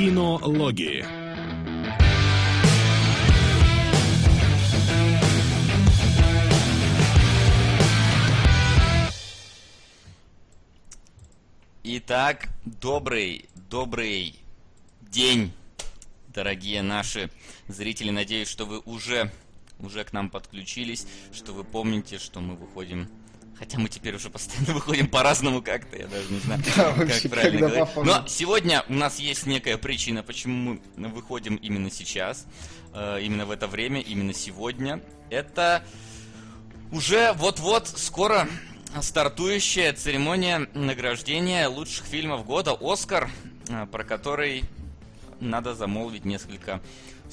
Кинологии. Итак, добрый, добрый день, дорогие наши зрители. Надеюсь, что вы уже, уже к нам подключились, что вы помните, что мы выходим Хотя мы теперь уже постоянно выходим по-разному как-то, я даже не знаю, Да, как вообще, правильно когда говорить. Но сегодня у нас есть некая причина, почему мы выходим именно сейчас, э, именно в это время, именно сегодня. Это уже вот-вот скоро стартующая церемония награждения лучших фильмов года «Оскар», э, про который надо замолвить несколько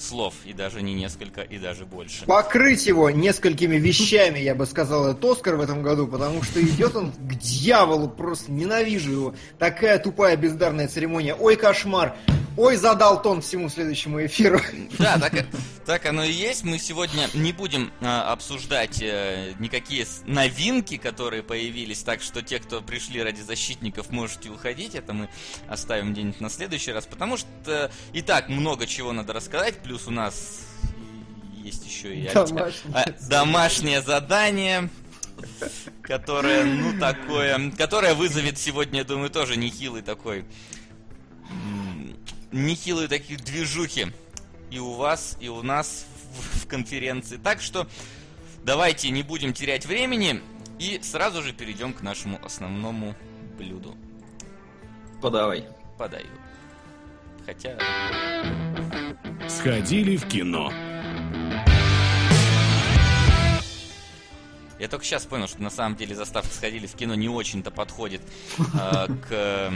слов, и даже не несколько, и даже больше. Покрыть его несколькими вещами, я бы сказал, этот Оскар в этом году, потому что идет он к дьяволу, просто ненавижу его. Такая тупая бездарная церемония. Ой, кошмар. Ой, задал тон всему следующему эфиру. Да, так, так оно и есть. Мы сегодня не будем а, обсуждать э, никакие новинки, которые появились, так что те, кто пришли ради защитников, можете уходить. Это мы оставим где-нибудь на следующий раз, потому что и так много чего надо рассказать, плюс у нас есть еще и Домашнее а, домашнее задание, которое, ну, такое, которое вызовет сегодня, я думаю, тоже нехилый такой нехилые такие движухи и у вас, и у нас в, в конференции. Так что давайте не будем терять времени и сразу же перейдем к нашему основному блюду. Подавай. Подаю. Хотя... Сходили в кино. Я только сейчас понял, что на самом деле заставка «Сходили в кино» не очень-то подходит э, к...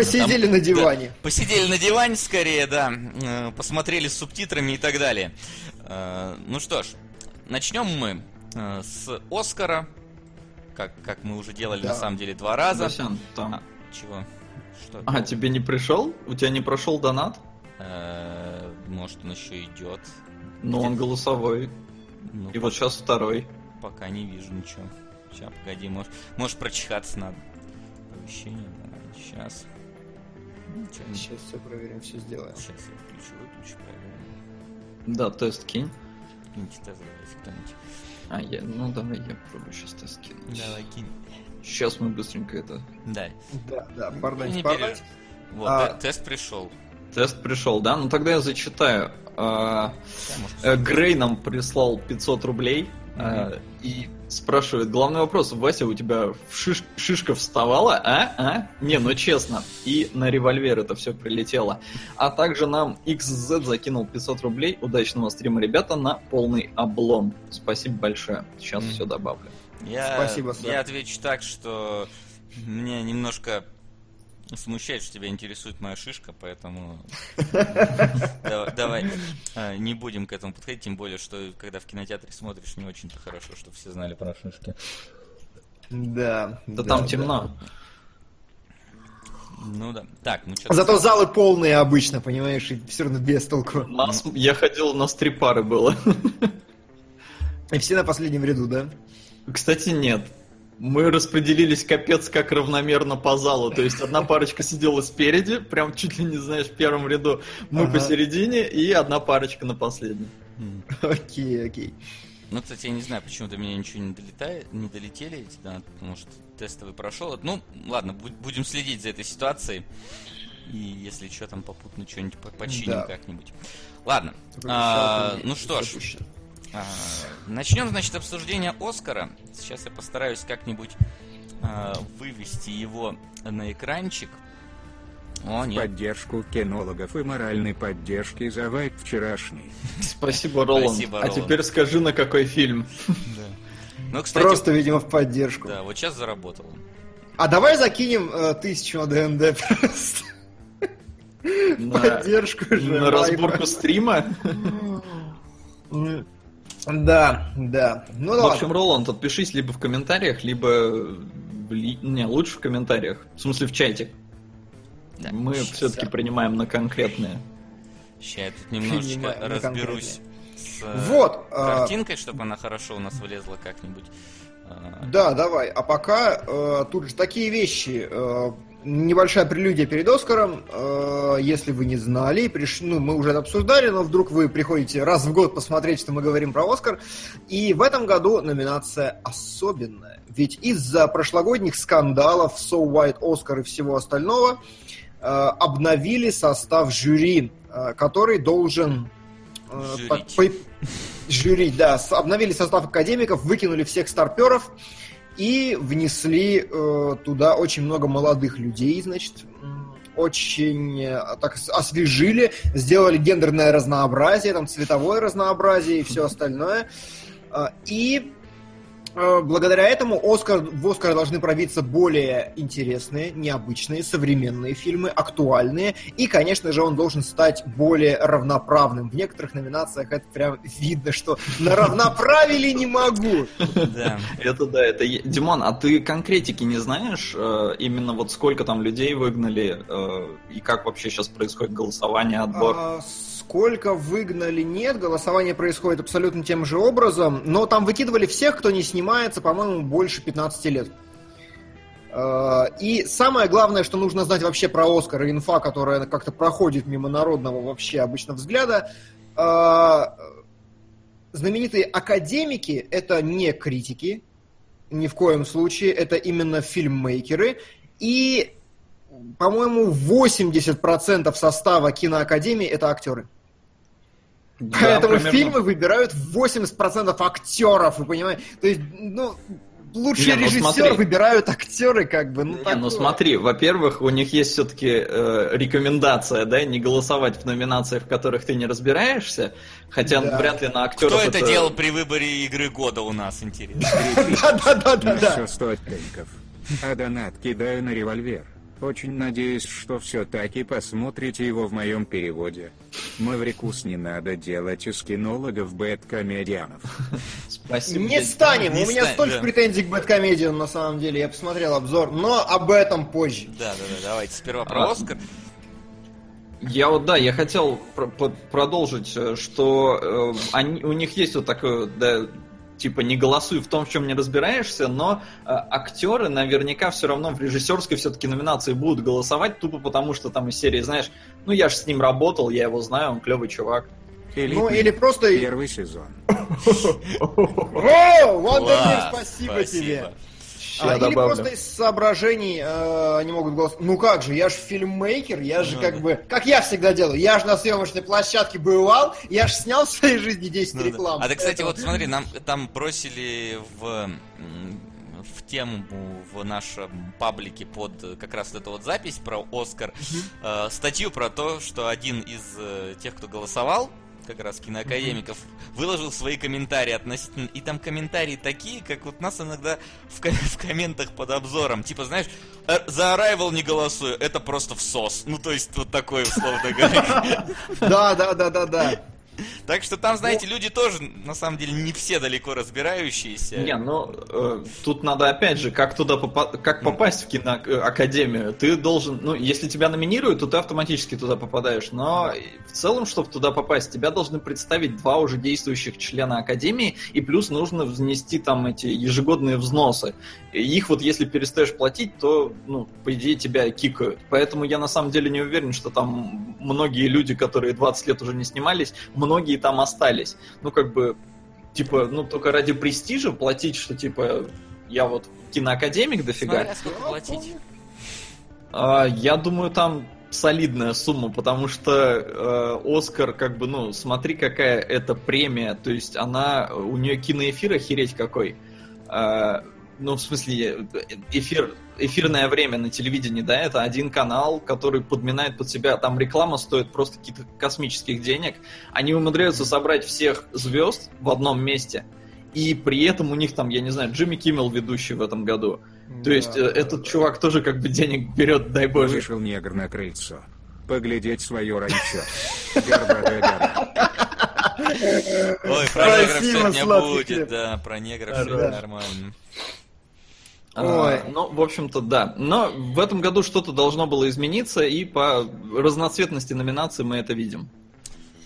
Посидели Там- на диване. Да, посидели на диване скорее, да. э, Посмотрели с субтитрами и так далее. Э, Ну что ж, начнем мы э, с Оскара. Как, как мы уже делали Да. на самом деле два раза. Васян, там. А, чего? Что? А, тебе не пришел? У тебя не прошел донат? Может, он еще идет. Но Где? он голосовой. Ну, И вот сейчас второй. пока не вижу ничего. Сейчас, погоди, может, может прочихаться надо. Оповещение, давай, сейчас. Ничего, Сейчас все проверим, все сделаем. Сейчас я включу, выключу, проверим. Да, тест кинь. Киньте тест, давайте кто-нибудь. А, я, ну давай я пробую сейчас тест кинуть. Давай, кинь. Сейчас мы быстренько это... Да. Да, да, берешь. пардоньте. Вот, А. те- тест пришел. Тест пришел, да? Ну тогда я зачитаю. А, Да, может, э, Грей нам прислал 500 рублей. а, И спрашивает, главный вопрос, Вася, у тебя шиш- шишка вставала, а? а? Не, ну честно. И на револьвер это все прилетело. А также нам XZ закинул 500 рублей. Удачного стрима, ребята, на полный облом. Спасибо большое. Сейчас Мгм. все добавлю. Я, Спасибо, сэр. я отвечу так, что мне немножко смущает, что тебя интересует моя шишка, поэтому давай, а, не будем к этому подходить, тем более, что когда в кинотеатре смотришь, не очень-то хорошо, чтобы все знали про шишки. Да. Да, там темно. Ну да. Так, ну что Зато залы полные обычно, понимаешь, и все равно без толку. У нас- я ходил на стрипары было. И все на последнем ряду, да? Кстати, нет. Мы распределились капец как равномерно по залу. То есть одна парочка сидела спереди, прям чуть ли не знаешь, в первом ряду. Мы Ага. посередине и одна парочка на последнем. Окей, окей. Ну, кстати, я не знаю, почему до меня ничего не долетает, не долетели эти, да, потому что тестовый прошел. Ну, ладно, бу- будем следить за этой ситуацией. И если что, там попутно что-нибудь по- починим Да. как-нибудь. Ладно. А, ну что ж, начнем, значит, обсуждение Оскара. Сейчас я постараюсь как-нибудь а, вывести его на экранчик. О, нет. поддержку кинологов и моральной поддержки за вайп вчерашний. Спасибо, Роланд. Спасибо, а Роланд. теперь скажи, на какой фильм. Ну, кстати, Просто, видимо, в поддержку. да, вот сейчас заработал. А давай закинем э, тысячу на ДНД просто. На, Поддержку же. на вайпа. разборку стрима. Да, да. Ну В ладно. общем, Роланд, отпишись либо в комментариях, либо... Не, лучше в комментариях. В смысле, в чате. Да, Мы все-таки принимаем на конкретные. Сейчас я тут немножечко Принимаем разберусь с э, Вот, а- картинкой, чтобы она хорошо у нас влезла как-нибудь. А, Да, давай. А пока э, тут же такие вещи. э, небольшая прелюдия перед Оскаром. Э, если вы не знали, приш... ну, мы уже это обсуждали, но вдруг вы приходите раз в год посмотреть, что мы говорим про Оскар. И в этом году номинация особенная. Ведь из-за прошлогодних скандалов, So White, Оскар и всего остального, э, обновили состав жюри, э, который должен... Жюрить. по- жюрить, да. Обновили состав академиков, выкинули всех старперов и внесли э, туда очень много молодых людей, значит, очень э, так освежили, сделали гендерное разнообразие, там цветовое разнообразие и все остальное. А, И э, благодаря этому Оскар, в Оскар должны пробиться более интересные, необычные, современные фильмы, актуальные. И, конечно же, он должен стать более равноправным. В некоторых номинациях это прям видно, что наравноправили не могу. Да. Это да, это... Димон, а ты конкретики не знаешь? э, именно вот сколько там людей выгнали э, и как вообще сейчас происходит голосование, отбор? Сколько выгнали, нет. Голосование происходит абсолютно тем же образом. Но там выкидывали всех, кто не снимается, по-моему, больше 15 лет. А, И самое главное, что нужно знать вообще про Оскар и инфа, которая как-то проходит мимо народного вообще обычно взгляда. а, Знаменитые академики — это не критики, ни в коем случае, это именно фильммейкеры. И, по-моему, 80% состава киноакадемии — это актеры. Да, Поэтому примерно. фильмы выбирают 80% актеров, вы понимаете? То есть, ну, лучший Не, ну режиссер смотри. выбирают актеры, как бы. Ну, Не, ну смотри, во-первых, у них есть все-таки рекомендация, да, не голосовать в номинациях, в которых ты не разбираешься, хотя Да. вряд ли на актеров Кто это делал при выборе игры года у нас, интересно? Да-да-да-да-да. Все стоит кликов. А донат кидаю на револьвер. Очень надеюсь, что все таки посмотрите его в моем переводе. Маврикус не надо делать из кинологов бэткомедианов. Спасибо. Не станем. Не У меня станем, столько да. претензий к Бэткомедиану, на самом деле. Я посмотрел обзор, но об этом позже. Да, да, да, давайте сперва про А, Оскар. Я вот, да, я хотел про- про- продолжить, э, что э, они, у них есть вот такое, да, типа не голосуй в том, в чем не разбираешься, но э, актеры наверняка все равно в режиссерской все-таки номинации будут голосовать, тупо потому что там из серии, знаешь, ну я же с ним работал, я его знаю, он клевый чувак. Ну, или просто... Первый сезон. О, Вандермир, спасибо тебе. Ща А, или добавлю. просто из соображений э, они могут голосовать. Ну как же, я же фильммейкер, я же Ну как бы... Как я всегда делаю, я же на съемочной площадке бывал, я же снял в своей жизни 10 Ну да. реклам. А ты, кстати, Поэтому- вот смотри, нам там бросили в в тему в нашем паблике под как раз вот эту вот запись про Оскар э, статью про то, что один из э, тех, кто голосовал, как раз киноакадемиков, выложил свои комментарии относительно... И там комментарии такие, как вот нас иногда в, ко- в комментах под обзором. Типа, знаешь, «Э, за Arrival не голосую, это просто всос. Ну, то есть, вот такой, условно говоря. Да, да, да, да, да. Так что там, знаете, люди тоже, на самом деле, не все далеко разбирающиеся. Не, ну э, тут надо опять же, как туда попа- как попасть в киноакадемию. Ты должен, ну, если тебя номинируют, то ты автоматически туда попадаешь. Но в целом, чтобы туда попасть, тебя должны представить два уже действующих члена академии, и плюс нужно внести там эти ежегодные взносы. И их вот если перестаешь платить, то, ну, по идее, тебя кикают. Поэтому я на самом деле не уверен, что там многие люди, которые 20 лет уже не снимались, многие там остались. Ну, как бы, типа, ну, только ради престижа платить, что, типа, я вот киноакадемик дофига. Смотря сколько платить. А, я думаю, там солидная сумма, потому что э, Оскар, как бы, ну, смотри, какая это премия, то есть она, у нее киноэфир охереть какой. А, ну, в смысле, эфир, эфирное время на телевидении, да, это один канал, который подминает под себя, там реклама стоит просто каких-то космических денег. Они умудряются собрать всех звезд в одном месте, и при этом у них там, я не знаю, Джимми Киммел ведущий в этом году. То есть Да, э, да, этот да. чувак тоже как бы денег берет, дай боже. Вышел негр на крыльцо. Поглядеть свое гора. Ой, про негров сегодня будет, да, про негров Да, да. нормально. А, Ой. ну, в общем-то, да. Но в этом году что-то должно было измениться, и по разноцветности номинаций мы это видим.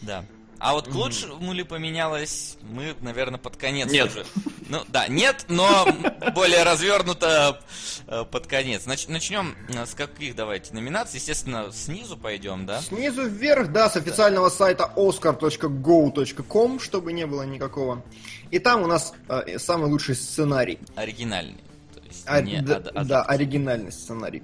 Да. А вот к лучшему ли поменялось, мы, наверное, под конец Нет. уже. Ну да, нет, но более развернуто э, под конец. Нач- начнем э, с каких давайте номинаций? Естественно, снизу пойдем, да? Снизу вверх, да, с официального сайта oscar.go.com, чтобы не было никакого. И там у нас э, самый лучший сценарий. Оригинальный. А, не да, ад- да, оригинальный сценарий.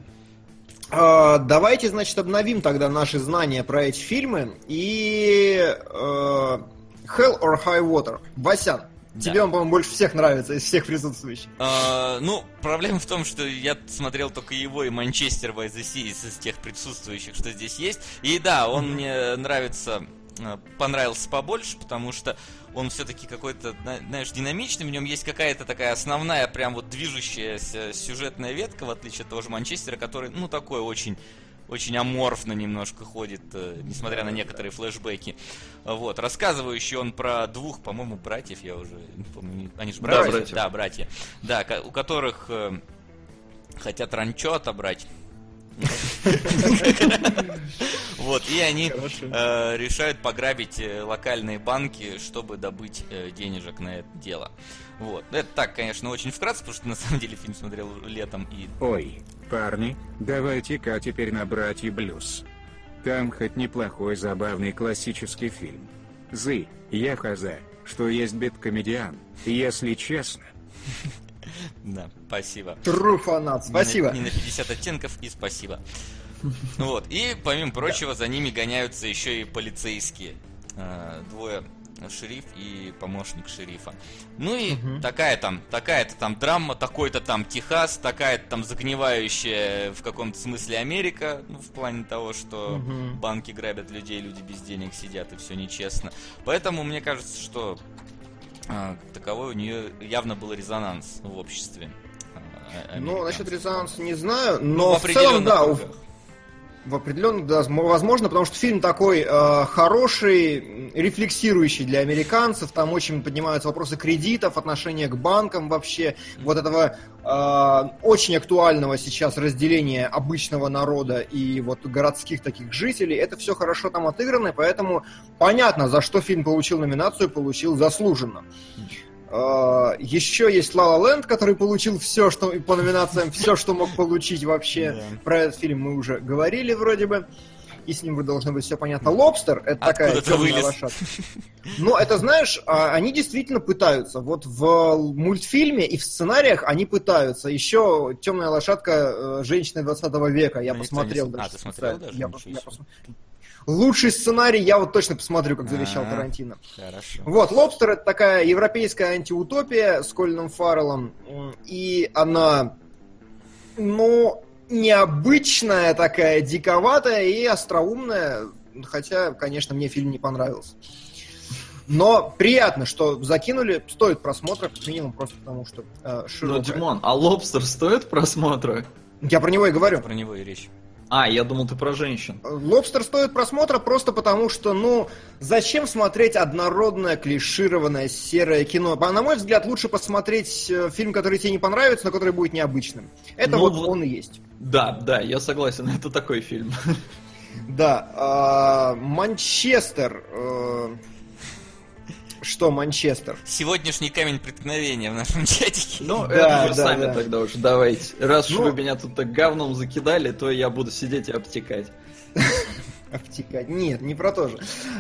А, давайте, значит, обновим тогда наши знания про эти фильмы. И э, Hell or High Water. Васян, Да. тебе он, по-моему, больше всех нравится из всех присутствующих. А, ну, проблема в том, что я смотрел только его и Манчестер by the Sea из, тех присутствующих, что здесь есть. И да, он мне нравится, э, понравился побольше, потому что он все-таки какой-то, зна- знаешь, динамичный, в нем есть какая-то такая основная, прям вот движущаяся сюжетная ветка, в отличие от того же Манчестера, который, ну, такой очень очень аморфно немножко ходит, э, несмотря на некоторые флешбеки. Вот, рассказывающий он про двух, по-моему, братьев, я уже не помню, они же Да, братья, да, братья, да, у которых э, хотят ранчо отобрать. Вот, и они э, решают пограбить э, локальные банки, чтобы добыть э, денежек на это дело. Вот. Это так, конечно, очень вкратце, потому что на самом деле фильм смотрел летом и Ой, парни, давайте-ка теперь на «Братья Блюз». Там хоть неплохой забавный классический фильм. Зы, я хаза, что есть бит-комедиан, если честно. Да, спасибо. True фанат, спасибо. Не на, не на 50 оттенков и спасибо. Вот. И, помимо прочего, за ними гоняются еще и полицейские. Э, Двое шериф и помощник шерифа. Ну и Мгм. такая там, такая-то там драма, такой-то там Техас, такая-то там загнивающая в каком-то смысле Америка, ну, в плане того, что Мгм. банки грабят людей, люди без денег сидят и все нечестно. Поэтому мне кажется, что а, таковой у нее явно был резонанс в обществе. а, Ну, насчет резонанса не знаю, Ну, но в в целом, да, у- кругах. В определенном, да, возможно, потому что фильм такой э, хороший, рефлексирующий для американцев, там очень поднимаются вопросы кредитов, отношения к банкам вообще, вот этого э, очень актуального сейчас разделения обычного народа и вот городских таких жителей, это все хорошо там отыграно, поэтому понятно, за что фильм получил номинацию, получил заслуженно. Э, Еще есть La La Land, который получил все, что по номинациям, все, что мог получить вообще. Да. Про этот фильм мы уже говорили вроде бы. И с ним должно быть все понятно. Лобстер это Откуда такая темная лошадка. Ну, это знаешь, а, они действительно пытаются. Вот в мультфильме и в сценариях они пытаются. Еще темная лошадка э, женщины 20 века. Я Ну, посмотрел не даже. А, ты смотрел даже? Я посмотрел. Лучший сценарий я вот точно посмотрю, как завещал А. Тарантино. Хорошо. Вот, Лобстер это такая европейская антиутопия с Колином Фарреллом. И она, ну, необычная такая, диковатая и остроумная. Хотя, конечно, мне фильм не понравился. Но приятно, что закинули, стоит просмотра, как минимум, просто потому что э, Ну, широкая. Димон, а лобстер стоит просмотра? Я про него и говорю. Про него и речь. А, я думал, ты про женщин. Лобстер стоит просмотра просто потому, что, ну, зачем смотреть однородное, клишированное, серое кино? По- На мой взгляд, лучше посмотреть э, фильм, который тебе не понравится, но который будет необычным. Это Ну, вот вот- он и есть. Да, да, я согласен, это такой фильм. Да, а, Манчестер. э, Что Манчестер? Сегодняшний камень преткновения в нашем чатике. Ну, Да, это вы да, сами да. тогда уже давайте. Раз уж Ну- вы меня тут так говном закидали, то я буду сидеть и обтекать. Обтекать. Нет, не про то же.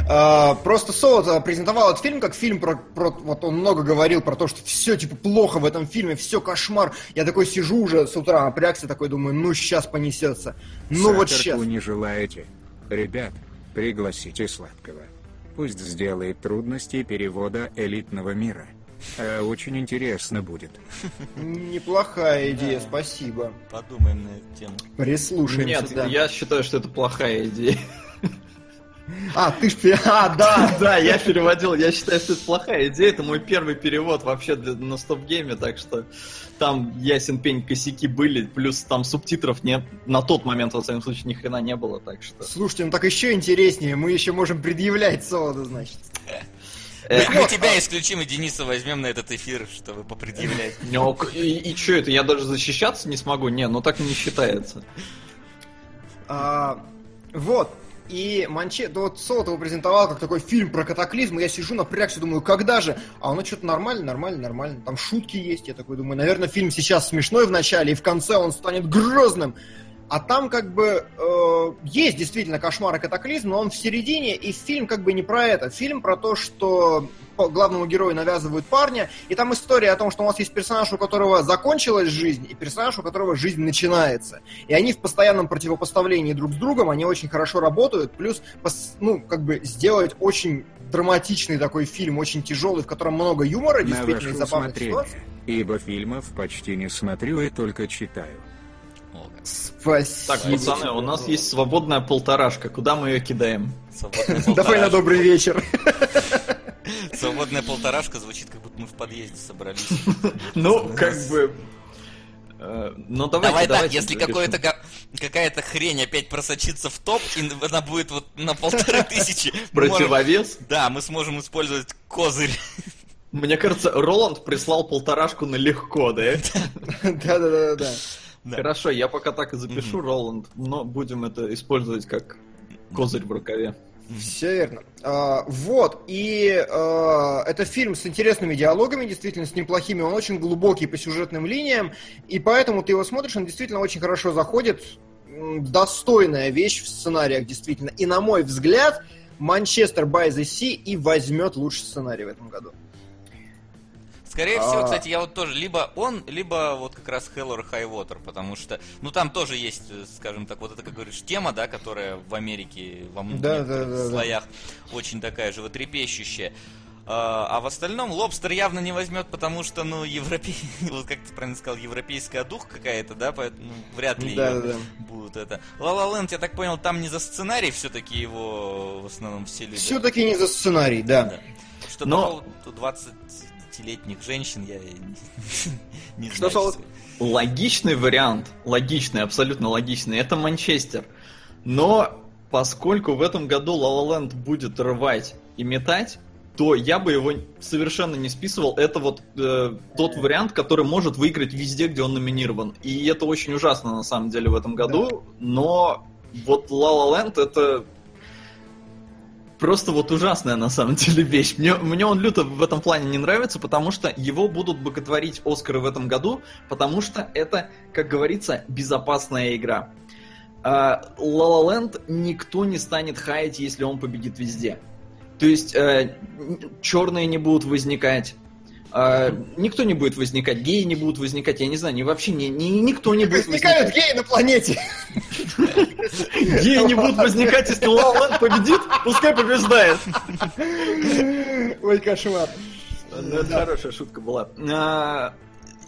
А, просто Солод а, презентовал этот фильм как фильм про, про- Вот он много говорил про то, что все типа плохо в этом фильме, все кошмар. Я такой сижу уже с утра, напрягся, такой думаю, ну сейчас понесется. Ну вот Сахарку сейчас. не желаете? Ребят, пригласите сладкого. Пусть сделает трудности перевода элитного мира. А очень интересно будет. Неплохая идея, спасибо. Подумаем на эту тему. Прислушаемся. Нет, да. я считаю, что это плохая идея. А, ты ж... А, да, Да, я переводил, я считаю, что это плохая идея. Это мой первый перевод вообще для, на стоп-гейме, так что там ясен пень косяки были, плюс там субтитров нет. На тот момент, во всяком случае, ни хрена не было, так что... Слушайте, ну так еще интереснее. Мы еще можем предъявлять Солода, значит. Э, Так мы тебя исключим и Дениса возьмем на этот эфир, чтобы попредъявлять. Ну, и, и что это, я даже защищаться не смогу? Не, ну так не считается. А, вот. И Манче... да вот Солод его презентовал как такой фильм про катаклизм, и я сижу напрягся, думаю, когда же? А оно что-то нормально, нормально, нормально. Там шутки есть, я такой думаю, наверное, фильм сейчас смешной в начале, и в конце он станет грозным. А там как бы э, есть действительно кошмар и катаклизм, но он в середине, и фильм как бы не про это. Фильм про то, что главному герою навязывают парня, и там история о том, что у нас есть персонаж, у которого закончилась жизнь, и персонаж, у которого жизнь начинается. И они в постоянном противопоставлении друг с другом, они очень хорошо работают, плюс, ну, как бы сделать очень драматичный такой фильм, очень тяжелый, в котором много юмора, действительно, и забавных ситуаций. Ибо фильмов почти не смотрю и только читаю. Спасибо. Так, пацаны, у нас есть свободная полторашка. Куда мы ее кидаем? Давай на добрый вечер. Свободная полторашка звучит, как будто мы в подъезде собрались. Ну, как бы... Э, ну, давайте, Давай так, если какое-то какая-то хрень опять просочится в топ, и она будет вот на полторы тысячи. Противовес? Да, мы сможем использовать козырь. Мне кажется, Роланд прислал полторашку на легко, да? Да-да-да. Да. Хорошо, я пока так и запишу. Роланд, но будем это использовать как козырь в рукаве. Все верно. А, вот, и а, это фильм с интересными диалогами, действительно, с неплохими. Он очень глубокий по сюжетным линиям, и поэтому ты его смотришь, он действительно очень хорошо заходит. Достойная вещь в сценариях, действительно. И, на мой взгляд, Манчестер by the Sea и возьмет лучший сценарий в этом году. Скорее всего, а. кстати, я вот тоже либо он, либо вот как раз Hell or High Water, потому что, ну там тоже есть, скажем так, вот это, как говоришь, тема, да, которая в Америке во многих да, да, да, слоях да. очень такая животрепещущая. А, а в остальном Лобстер явно не возьмет, потому что, ну, европей... вот как ты правильно сказал, европейская дух какая-то, да, поэтому ну, вряд ли да, да. будут это. Ла Ленд, я так понял, там не за сценарий все-таки его в основном все люди. Все-таки не за сценарий, да. да. Что Но... 20 30-летних женщин я не знаю. Что логичный вариант, логичный, абсолютно логичный, это Манчестер. Но поскольку в этом году Land будет рвать и метать, то я бы его совершенно не списывал. Это вот э, тот вариант, который может выиграть везде, где он номинирован. И это очень ужасно на самом деле в этом году. Да. Но вот La La Land это просто вот ужасная на самом деле вещь. Мне, мне он люто в этом плане не нравится, потому что его будут боготворить Оскары в этом году, потому что это, как говорится, безопасная игра. La Land никто не станет хаять, если он победит везде. То есть э, черные не будут возникать, а, никто не будет возникать, геи не будут возникать, я не знаю, ни вообще ни, ни, никто не будет Возникают возникать. геи на планете! Геи не будут возникать, если Лаланд победит, пускай побеждает. Ой, кошмар. Ну, это хорошая шутка была. А,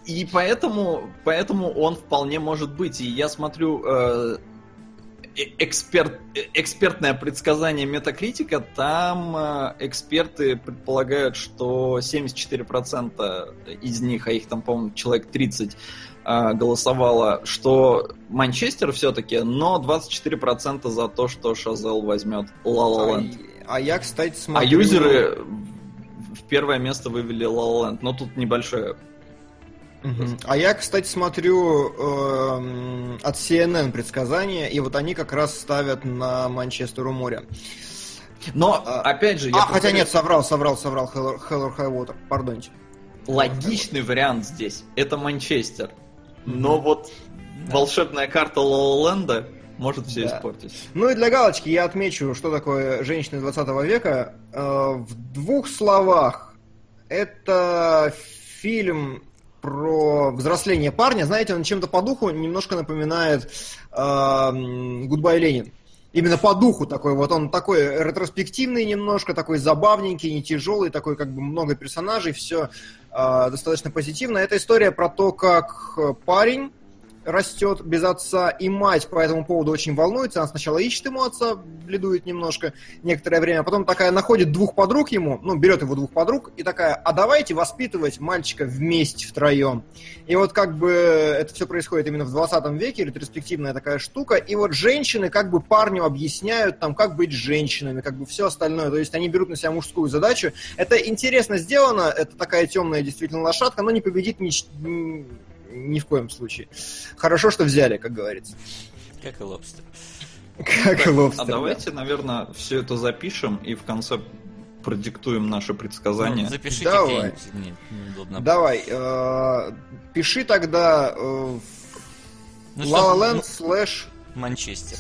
и поэтому, поэтому он вполне может быть. И я смотрю Э, эксперт, э, экспертное предсказание метакритика, там э, эксперты предполагают, что 74% из них, а их там, по-моему, человек 30, голосовало, что Манчестер все-таки, но 24% за то, что Шазел возьмет Ла Ленд. А я, кстати, а смотрю... А юзеры в первое место вывели Ла Ленд, но тут небольшое а я, кстати, смотрю э, от CNN предсказания, и вот они как раз ставят на Манчестер у моря. Но, а, опять же... Я а, повторю... хотя нет, соврал, соврал, соврал, High Water, пардоньте. Логичный вариант здесь – это Манчестер. Но mm-hmm. вот да. волшебная карта La La Land а может все да. испортить. Ну и для галочки я отмечу, что такое женщины 20 века. Э, в двух словах, это фильм про взросление парня, знаете, он чем-то по духу немножко напоминает «Гудбай, Ленин». Именно по духу такой, вот он такой ретроспективный немножко, такой забавненький, не тяжелый, такой как бы много персонажей, все э, а, достаточно позитивно. Это история про то, как парень растет без отца, и мать по этому поводу очень волнуется. Она сначала ищет ему отца, бледует немножко некоторое время, а потом такая находит двух подруг ему, ну, берет его двух подруг, и такая, а давайте воспитывать мальчика вместе, втроем. И вот как бы это все происходит именно в 20 веке, ретроспективная такая штука, и вот женщины как бы парню объясняют, там, как быть женщинами, как бы все остальное, то есть они берут на себя мужскую задачу. Это интересно сделано, это такая темная действительно лошадка, но не победит ни, ни в коем случае. Хорошо, что взяли, как говорится. Как и лобстер. Как А лобстер. да. давайте, наверное, все это запишем и в конце продиктуем наши предсказания. Ну, запишите Давай. мне неудобно. Давай, э, пиши тогда э, Ну La ну, Land слэш Манчестер.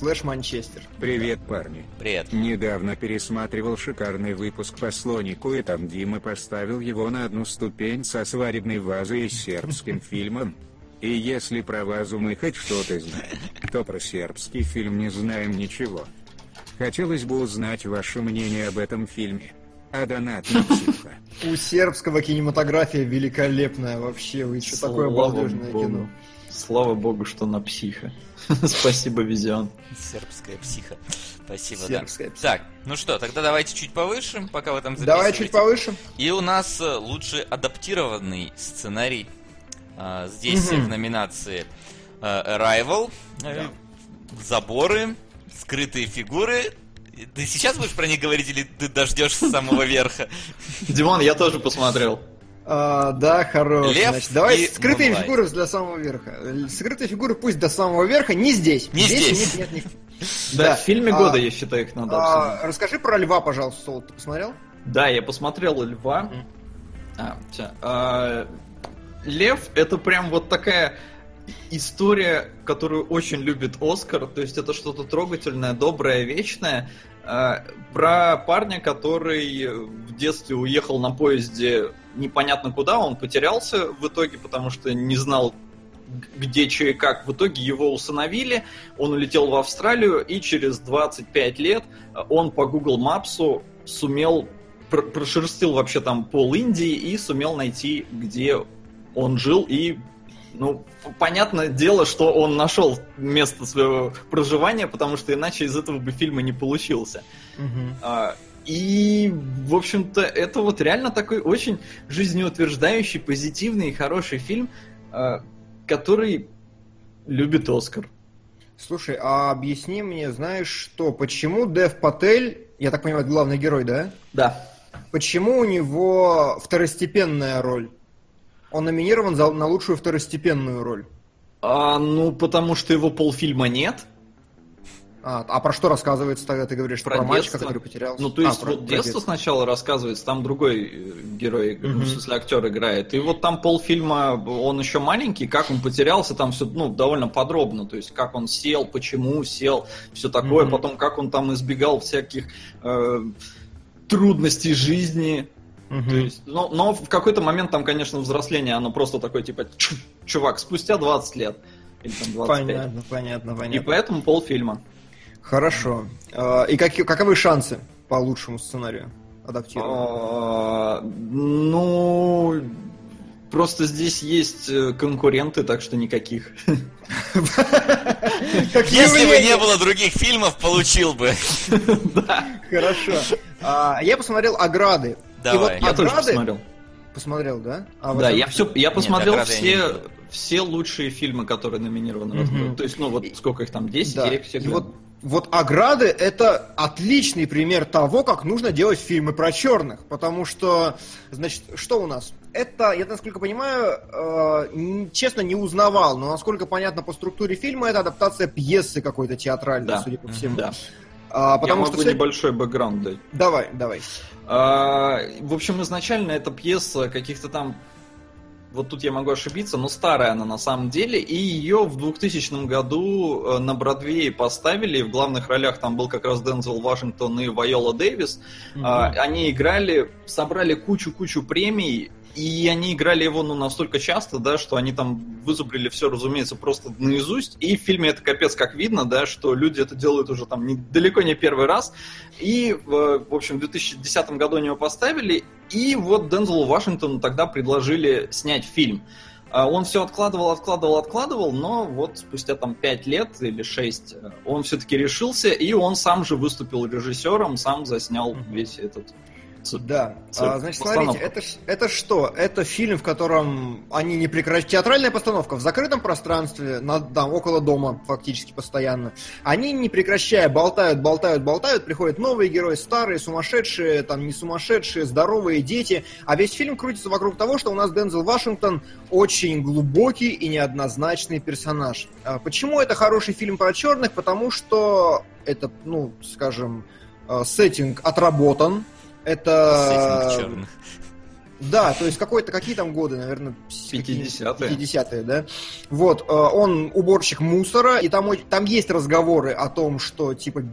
Слэш Манчестер. Привет, парни. Привет. Недавно пересматривал шикарный выпуск по слонику, и там Дима поставил его на одну ступень со свадебной вазой и сербским фильмом. И если про вазу мы хоть что-то знаем, то про сербский фильм не знаем ничего. Хотелось бы узнать ваше мнение об этом фильме. А донат на психа. У сербского кинематография великолепная вообще. Вы что такое балдежное кино. Слава богу, что на психа. Спасибо, Визион. Сербская психа. Спасибо, Сербская да. психа. Так, ну что, тогда давайте чуть повыше, пока вы там Давай записываете. чуть повыше. И у нас э, лучше адаптированный сценарий. А, Здесь в номинации э, Arrival, э, Заборы, Скрытые фигуры. Ты сейчас будешь про них говорить или ты дождешься самого верха? Димон, я тоже посмотрел. А, да, хорош. Лев Значит, давай и скрытые Moonlight. фигуры для самого верха. Скрытые фигуры пусть до самого верха, не здесь. Не здесь. Нет, нет, нет. Да, Да. в фильме А, года, я считаю, их надо А, расскажи про льва, пожалуйста, Сол. Ты посмотрел? Да, я посмотрел Льва. А. А, Лев это прям вот такая история, которую очень любит Оскар. То есть это что-то трогательное, доброе, вечное. Про парня, который в детстве уехал на поезде непонятно куда, он потерялся в итоге, потому что не знал, где, что и как. В итоге его усыновили, он улетел в Австралию, и через 25 лет а, он по Google Maps сумел пр- прошерстил вообще там пол Индии и сумел найти, где он жил и ну, понятное дело, что он нашел место своего проживания, потому что иначе из этого бы фильма не получился. А, И, в общем-то, это вот реально такой очень жизнеутверждающий, позитивный и хороший фильм, а, который любит Оскар. Слушай, а объясни мне, знаешь что, почему Дев Патель, я так понимаю, это главный герой, да? Да. Почему у него второстепенная роль? Он номинирован за, на лучшую второстепенную роль. А, ну, потому что его полфильма нет. А, а про что рассказывается тогда? Ты говоришь, что Про про, мальчика, детство. который потерялся? Ну, то есть, А, про- вот про детство сначала рассказывается, там другой э, герой, ну, Мгм. в смысле, актер играет. И вот там полфильма, он еще маленький, как он потерялся, там все, ну, довольно подробно. То есть, как он сел, почему сел, все такое. Мгм. Потом, как он там избегал всяких э, трудностей жизни. Мгм. То есть, но, но в какой-то момент там, конечно, взросление, оно просто такое, типа, «Чу, чувак, спустя 20 лет. Или там 25. Понятно, понятно, И понятно. поэтому полфильма. Хорошо. А, И какие, каковы шансы по лучшему сценарию адаптировать? А, Ну, просто здесь есть э, конкуренты, так что никаких. Если бы не было других фильмов, получил бы. Хорошо. А, Я посмотрел «Ограды». Давай. Я тоже посмотрел. Посмотрел, да? А Да, вот- я все, я посмотрел все, все лучшие фильмы, которые номинированы. То есть, ну вот сколько их там, 10, Да. я их все И вот, вот «Ограды» — это отличный пример того, как нужно делать фильмы про черных. Потому что, значит, что у нас? Это, я насколько понимаю, э, честно не узнавал, но насколько понятно по структуре фильма, это адаптация пьесы какой-то театральной, Да. судя по всему. Да. А, Я потому могу что всё- небольшой бэкграунд дать. Давай, давай. А, В общем, изначально эта пьеса каких-то там вот тут я могу ошибиться, но старая она на самом деле, и ее в 2000 году э, на Бродвее поставили, и в главных ролях там был как раз Дензел Вашингтон и Вайола Дэвис. А, Они играли, собрали кучу-кучу премий, и они играли его ну, настолько часто, да, что они там вызубрили все, разумеется, просто наизусть. И в фильме это капец как видно, да, что люди это делают уже там не- далеко не первый раз. И, в, в общем, в 2010 году они его поставили, и вот Дензелу Вашингтону тогда предложили снять фильм. А Он все откладывал, откладывал, откладывал, но вот спустя там 5 лет или 6 он все-таки решился, и он сам же выступил режиссером, сам заснял весь этот Да. А, значит, постановка. смотрите, это, это что? Это фильм, в котором они не прекращают... Театральная постановка в закрытом пространстве, на, там, около дома фактически постоянно. Они не прекращая болтают, болтают, болтают, приходят новые герои, старые, сумасшедшие, там не сумасшедшие, здоровые дети. А весь фильм крутится вокруг того, что у нас Дензел Вашингтон очень глубокий и неоднозначный персонаж. А почему это хороший фильм про черных? Потому что это, ну, скажем, э, сеттинг отработан. Это... Сеттинг. Да, то есть какой-то, какие там годы, наверное, 50-е. 50-е, да. Вот, э, он уборщик мусора, и там, там есть разговоры о том, что, типа,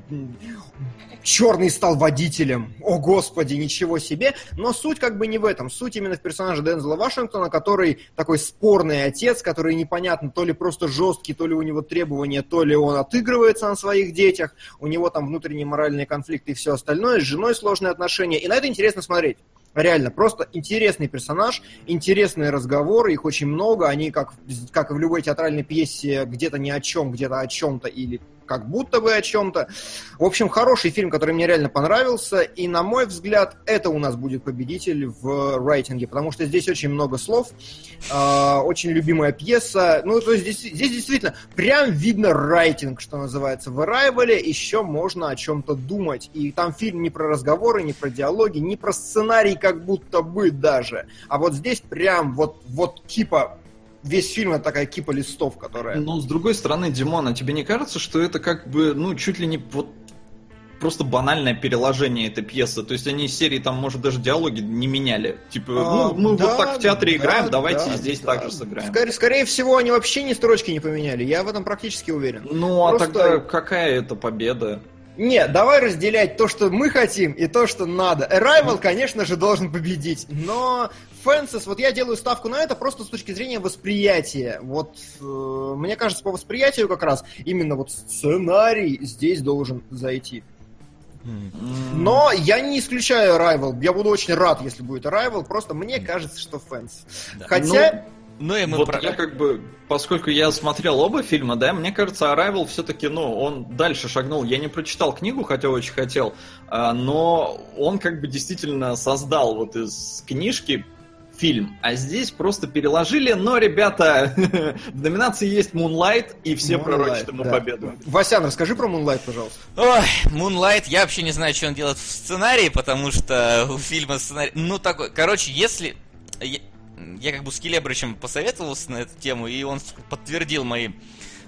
черный стал водителем. О, господи, ничего себе. Но суть как бы не в этом. Суть именно в персонаже Дензела Вашингтона, который такой спорный отец, который непонятно, то ли просто жесткий, то ли у него требования, то ли он отыгрывается на своих детях, у него там внутренние моральные конфликты и все остальное, с женой сложные отношения. И на это интересно смотреть. Реально, просто интересный персонаж, интересные разговоры, их очень много, они как, как в любой театральной пьесе где-то ни о чем, где-то о чем-то или как будто бы о чем-то. В общем, хороший фильм, который мне реально понравился, и, на мой взгляд, это у нас будет победитель в рейтинге, потому что здесь очень много слов, э, очень любимая пьеса, ну, то есть здесь, здесь действительно прям видно рейтинг, что называется. В Arrival еще можно о чем-то думать, и там фильм не про разговоры, не про диалоги, не про сценарий как будто бы даже, а вот здесь прям вот, вот кипа Весь фильм это такая кипа листов, которая... Ну, с другой стороны, Димон, а тебе не кажется, что это как бы, ну, чуть ли не вот просто банальное переложение этой пьесы. То есть они из серии там, может, даже диалоги не меняли. Типа, А, ну, мы да, вот так в театре да, играем, давайте да, здесь да. так же сыграем. Скорее, скорее всего, они вообще ни строчки не поменяли. Я в этом практически уверен. Ну, а Просто- тогда какая это победа? Не, давай разделять то, что мы хотим, и то, что надо. Arrival, конечно же, должен победить, но Fences, вот я делаю ставку на это просто с точки зрения восприятия. Вот э, мне кажется, по восприятию как раз именно вот сценарий здесь должен зайти. Но я не исключаю Arrival. Я буду очень рад, если будет Arrival. Просто мне кажется, что Fences. Да. Хотя, Ну и мы вот про- я как бы, поскольку я смотрел оба фильма, да, мне кажется, Arrival все-таки, ну, он дальше шагнул. Я не прочитал книгу, хотя очень хотел, а, но он как бы действительно создал вот из книжки фильм, а здесь просто переложили, но, ребята, в номинации есть Moonlight, и все Moonlight, пророчат ему да. победу. Васян, расскажи про Moonlight, пожалуйста. Ой, Moonlight, я вообще не знаю, что он делает в сценарии, потому что у фильма сценарий... Ну, такой, короче, если... Я, я как бы с Келебричем посоветовался на эту тему, и он подтвердил мои,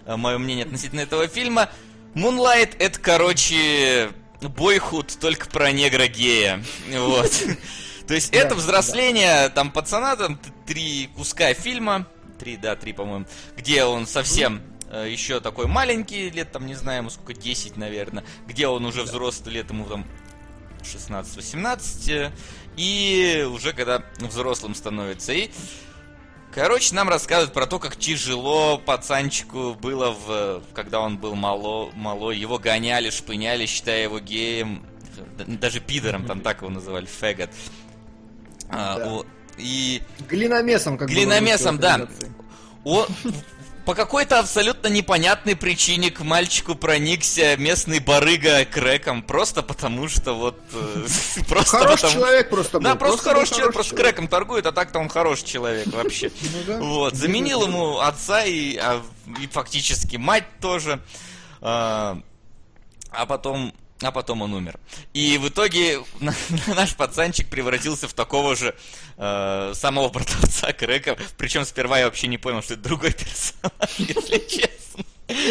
мое мнение относительно этого фильма. Moonlight это, короче, бойхуд только про негра-гея. Вот. То есть это взросление там пацана, там три куска фильма, три, да, три, по-моему, где он совсем э, еще такой маленький, лет там, не знаю, ему сколько, 10, наверное, где он уже взрослый, лет ему там 16-18, и уже когда взрослым становится. И, короче, нам рассказывают про то, как тяжело пацанчику было, в, когда он был мало, малой. Его гоняли, шпыняли, считая его геем, даже пидором, там так его называли, фэгот. А, Да. о, и Глиномесом, как Глиномесом, да. о, по какой-то абсолютно непонятной причине к мальчику проникся местный барыга крэком, просто потому что вот... э, просто Хороший потому- человек просто был. Да, просто был хороший человек, просто крэком торгует, а так-то он хороший человек вообще. Ну. Вот, заменил ему отца и, а, и фактически мать тоже. А, а потом, а потом он умер. И в итоге наш пацанчик превратился в такого же э, самого продавца Крэка. Причем сперва я вообще не понял, что это другой персонаж, если честно.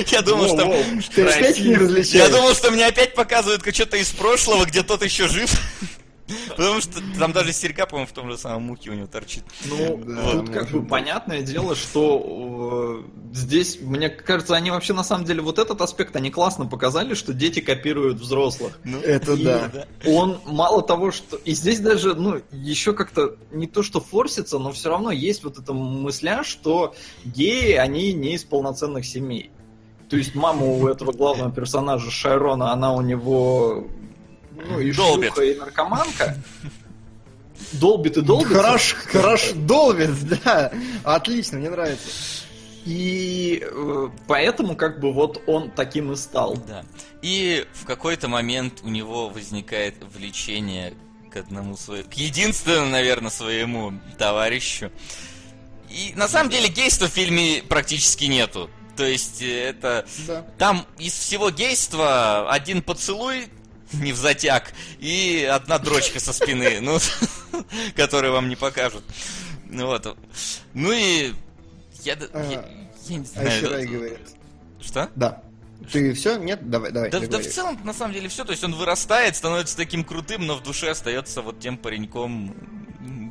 Я думал, что... Ты опять не Я думал, что мне опять показывают что-то из прошлого, где тот еще жив. Потому что там даже серьга, по-моему, в том же самом мухе у него торчит. Ну, Да, тут как бы быть. понятное дело, что э, здесь, мне кажется, они вообще на самом деле вот этот аспект они классно показали, что дети копируют взрослых. Ну, Это И да. Он мало того, что... И здесь даже, ну, еще как-то не то, что форсится, но все равно есть вот эта мысля, что геи, они не из полноценных семей. То есть мама у этого главного персонажа Шайрона, она у него ну, и Долбит. шлюха, и наркоманка. Долбит и долбит. Хорош, хорош, долбит, да. Отлично, мне нравится. И э, поэтому как бы вот он таким и стал. Да. И в какой-то момент у него возникает влечение к одному своему, к единственному, наверное, своему товарищу. И на самом деле гейства в фильме практически нету. То есть э, это... Да. Там из всего гейства один поцелуй не в затяг и одна дрочка со спины, ну, которую вам не покажут. Ну вот. Ну и... Я, А, я, я не знаю. Айсерай да- говорит. Что? Да. Ты все? Нет? Давай, давай. Да, да в целом, на самом деле, все. То есть он вырастает, становится таким крутым, но в душе остается вот тем пареньком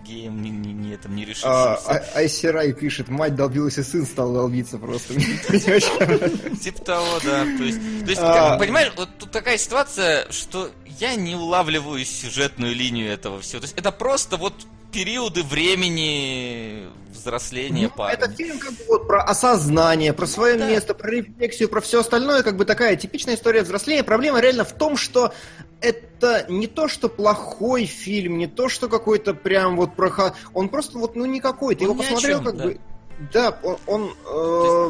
геем, не, не, не, этом, не А, решившимся. а- Айсерай пишет, мать долбилась и сын стал долбиться просто. Типа того, да. То есть, то есть А. как, понимаешь, вот тут такая ситуация, что я не улавливаю сюжетную линию этого всего. То есть это просто вот периоды времени взросления Ну, парня. Это фильм как бы вот про осознание, про свое Да. место, про рефлексию, про все остальное, как бы такая типичная история взросления. Проблема реально в том, что это не то, что плохой фильм, не то, что какой-то прям вот про... Он просто вот, ну, никакой. Ты Он его посмотрел, чем, как да. бы... Да, он, он, э,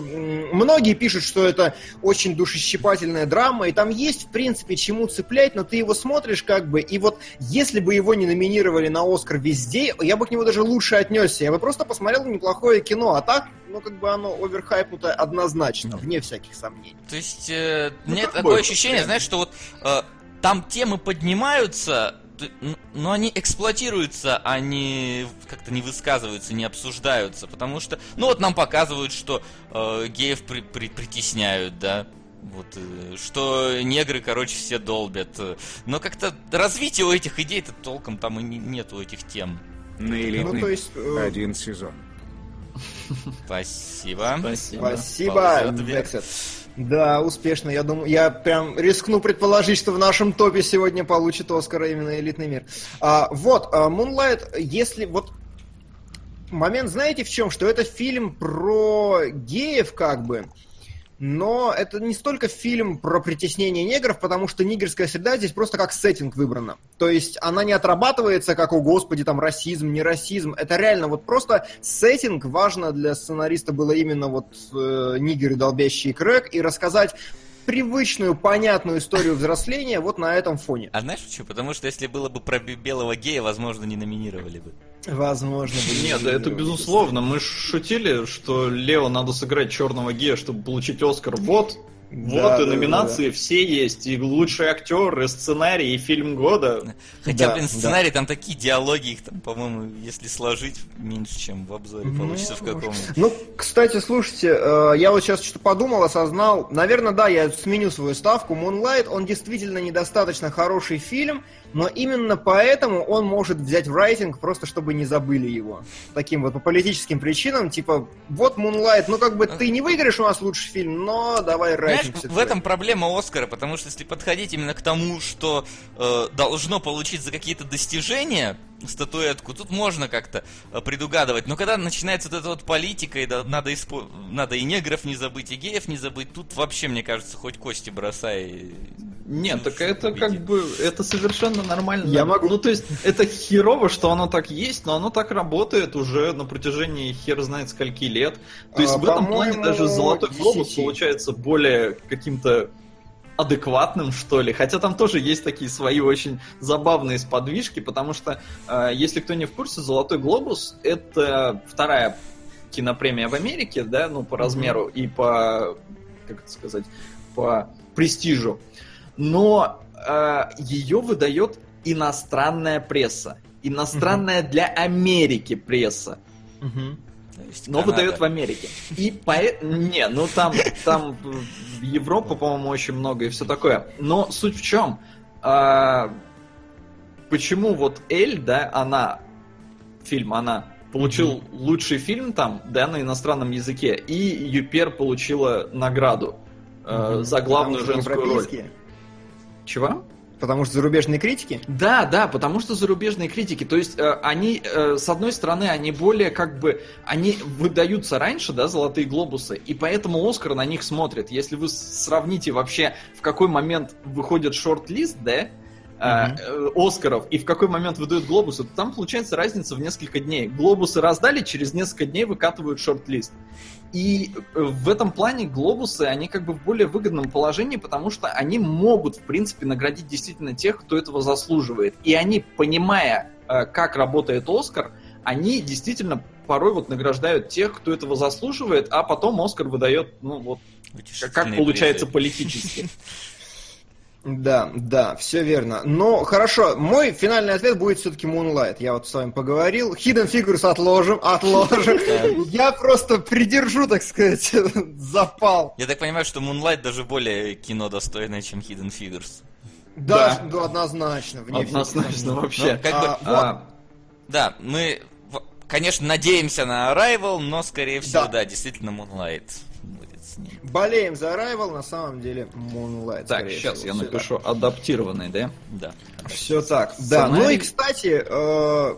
многие пишут, что это очень душещипательная драма, и там есть, в принципе, чему цеплять, но ты его смотришь как бы, и вот если бы его не номинировали на Оскар везде, я бы к нему даже лучше отнесся. Я бы просто посмотрел неплохое кино, а так, ну как бы оно оверхайпнуто однозначно, вне всяких сомнений. То есть, э, Ну, нет такое ощущение, знаешь, что вот э, там темы поднимаются, но они эксплуатируются, они как-то не высказываются, не обсуждаются, потому что, ну вот нам показывают, что э, геев при- при- притесняют, да, вот, э, что негры, короче, все долбят, но как-то развития у этих идей-то толком там и не- нету этих тем. На Ну, элитный то есть... э, один сезон. Спасибо. Спасибо. Спасибо. Да, успешно. Я думаю, я прям рискну предположить, что в нашем топе сегодня получит Оскара именно элитный мир. А, вот, а, Moonlight, если вот момент, знаете в чем? Что это фильм про геев, как бы. Но это не столько фильм про притеснение негров, потому что нигерская среда здесь просто как сеттинг выбрана. То есть она не отрабатывается как, о господи, там расизм, не расизм. Это реально вот просто сеттинг. Важно для сценариста было именно вот э, нигеры, долбящие крэк, и рассказать привычную, понятную историю взросления вот на этом фоне. А знаешь почему? Потому что если было бы про бе- белого гея, возможно, не номинировали бы. Возможно. Нет, да это безусловно. Мы ж шутили, что Лео надо сыграть черного гея, чтобы получить Оскар. Вот, Да, вот и да, номинации все есть. И лучший актер, и сценарий, и фильм года. Хотя, Да, блин, да. сценарий, там такие диалоги, их там, по-моему, если сложить, меньше, чем в обзоре Ну, получится в каком Ну, кстати, слушайте, э, я вот сейчас что-то подумал, осознал. Наверное, да, я сменю свою ставку. Moonlight, он действительно недостаточно хороший фильм, но именно поэтому он может взять в рейтинг, просто чтобы не забыли его. Таким вот по политическим причинам, типа, вот Moonlight, ну как бы ты не выиграешь у нас лучший фильм, но давай Знаешь, рейтинг. все в этом проблема Оскара, потому что если подходить именно к тому, что э, должно получить за какие-то достижения статуэтку, тут можно как-то э, предугадывать. Но когда начинается вот эта вот политика, и да- надо, испо- надо и негров не забыть, и геев не забыть, тут вообще, мне кажется, хоть кости бросай. Нет, Ну, так это победит. как бы, это совершенно нормально. Я могу- Ну, то есть, это херово, что оно так есть, но оно так работает уже на протяжении хер знает скольки лет. То есть, А, в этом плане даже Золотой глобус 10. получается более каким-то адекватным, что ли. Хотя там тоже есть такие свои очень забавные сподвижки, потому что, э, если кто не в курсе, Золотой глобус это вторая кинопремия в Америке, да, ну, по размеру и по, как это сказать, по престижу. Но э, ее выдает иностранная пресса. Иностранная для Америки пресса Мгм. Есть но Канада. выдает в Америке. И по... Не, ну там, там в Европа, по-моему, очень много и все такое. Но суть в чем? А, почему вот Эль, да, она, фильм, она получил лучший фильм там, да, на иностранном языке, и Юпер получила награду э, Мгм. за главную женскую роль. Чего? Потому что зарубежные критики? Да, да, потому что зарубежные критики, то есть э, они, э, с одной стороны, они более как бы, они выдаются раньше, да, золотые глобусы, и поэтому Оскар на них смотрит. Если вы сравните вообще, в какой момент выходит шорт-лист, да, э, Оскаров и в какой момент выдают глобусы, то там получается разница в несколько дней. Глобусы раздали, через несколько дней выкатывают шорт-лист. И э, в этом плане глобусы, они как бы в более выгодном положении, потому что они могут, в принципе, наградить действительно тех, кто этого заслуживает. И они, понимая, как работает Оскар, они действительно порой вот награждают тех, кто этого заслуживает, а потом Оскар выдает, ну вот, как получается призы. политически. Да, да, все верно. Но хорошо, мой финальный ответ будет все-таки Moonlight. Я вот с вами поговорил. Hidden Figures отложим, отложим. Я просто придержу, так сказать, запал. Я так понимаю, что Moonlight даже более кино достойное, чем Hidden Figures. Да, да, однозначно. Однозначно вообще. Ну, а, да, мы, конечно, надеемся на Arrival, но, скорее всего, да, действительно Moonlight ним. Болеем за Arrival, на самом деле Moonlight. Так, сейчас всего. я напишу так. адаптированный, да? Да. Все так. Да, ну и, кстати, э,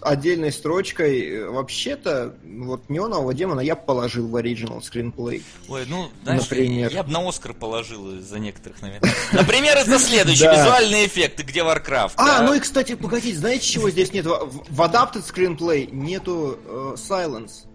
отдельной строчкой, э, вообще-то, вот неонового демона я положил в оригинал скринплей. Ой, ну, знаешь, Например. я бы на Оскар положил из-за некоторых, наверное. Например, это следующий, визуальные эффекты, где Warcraft. А, ну и, кстати, погодите, знаете, чего здесь нет? В Adapted Screenplay нету э, Silence.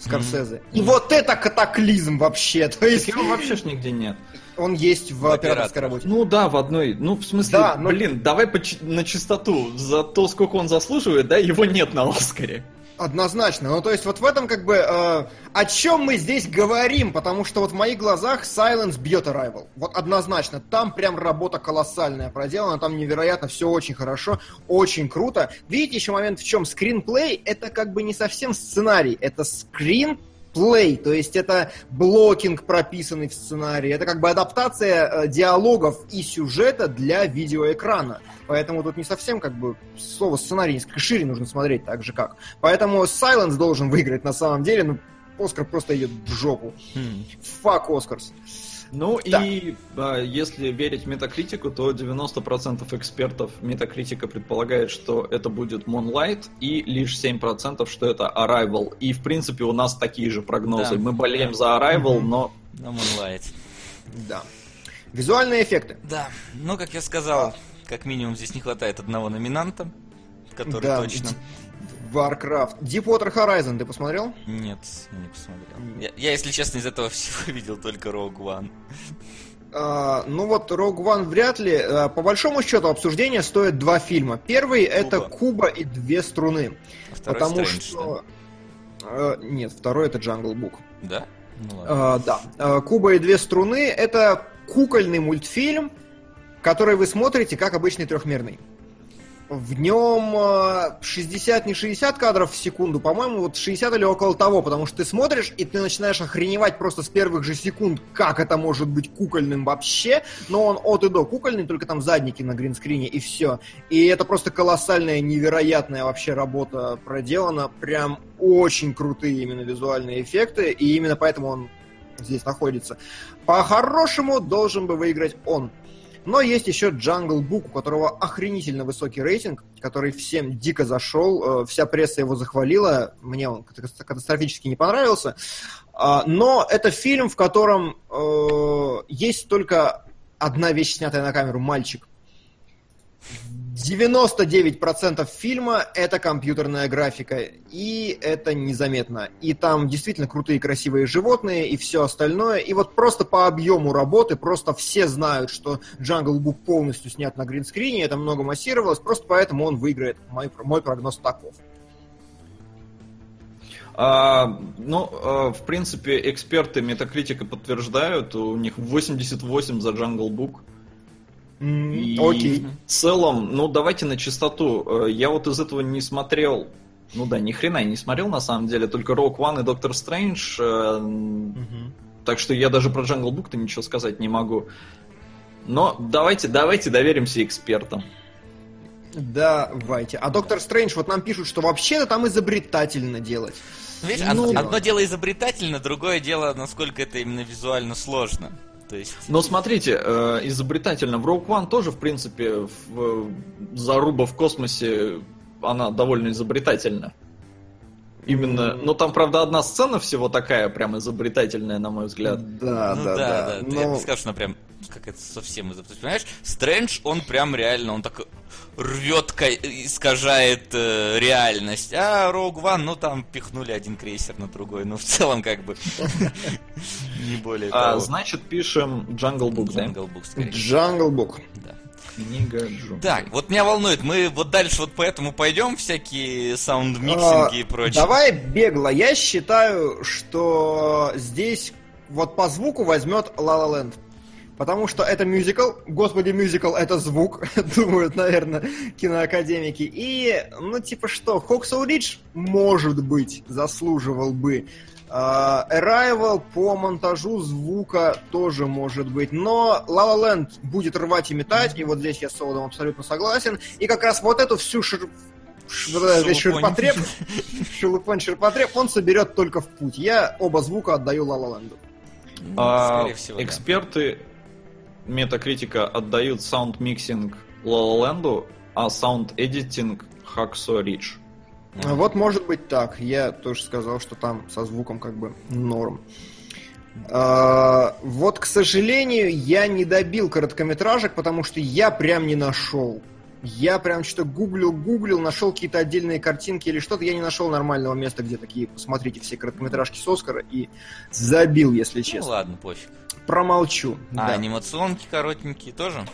Скорсезе. Mm-hmm. И вот это катаклизм вообще. То есть... его вообще ж нигде нет. Он есть в, в операторской работе. Ну да, в одной. Ну, в смысле, да, но... блин, давай по, на чистоту. За то, сколько он заслуживает, да, его нет на Оскаре. Однозначно. Ну, то есть, вот в этом, как бы, э, о чем мы здесь говорим, потому что вот в моих глазах Silence бьет Arrival. Вот однозначно. Там прям работа колоссальная проделана, там невероятно все очень хорошо, очень круто. Видите еще момент в чем? Скринплей — это как бы не совсем сценарий, это скрин плей, то есть это блокинг, прописанный в сценарии, это как бы адаптация э, диалогов и сюжета для видеоэкрана. Поэтому тут не совсем как бы слово сценарий несколько шире нужно смотреть, так же как. Поэтому Silence должен выиграть на самом деле, ну, Оскар просто идет в жопу. Фак хм. Оскарс. Ну да. и а, если верить Метакритику, то 90% экспертов Метакритика предполагает, что это будет Moonlight, и лишь 7% что это Arrival. И в принципе у нас такие же прогнозы. Да. Мы болеем да. за Arrival, mm-hmm. но... На Moonlight. Да. Визуальные эффекты. Да, ну как я сказал, как минимум здесь не хватает одного номинанта, который да. точно... Warcraft. Deepwater Horizon ты посмотрел? Нет, не посмотрел. Я, я, если честно, из этого всего видел только Rogue One. Uh, ну вот Rogue One вряд ли. Uh, по большому счету обсуждения стоят два фильма. Первый Куба. это Куба и две струны. А второй потому Strange, что... Да? Uh, нет, второй это Jungle Book. Да? Ну, да. Куба и две струны это кукольный мультфильм, который вы смотрите как обычный трехмерный в нем 60, э, не 60 кадров в секунду, по-моему, вот 60 или около того, потому что ты смотришь, и ты начинаешь охреневать просто с первых же секунд, как это может быть кукольным вообще, но он от и до кукольный, только там задники на гринскрине, и все. И это просто колоссальная, невероятная вообще работа проделана, прям очень крутые именно визуальные эффекты, и именно поэтому он здесь находится. По-хорошему должен бы выиграть он. Но есть еще Jungle Book, у которого охренительно высокий рейтинг, который всем дико зашел, э, вся пресса его захвалила, мне он катастрофически не понравился. А, но это фильм, в котором э, есть только одна вещь, снятая на камеру, мальчик. 99% фильма это компьютерная графика, и это незаметно. И там действительно крутые красивые животные и все остальное. И вот просто по объему работы, просто все знают, что Jungle Book полностью снят на гринскрине, это много массировалось, просто поэтому он выиграет. Мой, мой прогноз таков. А, ну, а, в принципе, эксперты Метакритика подтверждают, у них 88 за Jungle Book. И Окей. в целом, ну давайте на чистоту. Э, я вот из этого не смотрел. Ну да, ни хрена я не смотрел на самом деле, только Rogue One и Доктор Стрэндж. Угу. Так что я даже про Jungle Book-то ничего сказать не могу. Но давайте, давайте доверимся экспертам. Давайте. А Доктор Стрэндж, вот нам пишут, что вообще-то там изобретательно делать. Видишь, ну, одно дело изобретательно, другое дело, насколько это именно визуально сложно. То есть... Но смотрите, э, изобретательно. В Rogue One тоже, в принципе, в, заруба в космосе, она довольно изобретательна. Именно, ну там, правда, одна сцена всего такая, прям изобретательная, на мой взгляд. Да, ну, да, да. да. Но... Я не скажу, что она прям как это совсем из Понимаешь, Стрэндж, он прям реально, он так рвет, искажает э, реальность. А Rogue One, ну там пихнули один крейсер на другой. Ну в целом как бы не более а, того. Значит, пишем Jungle Book, да? Jungle Book, скорее. Jungle Book. Да. Книга Джун. Так, вот меня волнует, мы вот дальше вот поэтому пойдем всякие sound mixing и а, и прочее. Давай бегло. Я считаю, что здесь вот по звуку возьмет La La Land. Потому что это мюзикл, господи, мюзикл это звук, думают, наверное, киноакадемики. И, ну, типа что, Хоксоу Ридж, может быть, заслуживал бы. Uh, Arrival по монтажу звука тоже может быть. Но La La Land будет рвать и метать, и вот здесь я с Солодом абсолютно согласен. И как раз вот эту всю шир... Ш... ширпотреб, шелупонь ширпотреб, он соберет только в путь. Я оба звука отдаю La La Land. А, всего, эксперты Метакритика отдают sound mixing La а sound editing Hacksaw Ridge. Mm. Вот может быть так. Я тоже сказал, что там со звуком как бы норм. А, вот, к сожалению, я не добил короткометражек, потому что я прям не нашел. Я прям что-то гуглил, гуглил, нашел какие-то отдельные картинки или что-то. Я не нашел нормального места, где такие, посмотрите, все короткометражки с Оскара и забил, если ну честно. Ну ладно, пофиг. Промолчу. А, да. анимационки коротенькие тоже?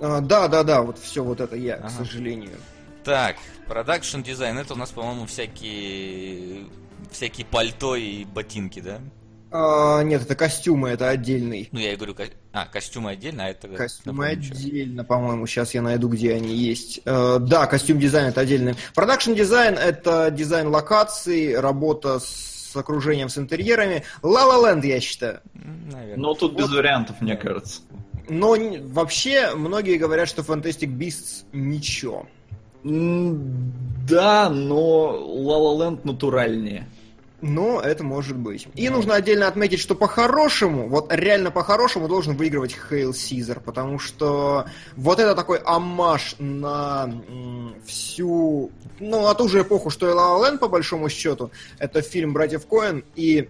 А, да, да, да, вот все вот это я, ага. к сожалению. Так, продакшн дизайн, это у нас, по-моему, всякие всякие пальто и ботинки, да? А, нет, это костюмы, это отдельный. Ну, я и говорю, ко... а, костюмы отдельно, а это... Костюмы отдельно, по-моему, сейчас я найду, где они есть. Uh, да, costume design это отдельный. Production design это дизайн локаций, работа с окружением, с интерьерами. La Land, я считаю. Наверное. Но тут вот. без вариантов, мне кажется. Но вообще, многие говорят, что Fantastic Beasts ничего. Да, но La Land натуральнее. Но это может быть. И нужно отдельно отметить, что по-хорошему, вот реально по-хорошему должен выигрывать Хейл Сизер, потому что вот это такой амаш на всю, ну, на ту же эпоху, что и La La по большому счету. Это фильм «Братьев Коэн», и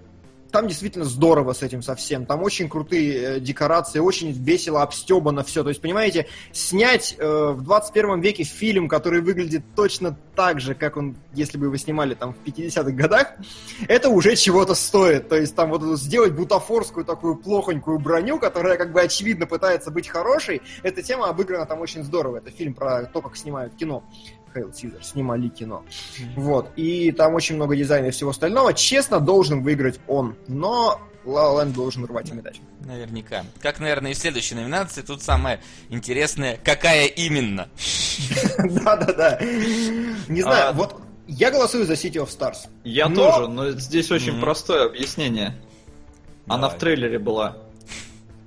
там действительно здорово с этим совсем. Там очень крутые э, декорации, очень весело обстебано все. То есть, понимаете, снять э, в 21 веке фильм, который выглядит точно так же, как он, если бы его снимали там в 50-х годах, это уже чего-то стоит. То есть там вот сделать бутафорскую такую плохонькую броню, которая как бы очевидно пытается быть хорошей, эта тема обыграна там очень здорово. Это фильм про то, как снимают кино. Хейл Сизер, снимали кино. Вот. И там очень много дизайна и всего остального. Честно, должен выиграть он. Но La La Land должен рвать и метать. Наверняка. Как, наверное, и в следующей номинации, тут самое интересное, какая именно. Да-да-да. Не знаю, а, вот я голосую за City of Stars. Я тоже, но здесь очень простое объяснение. Она в трейлере была.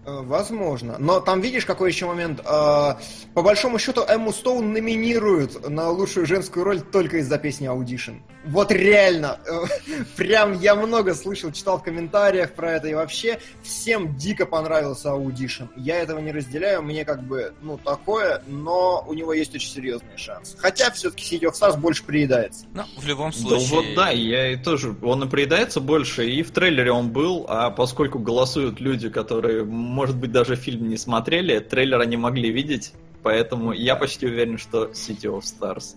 Э, возможно. Но там видишь, какой еще момент. Э, по большому счету, Эмму Стоун номинируют на лучшую женскую роль только из-за песни Audition. Вот реально. Э, прям я много слышал, читал в комментариях про это. И вообще всем дико понравился Audition. Я этого не разделяю. Мне как бы, ну, такое. Но у него есть очень серьезный шанс. Хотя все-таки City of Stars больше приедается. Ну, в любом случае... Да вот да, я и тоже... Он и приедается больше. И в трейлере он был. А поскольку голосуют люди, которые может быть, даже фильм не смотрели, трейлер они могли видеть, поэтому я почти уверен, что City of Stars.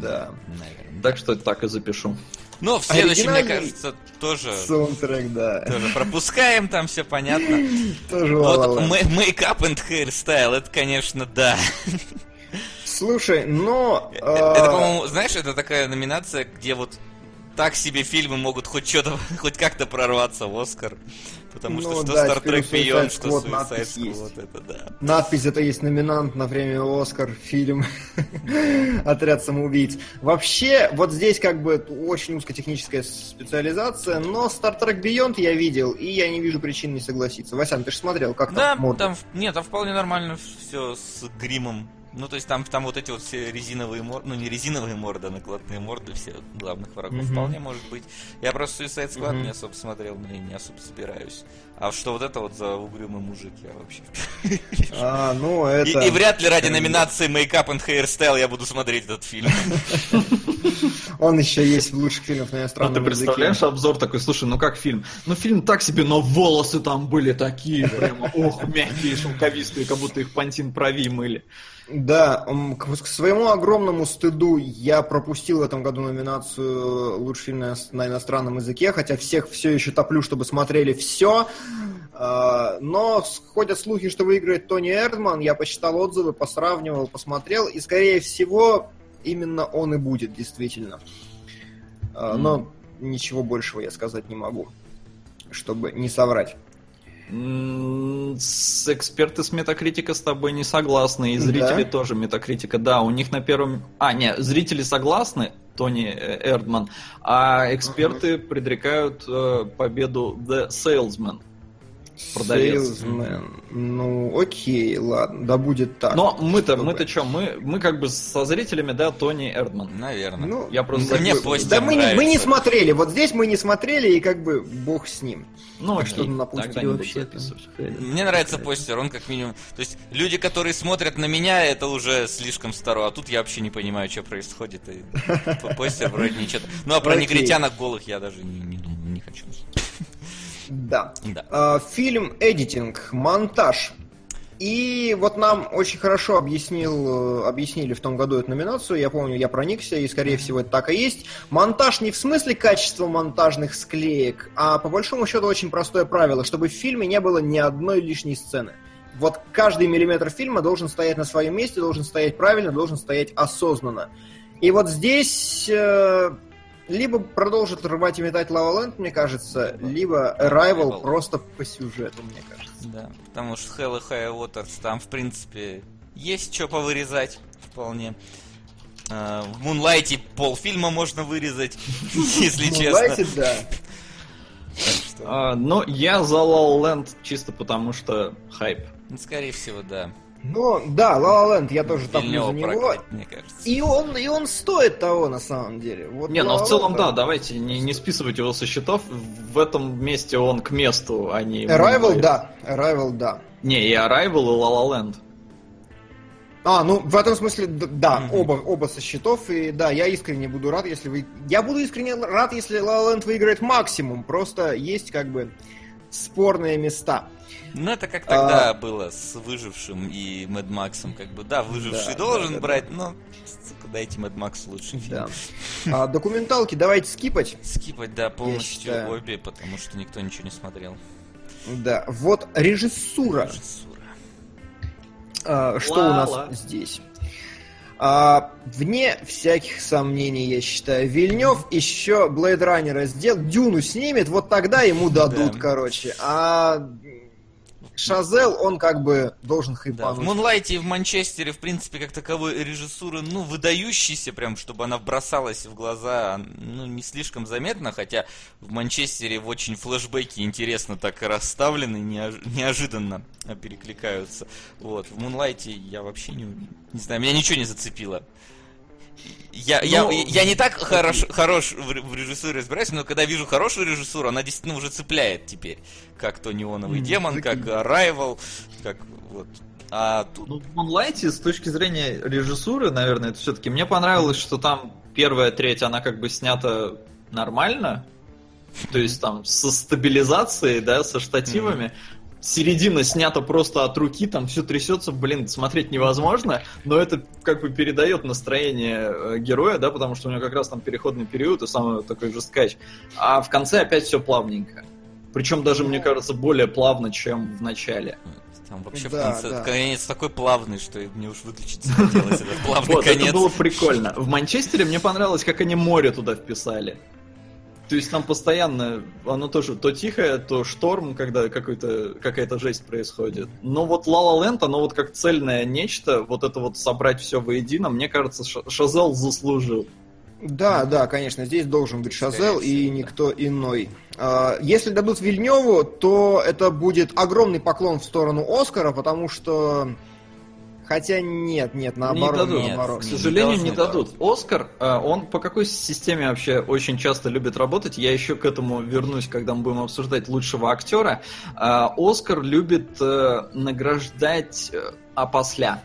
Да. Наверное. Так что так и запишу. Но в следующем, мне кажется, тоже... Саундтрек, да. Тоже пропускаем, там все понятно. Тоже Вот мейкап and hairstyle, это, конечно, да. Слушай, но... Это, а, по-моему, знаешь, это такая номинация, где вот так себе фильмы могут хоть что-то, хоть как-то прорваться в Оскар. Потому ну, что что да, Star Trek Beyond, что Suicide Squad, это да. Надпись это есть номинант на премию Оскар, фильм Отряд самоубийц. Вообще, вот здесь как бы очень узкотехническая специализация, но Star Trek Beyond я видел, и я не вижу причин не согласиться. Васян, ты же смотрел, как да, там там, нет, там вполне нормально все с гримом Ну, то есть там, там вот эти вот все резиновые морды, ну не резиновые морды, а накладные морды все главных врагов Мгм. вполне может быть. Я просто Suicide Squad Мгм. не особо смотрел, но и не особо собираюсь. А что вот это вот за угрюмый мужик, я вообще... А, ну, И, это... и вряд ли ради номинации Make-up and Hairstyle я буду смотреть этот фильм. Он еще есть в лучших фильмах на А иностранном ты представляешь обзор такой, слушай, ну как фильм? Ну фильм так себе, но волосы там были такие, прямо, ох, мягкие, шелковистые, как будто их пантин прави мыли. Да, к, своему огромному стыду я пропустил в этом году номинацию лучший фильм на, иностранном языке, хотя всех все еще топлю, чтобы смотрели все. Но ходят слухи, что выиграет Тони Эрдман. Я посчитал отзывы, посравнивал, посмотрел, и скорее всего именно он и будет действительно. А, Но ничего большего я сказать не могу, чтобы не соврать. С эксперты с Метакритика с тобой не согласны, и зрители Да? тоже Метакритика. Да, у них на первом... А, не, зрители согласны, Тони э, Эрдман, а эксперты предрекают э, победу The Salesman. Продавец. Salesman. Ну, окей, ладно, да будет так. Но мы-то, Чтобы- мы-то что, мы, мы как бы со зрителями, да, Тони Эрдман. Наверное. Ну, Я просто... Мне как бы- постер Да мы не, мы не смотрели, вот здесь мы не смотрели, и как бы бог с ним. Ну, А окей, что напустили тогда записывать. Мне нравится постер, он как минимум... То есть люди, которые смотрят на меня, это уже слишком старо, а тут я вообще не понимаю, что происходит. и по- Постер вроде ничего. Ну а про негритянок голых я даже не, не думаю, не хочу. Да. Да. А, фильм «Эдитинг», монтаж. И вот нам очень хорошо объяснил, э, объяснили в том году эту номинацию. Я помню, я проникся, и скорее всего это так и есть. Монтаж не в смысле качества монтажных склеек, а по большому счету очень простое правило, чтобы в фильме не было ни одной лишней сцены. Вот каждый миллиметр фильма должен стоять на своем месте, должен стоять правильно, должен стоять осознанно. И вот здесь э, либо продолжит рвать и метать La Land, мне кажется, либо Arrival просто по сюжету, мне кажется. Да, потому что Hell и High Waters там, в принципе, есть что повырезать вполне. А, В Мунлайте полфильма можно вырезать, если Ну, честно. да. Так что, А, но я за La La Land чисто потому что хайп. ну, Скорее всего, да. Ну, да, La La Land я тоже топлю за него. прокатит, мне кажется. И он, и он стоит того, на самом деле. Вот Не, La но в целом да, давайте не, не списывать его со счетов. В этом месте он к месту, а не... Arrival, да. Arrival, да. Не, и Arrival, и La La Land. А, ну, в этом смысле, да, Мгм. оба, оба со счетов, и да, я искренне буду рад, если вы... Я буду искренне рад, если La La Land выиграет максимум, просто есть, как бы, спорные места. Ну, это как А. тогда было с Выжившим и Мэд Максом. Как бы, да, Выживший Да, должен да, да, брать, но, сука, дайте Мэд Максу лучший фильм. Да. А, документалки давайте скипать. Скипать, да, полностью обе, потому что никто ничего не смотрел. Да, вот режиссура. Режиссура. А, что у нас Ла-ла. здесь? А, вне всяких сомнений, я считаю, Вильнев еще Runner сделал, Дюну снимет, вот тогда ему дадут, Да. короче. А Шазел, он как бы должен Да, в хайпануть. Мунлайте и в Манчестере, в принципе, как таковой режиссуры, ну, выдающейся, прям, чтобы она бросалась в глаза, ну, не слишком заметно, хотя в Манчестере в очень флешбеки интересно так расставлены, неож- неожиданно перекликаются. Вот, в Мунлайте я вообще не, не знаю, меня ничего не зацепило. Я, я, Ну, я не так хорош, хорош в, ре- в режиссуре разбираюсь, но когда вижу хорошую режиссуру, она действительно уже цепляет теперь. Как то неоновый М, демон, как Arrival, как вот. А тут Ну, в Moonlight, с точки зрения режиссуры, наверное, это все-таки мне понравилось, что там первая треть, она как бы снята нормально. То есть там со стабилизацией, да, со штативами. Середина снята просто от руки, там все трясется, блин, смотреть невозможно, но это как бы передает настроение э, героя, да, потому что у него как раз там переходный период и самый такой же скач. А в конце опять все плавненько. Причем даже, мне кажется, более плавно, чем в начале. Там вообще Да, в конце да. конец такой плавный, что мне уж выключить захотелось этот плавный Вот, конец. это было прикольно. В Манчестере мне понравилось, как они море туда вписали. То есть там постоянно, оно тоже то тихое, то шторм, когда какой-то, какая-то жесть происходит. Но вот La La Land, оно вот как цельное нечто, вот это вот собрать все воедино, мне кажется, Ша- Шазел заслужил. Да, да, конечно, здесь должен быть Шазел и никто иной. А, Если дадут Вильневу, то это будет огромный поклон в сторону Оскара, потому что Хотя нет, нет, наоборот, не дадут. наоборот. К Не сожалению, должны не дадут. Оскар, э, он по какой системе вообще очень часто любит работать? Я еще к этому вернусь, когда мы будем обсуждать лучшего актера. Э, Оскар любит э, награждать опосля.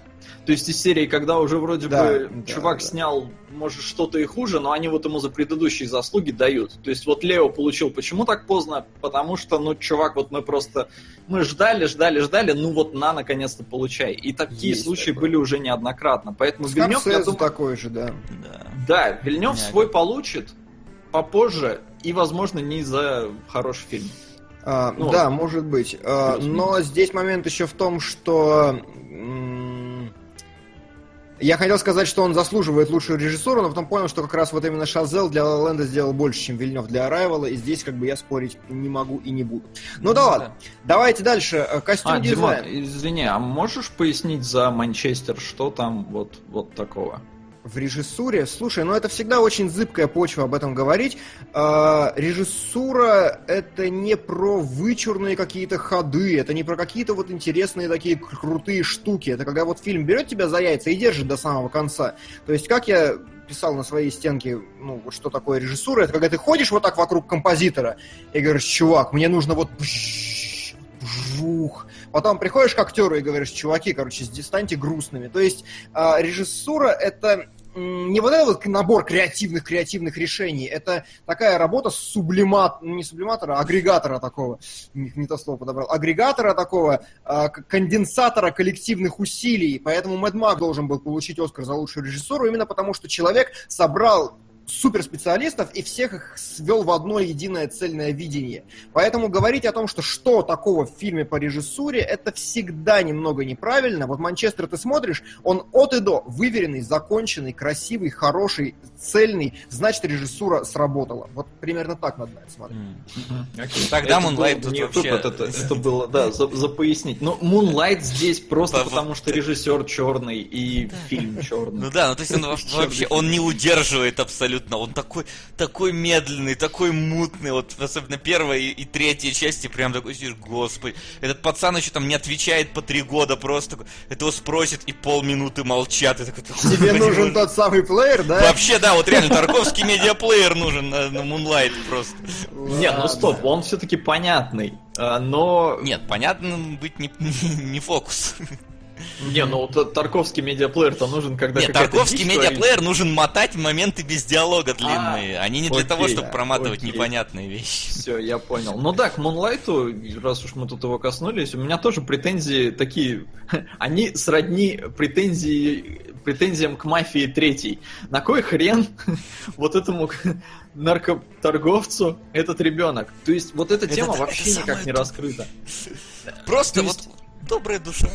То есть из серии, когда уже вроде Да, бы да, чувак да. снял, может, что-то и хуже, но они вот ему за предыдущие заслуги дают. То есть вот Лео получил почему так поздно? Потому что, ну, чувак, вот мы просто... Мы ждали, ждали, ждали, ну вот на, наконец-то получай. И такие Есть случаи такое. были уже неоднократно. Поэтому Вильнёв, я думаю, такой же, да. Да. да, Вильнев свой получит попозже, и, возможно, не за хороший фильм. А, Ну, да, может быть. А, но здесь момент еще в том, что м, я хотел сказать, что он заслуживает лучшую режиссуру, но потом понял, что как раз вот именно Шазел для Ленда сделал больше, чем Вильнев для Arrival, и здесь как бы я спорить не могу и не буду. Ну да ладно. Давайте дальше. Э, Костюм А, Дима, дизайн. извини, а можешь пояснить за Манчестер, что там вот, вот такого? В режиссуре, слушай, ну это всегда очень зыбкая почва об этом говорить. А, режиссура это не про вычурные какие-то ходы, это не про какие-то вот интересные такие кр- крутые штуки. Это когда вот фильм берет тебя за яйца и держит до самого конца. То есть как я писал на своей стенке, ну, что такое режиссура, это когда ты ходишь вот так вокруг композитора и говоришь, чувак, мне нужно вот бжух. Потом приходишь к актеру и говоришь, чуваки, короче, станьте грустными. То есть а, режиссура это не вот этот вот набор креативных креативных решений, это такая работа сублимат, ну, не сублиматора, а агрегатора такого, не, не то слово подобрал, агрегатора такого, а, конденсатора коллективных усилий, поэтому Мэд Мак должен был получить Оскар за лучшую режиссуру, именно потому что человек собрал суперспециалистов и всех их свел в одно единое цельное видение. Поэтому говорить о том, что что такого в фильме по режиссуре, это всегда немного неправильно. Вот Манчестер ты смотришь, он от и до выверенный, законченный, красивый, хороший, цельный, значит режиссура сработала. Вот примерно так надо это смотреть. М. Тогда Это Moonlight был тут вообще... это, это было, да, за, за пояснить. Но Moonlight здесь просто потому, что режиссер черный и фильм черный. Ну да, ну то есть он во- вообще, он не удерживает абсолютно, он такой, такой медленный, такой мутный, вот особенно первая и, и третья части, прям такой сидишь, господи, этот пацан еще там не отвечает по три года просто, это его спросит и полминуты молчат, и такой, Тебе «Господи, нужен боже». тот самый плеер, да? Вообще, да, вот реально, Тарковский медиаплеер нужен на, на Moonlight просто. Не, ну стоп, он все-таки понятный. а, Но... Нет, понятно, быть не, не фокус. Не, ну вот Тарковский медиаплеер-то нужен, когда Нет, Тарковский медиаплеер нужен мотать моменты без диалога длинные. Они не для того, чтобы проматывать непонятные вещи. Все, я понял. Ну да, к Мунлайту, раз уж мы тут его коснулись, у меня тоже претензии такие, они сродни претензии, претензиям к мафии третьей. На кой хрен вот этому наркоторговцу этот ребенок? То есть вот эта тема вообще никак не раскрыта. Просто То вот добрая душа.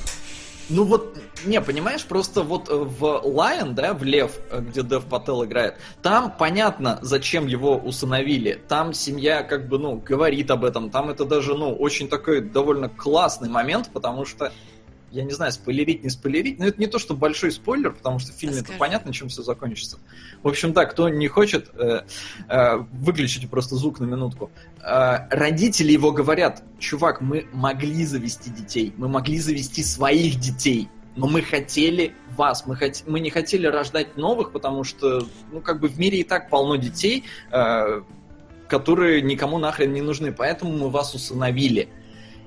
Ну вот, не, понимаешь, просто вот э, в Lion, да, в Лев, э, где Дев Паттел играет, там понятно, зачем его усыновили. Там семья как бы, ну, говорит об этом. Там это даже, ну, очень такой довольно классный момент, потому что, я не знаю, спойлерить, не спойлерить, но это не то, что большой спойлер, потому что в фильме это понятно, чем все закончится. В общем, так, кто не хочет, э, э, выключите просто звук на минутку. Э, родители его говорят, чувак, мы могли завести детей, мы могли завести своих детей, но мы хотели вас, мы, хот- мы не хотели рождать новых, потому что, ну, как бы в мире и так полно детей, э, которые никому нахрен не нужны, поэтому мы вас усыновили.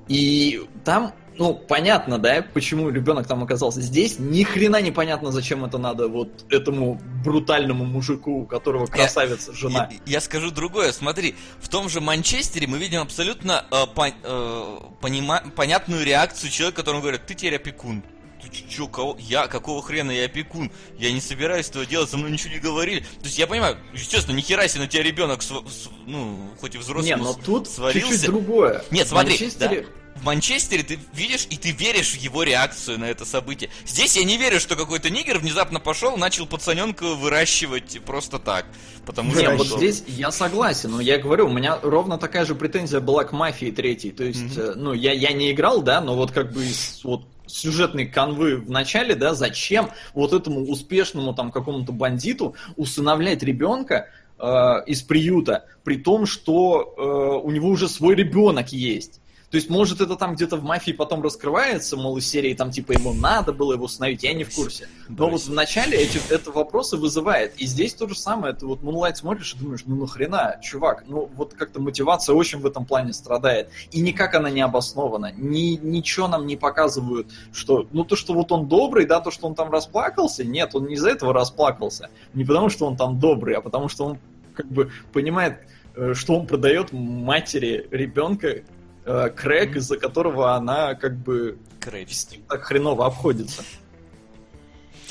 И там, ну, понятно, да, почему ребенок там оказался здесь. Ни хрена непонятно, зачем это надо вот этому брутальному мужику, у которого красавица жена. Я, я скажу другое. Смотри, в том же Манчестере мы видим абсолютно э, по- э, понима- понятную реакцию человека, которому говорят, ты теперь опекун. Ты чё, кого? Я? Какого хрена я опекун? Я не собираюсь этого делать, со мной ничего не говорили. То есть я понимаю, естественно, ни хера себе на тебя ребенок, св- с- ну, хоть и взрослый, Не, но тут свалился. чуть-чуть другое. Нет, смотри, Манчестере- В Манчестере ты видишь и ты веришь в его реакцию на это событие. Здесь я не верю, что какой-то нигер внезапно пошел, начал пацаненка выращивать просто так. Потому Не, что... вот здесь я согласен, но я говорю, у меня ровно такая же претензия была к мафии третьей. То есть, э, ну, я, я не играл, да, но вот как бы из вот сюжетной канвы в начале, да, зачем вот этому успешному там какому-то бандиту усыновлять ребенка э, из приюта, при том, что э, у него уже свой ребенок есть. То есть, может, это там где-то в мафии потом раскрывается, мол, из серии там типа ему надо было его установить, я не в курсе. Но вот в начале эти, это вопросы вызывает. И здесь то же самое. Ты вот Moonlight смотришь и думаешь, ну нахрена, чувак, ну вот как-то мотивация очень в этом плане страдает. И никак она не обоснована. Ни, ничего нам не показывают, что, ну то, что вот он добрый, да, то, что он там расплакался, нет, он не из-за этого расплакался. Не потому, что он там добрый, а потому, что он как бы понимает, э, что он продает матери ребенка э, крэк, из-за которого она как бы Крэч. с ним так хреново обходится.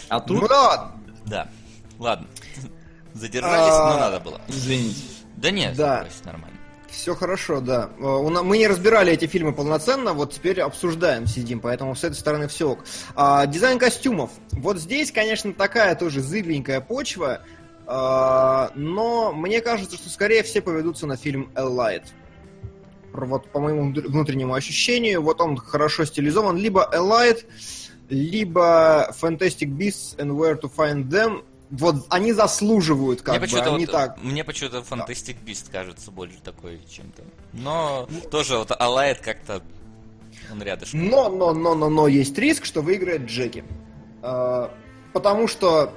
А тут, Ну да, Да. Ладно. Задержались, но А, надо было. извините. Да нет, Да. брось, нормально. все хорошо, да. Э, Мы не разбирали эти фильмы полноценно, вот теперь обсуждаем, сидим, поэтому с этой стороны все ок. А, дизайн костюмов. Вот здесь, конечно, такая тоже зыбленькая почва, а, но мне кажется, что скорее все поведутся на фильм Elliot. Вот по моему внутр- внутреннему ощущению, вот он хорошо стилизован. Либо Elliot, либо Fantastic Beasts and Where to Find Them. Вот они заслуживают, как мне бы, они вот- так. мне почему-то Fantastic Beast кажется больше такой чем-то. Но тоже вот Алайт как-то он рядышком. Но, но, но, но, но есть риск, что выиграет Джеки. А, Потому что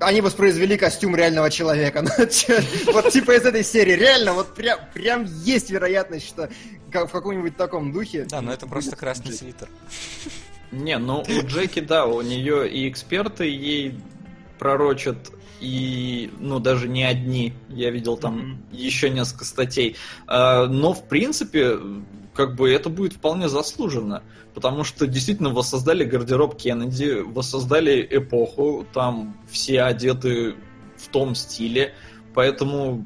они воспроизвели костюм реального человека. Ну, Вот типа из этой серии. Реально, вот прям, есть вероятность, что в каком-нибудь таком духе. Да, но это просто красный свитер. Не, ну у Джеки, да, у нее и эксперты ей пророчат, и, ну, даже не одни. Я видел там еще несколько статей. А, Но, в принципе, как бы это будет вполне заслуженно. Потому что действительно воссоздали гардероб Кеннеди, воссоздали эпоху, там все одеты в том стиле. Поэтому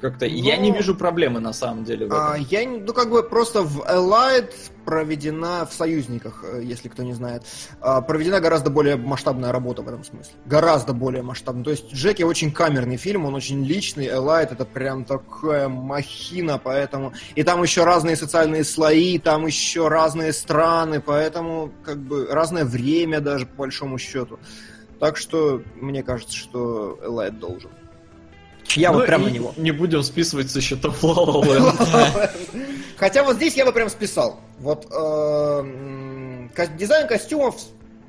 как-то я Но- не вижу проблемы на самом деле в этом. А, я, ну, как бы просто в Allied проведена, в союзниках, э, если кто не знает, а, проведена гораздо более масштабная работа в этом смысле. Гораздо более масштабная. То есть Джеки очень камерный фильм, он очень личный, Allied это прям такая махина, поэтому... И там еще разные социальные слои, там еще разные страны, поэтому как бы разное время даже, по большому счету. Так что мне кажется, что Allied должен. Я Ну вот прям на него. Не будем списывать со счетов. Хотя вот здесь я бы прям списал. Вот э, дизайн костюмов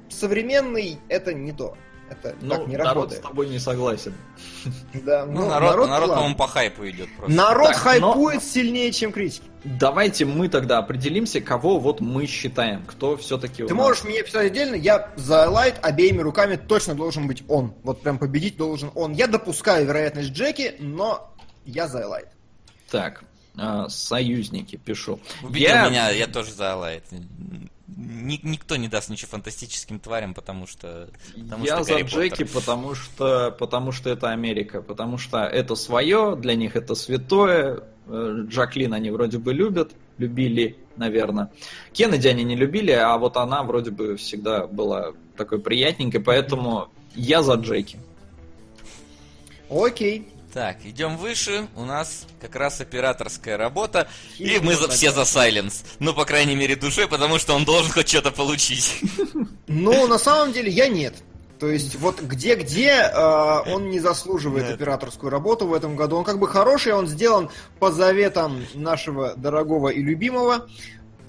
современный это не то. Это Ну, так не народ с работает. тобой не согласен. Да, Ну, народ, народ, ладно. по-моему, по хайпу идет просто. Народ Так, но- хайпует сильнее, чем критики. Давайте мы тогда определимся, кого вот мы считаем, кто все-таки Ты можешь мне писать отдельно, я за Allied обеими руками точно должен быть он. Вот прям победить должен он. Я допускаю вероятность Джеки, но я за Allied. Так, а, союзники пишу. Убедил Я- меня, я тоже за Allied. Ни- никто не даст ничего фантастическим тварям, потому что... потому Я что за Гарри Джеки, Поттер. потому что, потому что это Америка, потому что это свое, для них это святое. Э, Джаклин они вроде бы любят, любили, наверное. Кеннеди они не любили, а вот она вроде бы всегда была такой приятненькой, поэтому я за Джеки. Окей. Так, идем выше. У нас как раз операторская работа. И Фильм мы за, все за Сайленс. Ну, по крайней мере, душой, потому что он должен хоть что-то получить. Ну, на самом деле, я нет. То есть, вот где-где э, он не заслуживает Нет. операторскую работу в этом году. Он как бы хороший, он сделан по заветам нашего дорогого и любимого,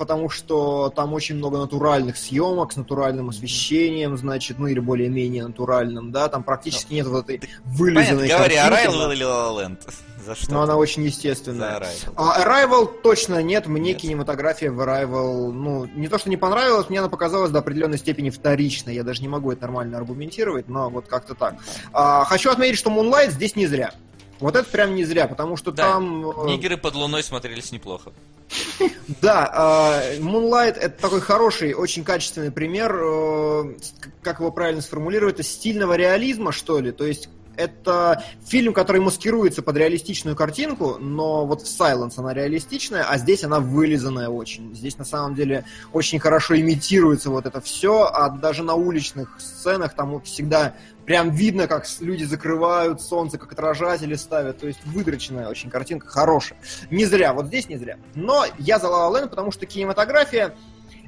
потому что там очень много натуральных съемок с натуральным освещением, значит, ну или более-менее натуральным, да, там практически нет вот этой Понятно, вылизанной говори, картинки, Arrival или La La Land? За что? но она ты? очень За естественная. Arrival. А Arrival точно нет, мне Нет. кинематография в Arrival, ну, не то, что не понравилась, мне она показалась до определенной степени вторичной, я даже не могу это нормально аргументировать, но вот как-то так. А, хочу отметить, что Moonlight здесь не зря. Вот это прям не зря, потому что Да, там... э, Нигеры под луной смотрелись неплохо. Да, э, Moonlight это такой хороший, очень качественный пример, э, как его правильно сформулировать, это стильного реализма, что ли. То есть это фильм, который маскируется под реалистичную картинку, но вот в Silence она реалистичная, а здесь она вылизанная очень. Здесь на самом деле очень хорошо имитируется вот это все, а даже на уличных сценах там всегда прям видно, как люди закрывают солнце, как отражатели ставят. То есть выдроченная очень картинка, хорошая. Не зря, вот здесь не зря. Но я за La La Land, потому что кинематография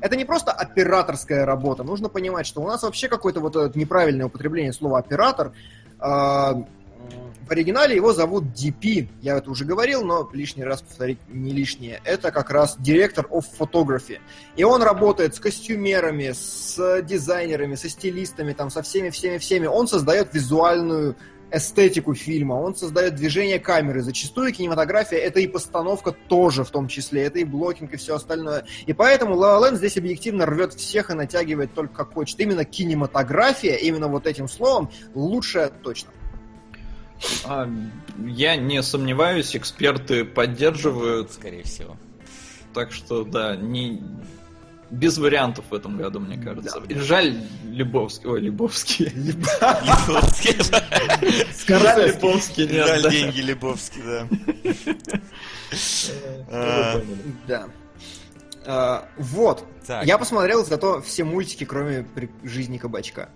это не просто операторская работа. Нужно понимать, что у нас вообще какое-то вот это неправильное употребление слова оператор. А, В оригинале его зовут DP, я это уже говорил, но лишний раз повторить не лишнее. Это как раз директор of photography. И он работает с костюмерами, с дизайнерами, со стилистами, там, со всеми-всеми-всеми. Он создает визуальную эстетику фильма, он создает движение камеры. Зачастую кинематография это и постановка тоже в том числе, это и блокинг и все остальное. И поэтому La La Land здесь объективно рвет всех и натягивает только как хочет. Именно кинематография, именно вот этим словом, лучшая точно. А, я не сомневаюсь, эксперты поддерживают. Скорее всего. Так что, да, не, без вариантов в этом году, мне кажется. Да. Жаль Любовский. Ой, Любовский. Любовский. Жаль Любовский, нет. Жаль деньги Любовский, да. А. Да. А, вот. Я посмотрел зато все мультики, кроме жизни кабачка.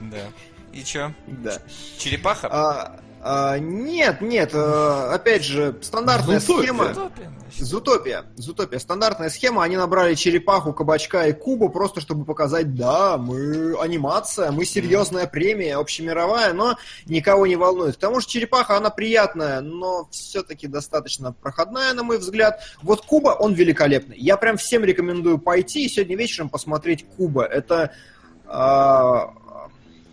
Да. И чё? Да. Черепаха? А, а, нет, нет, а, опять же, стандартная Зутопия. схема. Зутопия, Зутопия. Зутопия. Стандартная схема. Они набрали черепаху, кабачка и кубу, просто чтобы показать, да, мы анимация, мы серьезная премия, общемировая, но никого не волнует. Потому что черепаха, она приятная, но все-таки достаточно проходная, на мой взгляд. Вот Куба, он великолепный. Я прям всем рекомендую пойти и сегодня вечером посмотреть Куба. Это а,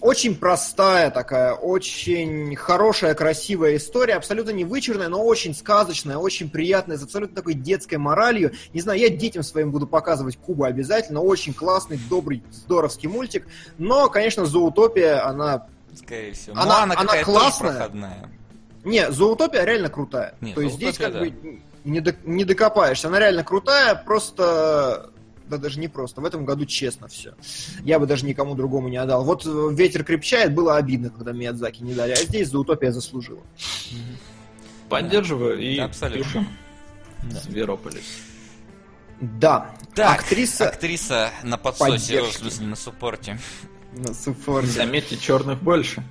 очень простая такая, очень хорошая, красивая история, абсолютно не вычурная, но очень сказочная, очень приятная, с абсолютно такой детской моралью. Не знаю, я детям своим буду показывать Кубу обязательно. Очень классный, добрый, здоровский мультик. Но, конечно, Зоутопия, она... Скорее всего. Она, она, она классная. Не, Зоутопия реально крутая. Нет, То есть здесь как да. бы не, до, не докопаешься. Она реально крутая, просто да даже не просто. В этом году честно все. Я бы даже никому другому не отдал. Вот э, ветер крепчает, было обидно, когда Миядзаки не дали, а здесь за утопия заслужила. Поддерживаю и абсолютно. Да. Зверополис. Да. Так, актриса... актриса на подсосе, в смысле на суппорте. На суппорте. Заметьте, черных больше.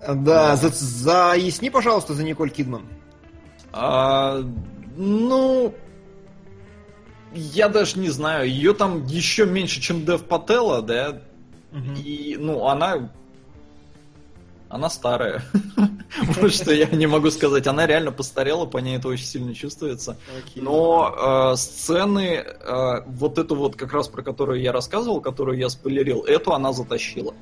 Да, да. За, заясни, пожалуйста, за Николь Кидман. А, ну, я даже не знаю, ее там еще меньше, чем Дев Пателла, да, угу. и, ну, она она старая. Вот что я не могу сказать. Она реально постарела, по ней это очень сильно чувствуется. Но э, сцены, э, вот эту вот как раз про которую я рассказывал, которую я спойлерил, эту она затащила.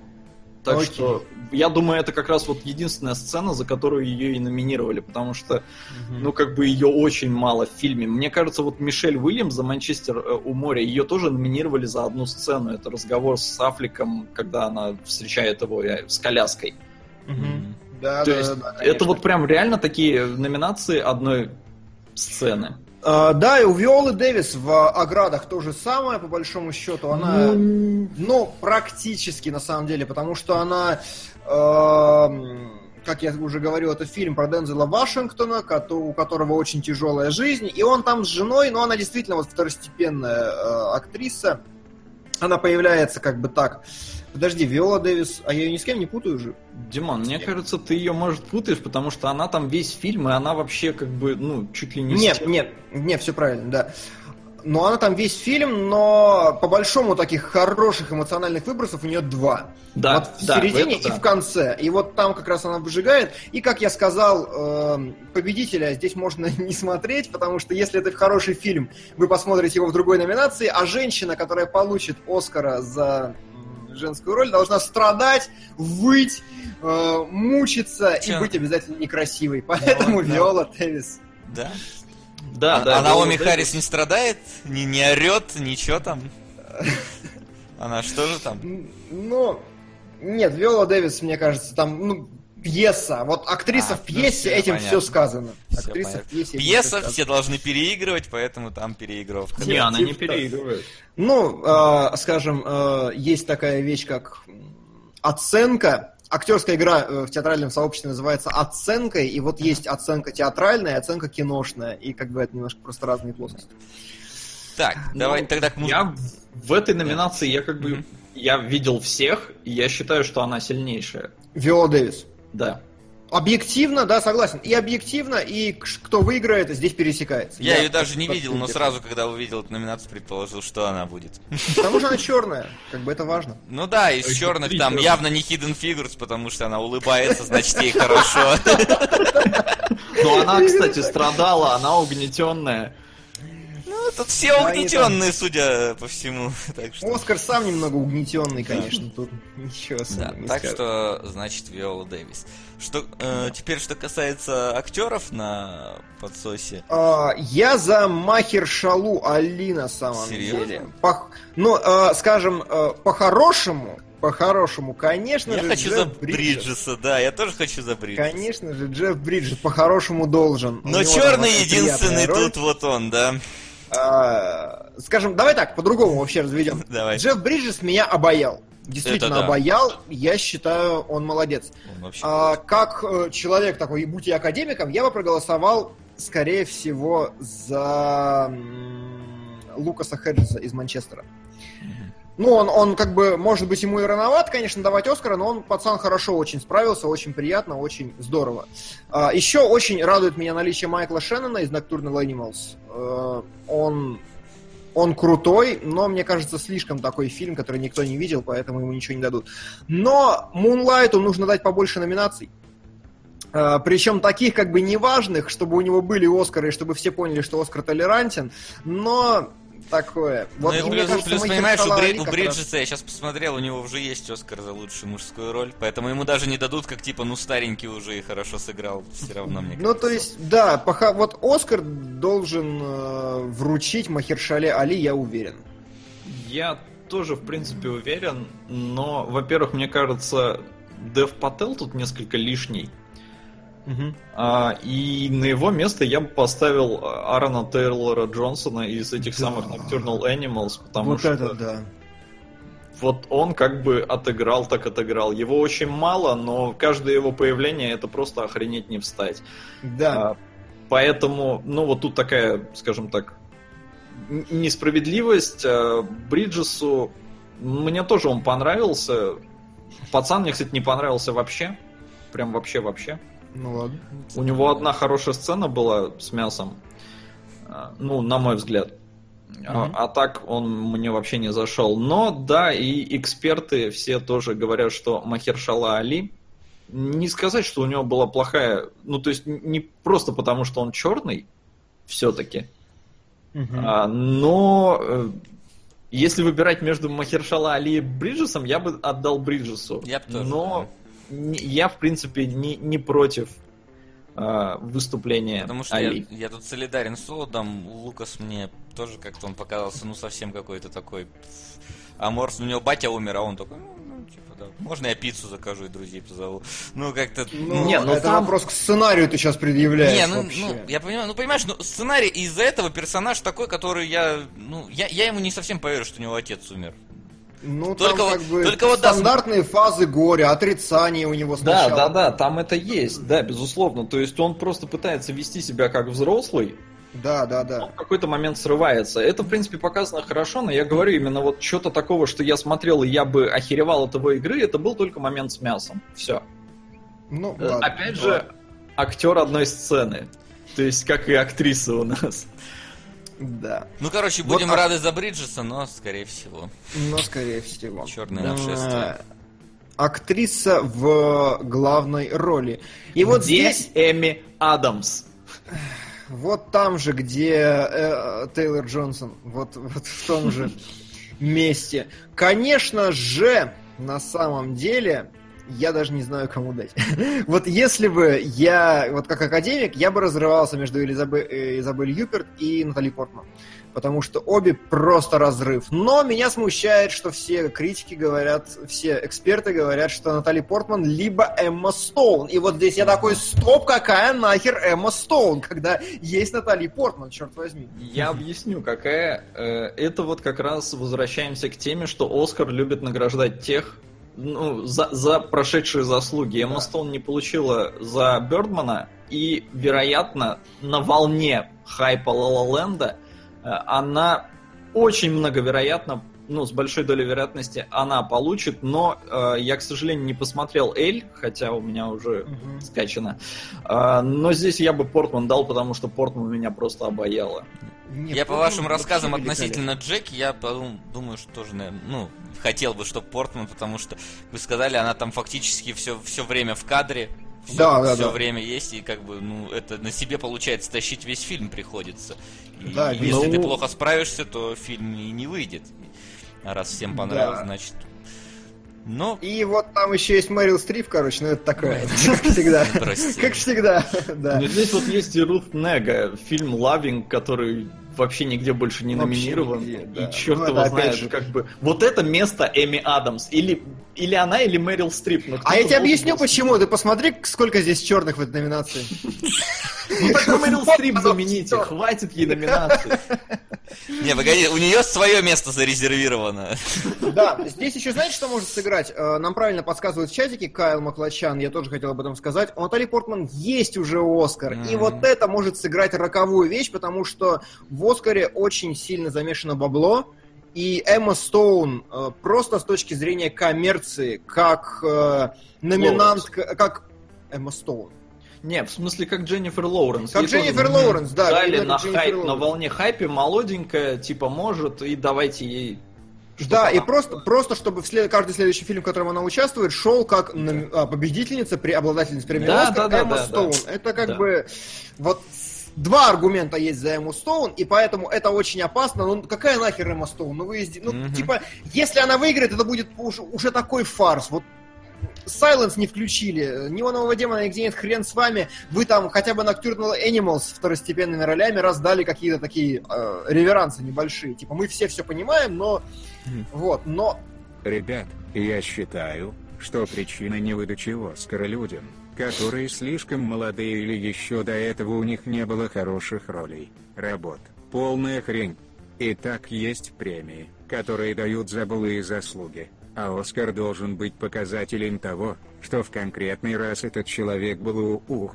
Так Окей. что я думаю, это как раз вот единственная сцена, за которую ее и номинировали, потому что, угу. ну, как бы ее очень мало в фильме. Мне кажется, вот Мишель Уильямс за Манчестер э, у моря, ее тоже номинировали за одну сцену. Это разговор с Афликом, когда она встречает его э, с коляской. Угу. Да, То да, есть да, это вот прям реально такие номинации одной сцены. Uh, да, и у Виолы Дэвис в «Оградах» то же самое, по большому счету. Она, mm. ну, практически, на самом деле, потому что она, uh, как я уже говорил, это фильм про Дензела Вашингтона, у которого очень тяжелая жизнь, и он там с женой, но она действительно вот второстепенная uh, актриса. Она появляется как бы так Подожди, Виола Дэвис, а я ее ни с кем не путаю уже. Димон, мне кажется, ты ее, может, путаешь, потому что она там весь фильм, и она вообще как бы, ну, чуть ли не... Нет, нет, нет, все правильно, да. Но она там весь фильм, но по большому таких хороших эмоциональных выбросов у нее два. Да, вот в да, середине и да. в конце. И вот там как раз она выжигает. И, как я сказал, э, победителя здесь можно не смотреть, потому что если это хороший фильм, вы посмотрите его в другой номинации, а женщина, которая получит Оскара за женскую роль, должна страдать, выть, э, мучиться Че? и быть обязательно некрасивой. Поэтому Виола да. Тевис. Да? Да, а, да. А Наоми Харрис не страдает? Не, не орет? Ничего там? Она что же там? Ну, нет, Виола Дэвис, мне кажется, там, ну, пьеса. Вот актриса а, в пьесе, все, этим понятно. все сказано. Все актриса понятно. в пьесе. Пьеса все, все должны переигрывать, поэтому там переигровка. Не, она не переигрывает. Ну, э, скажем, э, есть такая вещь, как оценка. Актерская игра э, в театральном сообществе называется оценкой, и вот есть оценка театральная, оценка киношная, и как бы это немножко просто разные плоскости. Так, ну, давай тогда к музыке. Я в этой номинации, я как бы, mm-hmm. я видел всех, и я считаю, что она сильнейшая. Виола Дэвис. Да. Объективно, да, согласен. И объективно, и кто выиграет, здесь пересекается. Я ее даже не видел, но сразу, когда увидел эту номинацию, предположил, что она будет. Потому что она черная, как бы это важно. Ну да, из А черных там явно не Hidden Figures, потому что она улыбается, значит ей хорошо. Но она, кстати, страдала, она угнетенная. Ну, тут все Да, угнетенные, судя по всему. Так что... Оскар сам немного угнетенный, конечно, тут ничего Да, не так скажешь. что, значит, Виола Дэвис. Что, э, теперь, что касается актеров на подсосе. А, я за Махершалу Али на самом Серьезно? деле. По- ну, а, скажем, а, по-хорошему, по-хорошему, конечно Я же, хочу Джефф за Бриджес. Бриджеса, да, я тоже хочу за Бриджеса. Конечно же, Джефф Бриджес по-хорошему должен. Но черный единственный тут вот он, да. А, скажем, давай так, по-другому вообще разведем. Давай. Джефф Бриджес меня обаял. Действительно да. обаял. Я считаю, он молодец. Он А, как э, человек такой, будь я академиком, я бы проголосовал, скорее всего, за Лукаса Хеджеса из Манчестера. Ну, он, он как бы, может быть, ему и рановат, конечно, давать Оскара, но он, пацан, хорошо очень справился, очень приятно, очень здорово. А, еще очень радует меня наличие Майкла Шеннона из Nocturnal Animals. Э, он, он крутой, но, мне кажется, слишком такой фильм, который никто не видел, поэтому ему ничего не дадут. Но Мунлайту нужно дать побольше номинаций. А, Причем таких как бы неважных, чтобы у него были Оскары, и чтобы все поняли, что Оскар толерантен, но такое. Ну и мне плюс, кажется, плюс, понимаешь, у, Бри- у Бриджеса, я сейчас посмотрел, у него уже есть Оскар за лучшую мужскую роль, поэтому ему даже не дадут, как типа, ну старенький уже и хорошо сыграл, все равно мне Ну, то есть, да, пока вот Оскар должен э, вручить Махершале Али, я уверен. Я тоже, в принципе, уверен, но, во-первых, мне кажется, Дев Пател тут несколько лишний. А, и на его место я бы поставил а, Аарона Тейлора Джонсона из этих Да. самых Nocturnal Animals, потому вот что это да. вот он как бы отыграл, так отыграл. Его очень мало, но каждое его появление это просто охренеть не встать. Да. А, Поэтому, ну вот тут такая, скажем так, несправедливость. А, Бриджесу, мне тоже он понравился. Пацан мне, кстати, не понравился вообще. Прям вообще-вообще. Ну ладно. У него одна хорошая сцена была с мясом. А, Ну, на мой взгляд. А, Мгм. а так он мне вообще не зашел. Но да, и эксперты все тоже говорят, что Махершала Али не сказать, что у него была плохая. Ну, то есть, не просто потому, что он черный, все-таки. Мгм. А, но э, если выбирать между Махершала Али и Бриджесом, я бы отдал Бриджесу. Я б тоже, Но я, в принципе, не, не против а, выступления Потому что я, Али. я тут солидарен с Солодом, Лукас мне тоже как-то он показался, ну, совсем какой-то такой аморс. У него батя умер, а он такой, ну, ну, типа, да, можно я пиццу закажу и друзей позову. Ну, как-то... Ну, Не, ну это там- вопрос к сценарию ты сейчас предъявляешь Не, ну, вообще. ну, я понимаю, ну понимаешь, ну сценарий из-за этого персонаж такой, который я, ну, я, я ему не совсем поверю, что у него отец умер. Ну, Только там как бы только вот да, стандартные фазы горя, отрицание у него Да, сначала. да, да, там это есть, да, безусловно. То есть он просто пытается вести себя как взрослый, Да, да, да. в какой-то момент срывается. Это, в принципе, показано хорошо, но я говорю именно вот что-то такого, что я смотрел и я бы охеревал от его игры, это был только момент с мясом. Все. Ну, ладно. Опять же, актер одной сцены. То есть, как и актриса у нас. Да. Ну, короче, Вот будем так. рады за Бриджеса, но, скорее всего. Но, скорее всего. Чёрное Да. нашествие. Актриса в главной роли. И вот Где здесь, Эми Адамс? вот там же, где э, Тейлор Джонсон, вот, вот в том же месте. Конечно же, на самом деле, я даже не знаю, кому дать. Вот если бы я, вот как академик, я бы разрывался между Элизабе- э, Изабель Юперт и Натали Портман. Потому что обе просто разрыв. Но меня смущает, что все критики говорят, все эксперты говорят, что Натали Портман либо Эмма Стоун. И вот здесь я такой, стоп, какая нахер Эмма Стоун, когда есть Натали Портман, черт возьми. Я объясню, какая. э, Это вот как раз возвращаемся к теме, что Оскар любит награждать тех, ну, за, за прошедшие заслуги. Эмма Да. Стоун не получила за Бердмана, и, вероятно, на волне хайпа Ла Ленда она очень многовероятно ну, с большой долей вероятности она получит, но э, я, к сожалению, не посмотрел Эль, хотя у меня уже Мгм. скачано. Э, но здесь я бы Портман дал, потому что Портман меня просто обаяло. Не, я по вашим рассказам относительно Джеки, я подум- думаю, что тоже, наверное, ну, хотел бы, чтобы Портман, потому что вы сказали, она там фактически все, все время в кадре. Все, Да, да, да. время есть, и как бы, ну, это на себе, получается, тащить весь фильм приходится. И Да, если ну- ты плохо справишься, то фильм и не выйдет. А раз всем понравилось, Да. значит. Но И вот там еще есть Мэрил Стрип, короче, ну это такое, как всегда. Как всегда, да. Но здесь вот есть и Рут Нега, фильм «Лавинг», который вообще нигде больше не Вообще номинирован. нигде, да. И черт Ну, его знает, же- как бы... Вот это место Эми Адамс. Или, или она, или Мэрил Стрип. но А кто-то я тебе объясню был- почему. Ты посмотри, сколько здесь черных в этой номинации. Ну Мэрил Стрип Вот замените, хватит ей номинации. Не, погоди, у нее свое место зарезервировано. Да, здесь еще знаете, что может сыграть? Э, Нам правильно подсказывают в чатике Кайл Маклачан, я тоже хотел об этом сказать. У Натали Портман есть уже Оскар, и вот это может сыграть роковую вещь, потому что в Оскаре очень сильно замешано бабло, и Эмма Стоун э, просто с точки зрения коммерции, как э, номинантка, как Эмма Стоун. Не, в смысле, как Дженнифер Лоуренс. Как Ей Дженнифер Лоуренс, да. Дали на, Дженнифер хайп, на Лоуренс. волне хайпе, молоденькая, типа может, и давайте ей... Да, и просто, просто чтобы в след- каждый следующий фильм, в котором она участвует, шел как а, победительница, при обладательница премии Да, Оскар да, да, Эмма да, Стоун. да. Это как Да. бы вот два аргумента есть за Эмму Стоун, и поэтому это очень опасно. Ну какая нахер Эмма Стоун? Ну вы ну Мгм. типа, если она выиграет, это будет уж- уже такой фарс. Вот Silence не включили, Неонового демона, нигде нет, хрен с вами. Вы там хотя бы Nocturnal Animals второстепенными ролями раздали какие-то такие э, реверансы небольшие. Типа, мы все все понимаем, но... Мгм. Вот, но Ребят, я считаю, что причина невыдачи Оскара людям, которые слишком молодые или еще до этого у них не было хороших ролей, работ, полная хрень. И так есть премии, которые дают за былые заслуги, а Оскар должен быть показателем того, что в конкретный раз этот человек был у ух.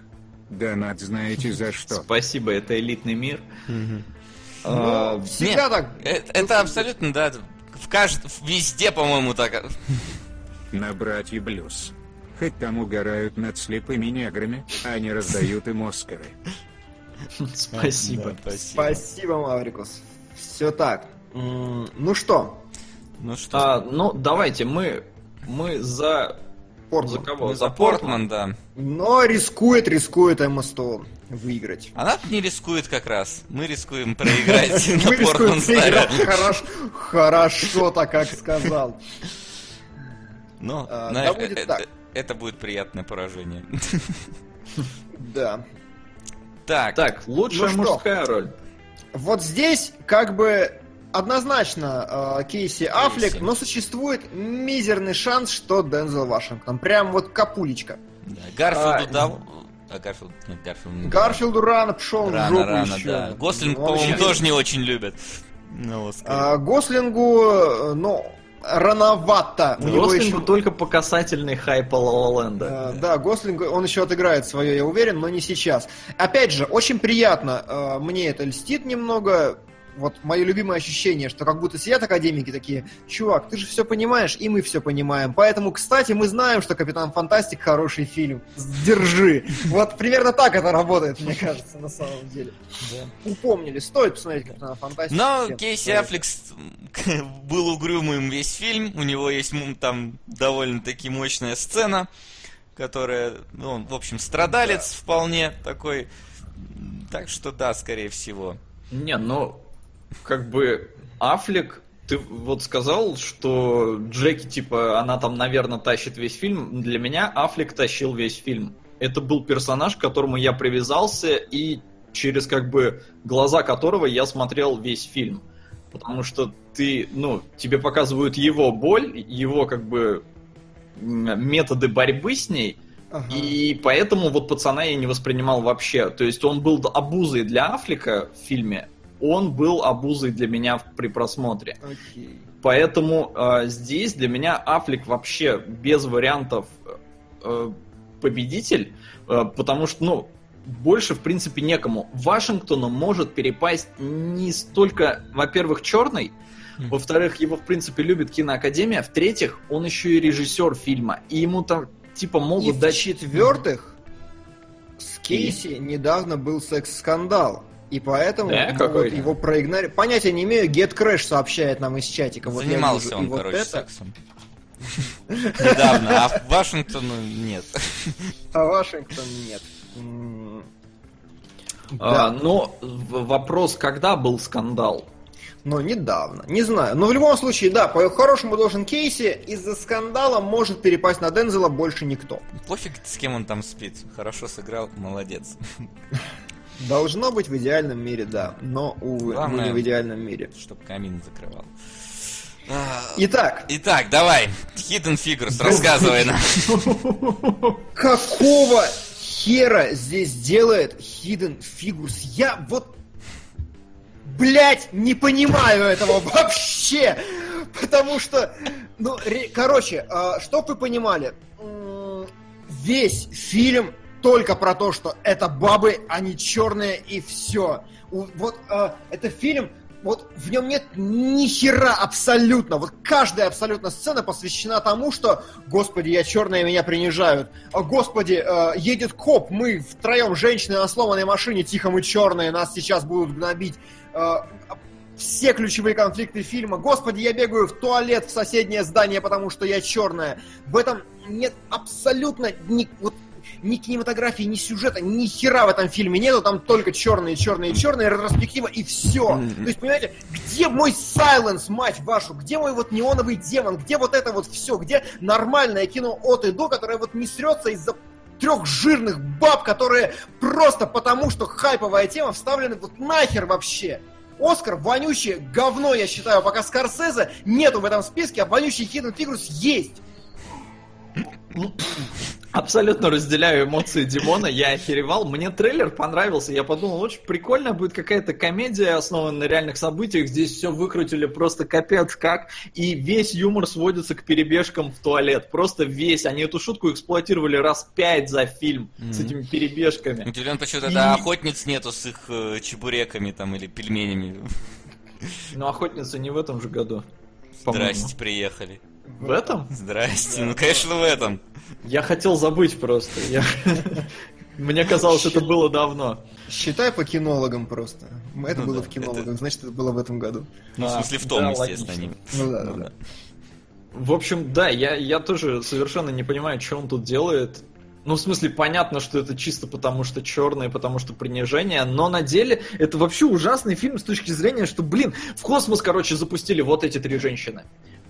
Донат знаете за что. Спасибо, это элитный мир. Ну, А, всегда Нет, так. Это, это абсолютно, да, в кажд... везде, по-моему, так. На братья Блюз. Хоть там угорают над слепыми неграми, а не раздают им Оскары. Спасибо. Спасибо. Спасибо, Маврикус. Все так. Ну что, Ну что, А, ну, давайте, мы, мы за... Портман. За кого? за Портман, да. Но рискует, рискует Эмма Стоун выиграть. Она не рискует как раз. Мы рискуем проиграть на Мы рискуем Портман проиграть. Хорошо, так как сказал. Ну, А, будет э- так. Это будет приятное поражение. Да. Так, Так, лучшая Ну что? мужская роль. Вот здесь как бы однозначно э, Кейси Аффлек, но существует мизерный шанс, что Дензел Вашингтон. Прям вот капулечка. да, Гарфилду А, дал... А Гарфилд... Нет, Гарфилд не. Гарфилду рано пошел в Рано, жопу рано, еще. да. Гослинг, Ну, по-моему, тоже не очень любят. Оскаре. А, Гослингу, э, ну, рановато. У него еще- только по касательной хайпа La Land а. Э, Да, Гослинг, он еще отыграет свое, я уверен, но не сейчас. Опять же, очень приятно, э, мне это льстит немного. Вот мое любимое ощущение, что как будто сидят академики такие, чувак, ты же все понимаешь, и мы все понимаем. Поэтому, кстати, мы знаем, что Капитан Фантастик хороший фильм. Держи. Вот примерно так это работает, мне кажется, на самом деле. Упомнили, стоит посмотреть Капитана Фантастика. Но Кейси стоит. Аффлекс был угрюмым весь фильм. У него есть там довольно-таки мощная сцена, которая, ну, он, в общем, страдалец вполне такой. Так что да, скорее всего. Не, ну, как бы Аффлек, ты вот сказал, что Джеки, типа, она там, наверное, тащит весь фильм. Для меня Аффлек тащил весь фильм. Это был персонаж, к которому я привязался и через, как бы, глаза которого я смотрел весь фильм. Потому что ты, ну, тебе показывают его боль, его, как бы, методы борьбы с ней, Ага. и поэтому вот пацана я не воспринимал вообще. То есть он был обузой для Аффлека в фильме, он был обузой для меня при просмотре. Окей. Поэтому э, здесь для меня Аффлек вообще без вариантов э, победитель, э, потому что, ну, больше, в принципе, некому. Вашингтону может перепасть не столько, во-первых, черный, Во-вторых, его, в принципе, любит киноакадемия. В-третьих, он еще и режиссер фильма. И ему там, типа, И могут дать... в-четвертых, с Кейси недавно был секс-скандал. И поэтому Да? могут его проигнорировать. Понятия не имею, Get Crash сообщает нам из чатика. Вот я Занимался вижу. он, И вот короче, это, сексом. Недавно, а в Вашингтону нет. а Вашингтон нет. А, Да, но в- вопрос, когда был скандал? но недавно. Не знаю. Но в любом случае, да, по-хорошему должен Кейси. Из-за скандала может перепасть на Дензела больше никто. Пофиг, с кем он там спит. Хорошо сыграл, молодец. Должно быть в идеальном мире, да. Но, увы, мы Главное- не в идеальном мире. Чтоб камин закрывал. А, Итак, Итак, давай, Hidden Figures, рассказывай нам. какого хера здесь делает Hidden Figures? Я вот, блять, не понимаю этого вообще. Потому что, ну, ре- короче, а, чтоб вы понимали, весь фильм только про то, что это бабы, они черные и все. Вот а, это фильм, вот в нем нет ни хера абсолютно. Вот каждая абсолютно сцена посвящена тому, что, господи, я черная, меня принижают. А, господи, э, едет коп, мы втроем женщины на сломанной машине, тихо мы черные, нас сейчас будут гнобить. Э, все ключевые конфликты фильма. Господи, я бегаю в туалет в соседнее здание, потому что я черная. В этом нет абсолютно ни, вот, ни кинематографии, ни сюжета, ни хера в этом фильме нету, там только черные, черные, черные, ретроспектива и все. То есть, понимаете, где мой сайленс, мать вашу, где мой вот неоновый демон, где вот это вот все, где нормальное кино от и до, которое вот не срется из-за трех жирных баб, которые просто потому, что хайповая тема вставлены вот нахер вообще. Оскар вонючее говно, я считаю, пока Скорсезе нету в этом списке, а вонючий Hidden Figures есть. Абсолютно разделяю эмоции Димона, я охеревал. Мне трейлер понравился, я подумал, очень прикольная будет какая-то комедия, основанная на реальных событиях. Здесь все выкрутили просто капец как. И весь юмор сводится к перебежкам в туалет. Просто весь. Они эту шутку эксплуатировали раз пять за фильм с Мгм. этими перебежками. Удивлен, почему И- тогда охотниц нету с их э, чебуреками там или пельменями. Но охотницы не в этом же году. Здрасте, приехали. В этом? Здрасте, ну конечно в этом. Я хотел забыть просто. Я- Мне казалось, это было давно. Считай по кинологам просто. Это Ну было да, в кинологах, это- значит, это было в этом году. Ну, в А, смысле в том, да, естественно, логично. они. Ну да, да, Ну да. да. В общем, да, я, я тоже совершенно не понимаю, что он тут делает. Ну, в смысле, понятно, что это чисто потому, что черное, потому что принижение, но на деле это вообще ужасный фильм с точки зрения, что, блин, в космос, короче, запустили вот эти три женщины.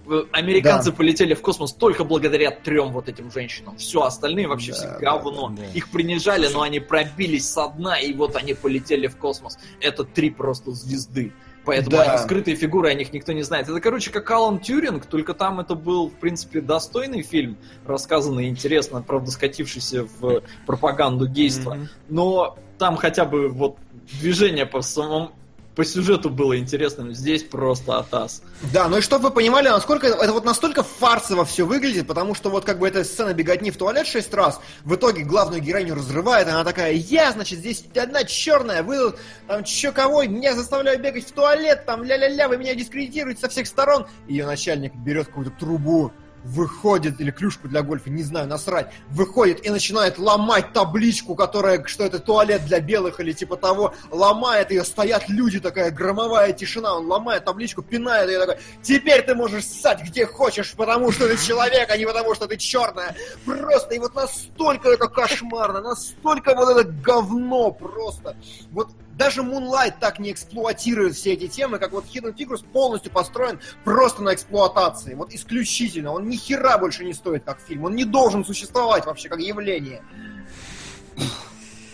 Э, Американцы Да. полетели в космос только благодаря трем вот этим женщинам. Все, остальные вообще Да, все говно. да, да. Их принижали, но они пробились со дна, и вот они полетели в космос. Это три просто звезды. Поэтому Да. они скрытые фигуры, о них никто не знает. Это, короче, как Алан Тюринг, только там это был, в принципе, достойный фильм, рассказанный интересно, правда, скатившийся в пропаганду гейства. Мгм. Но там хотя бы вот движение по самому по сюжету было интересным. Здесь просто атас. Да, ну и чтобы вы понимали, насколько это, вот настолько фарсово все выглядит, потому что вот как бы эта сцена беготни в туалет шесть раз, в итоге главную героиню разрывает, она такая, я, значит, здесь одна черная, вы там, чё кого, меня заставляют бегать в туалет, там, ля-ля-ля, вы меня дискредитируете со всех сторон. Ее начальник берет какую-то трубу, выходит, или клюшку для гольфа, не знаю, насрать, выходит и начинает ломать табличку, которая, что это туалет для белых или типа того, ломает ее, стоят люди, такая громовая тишина, он ломает табличку, пинает ее, такой, теперь ты можешь ссать где хочешь, потому что ты человек, а не потому что ты черная. Просто, и вот настолько это кошмарно, настолько вот это говно просто. Вот даже Moonlight так не эксплуатирует все эти темы, как вот Hidden Figures полностью построен просто на эксплуатации. Вот исключительно. Он ни хера больше не стоит как фильм. Он не должен существовать вообще как явление.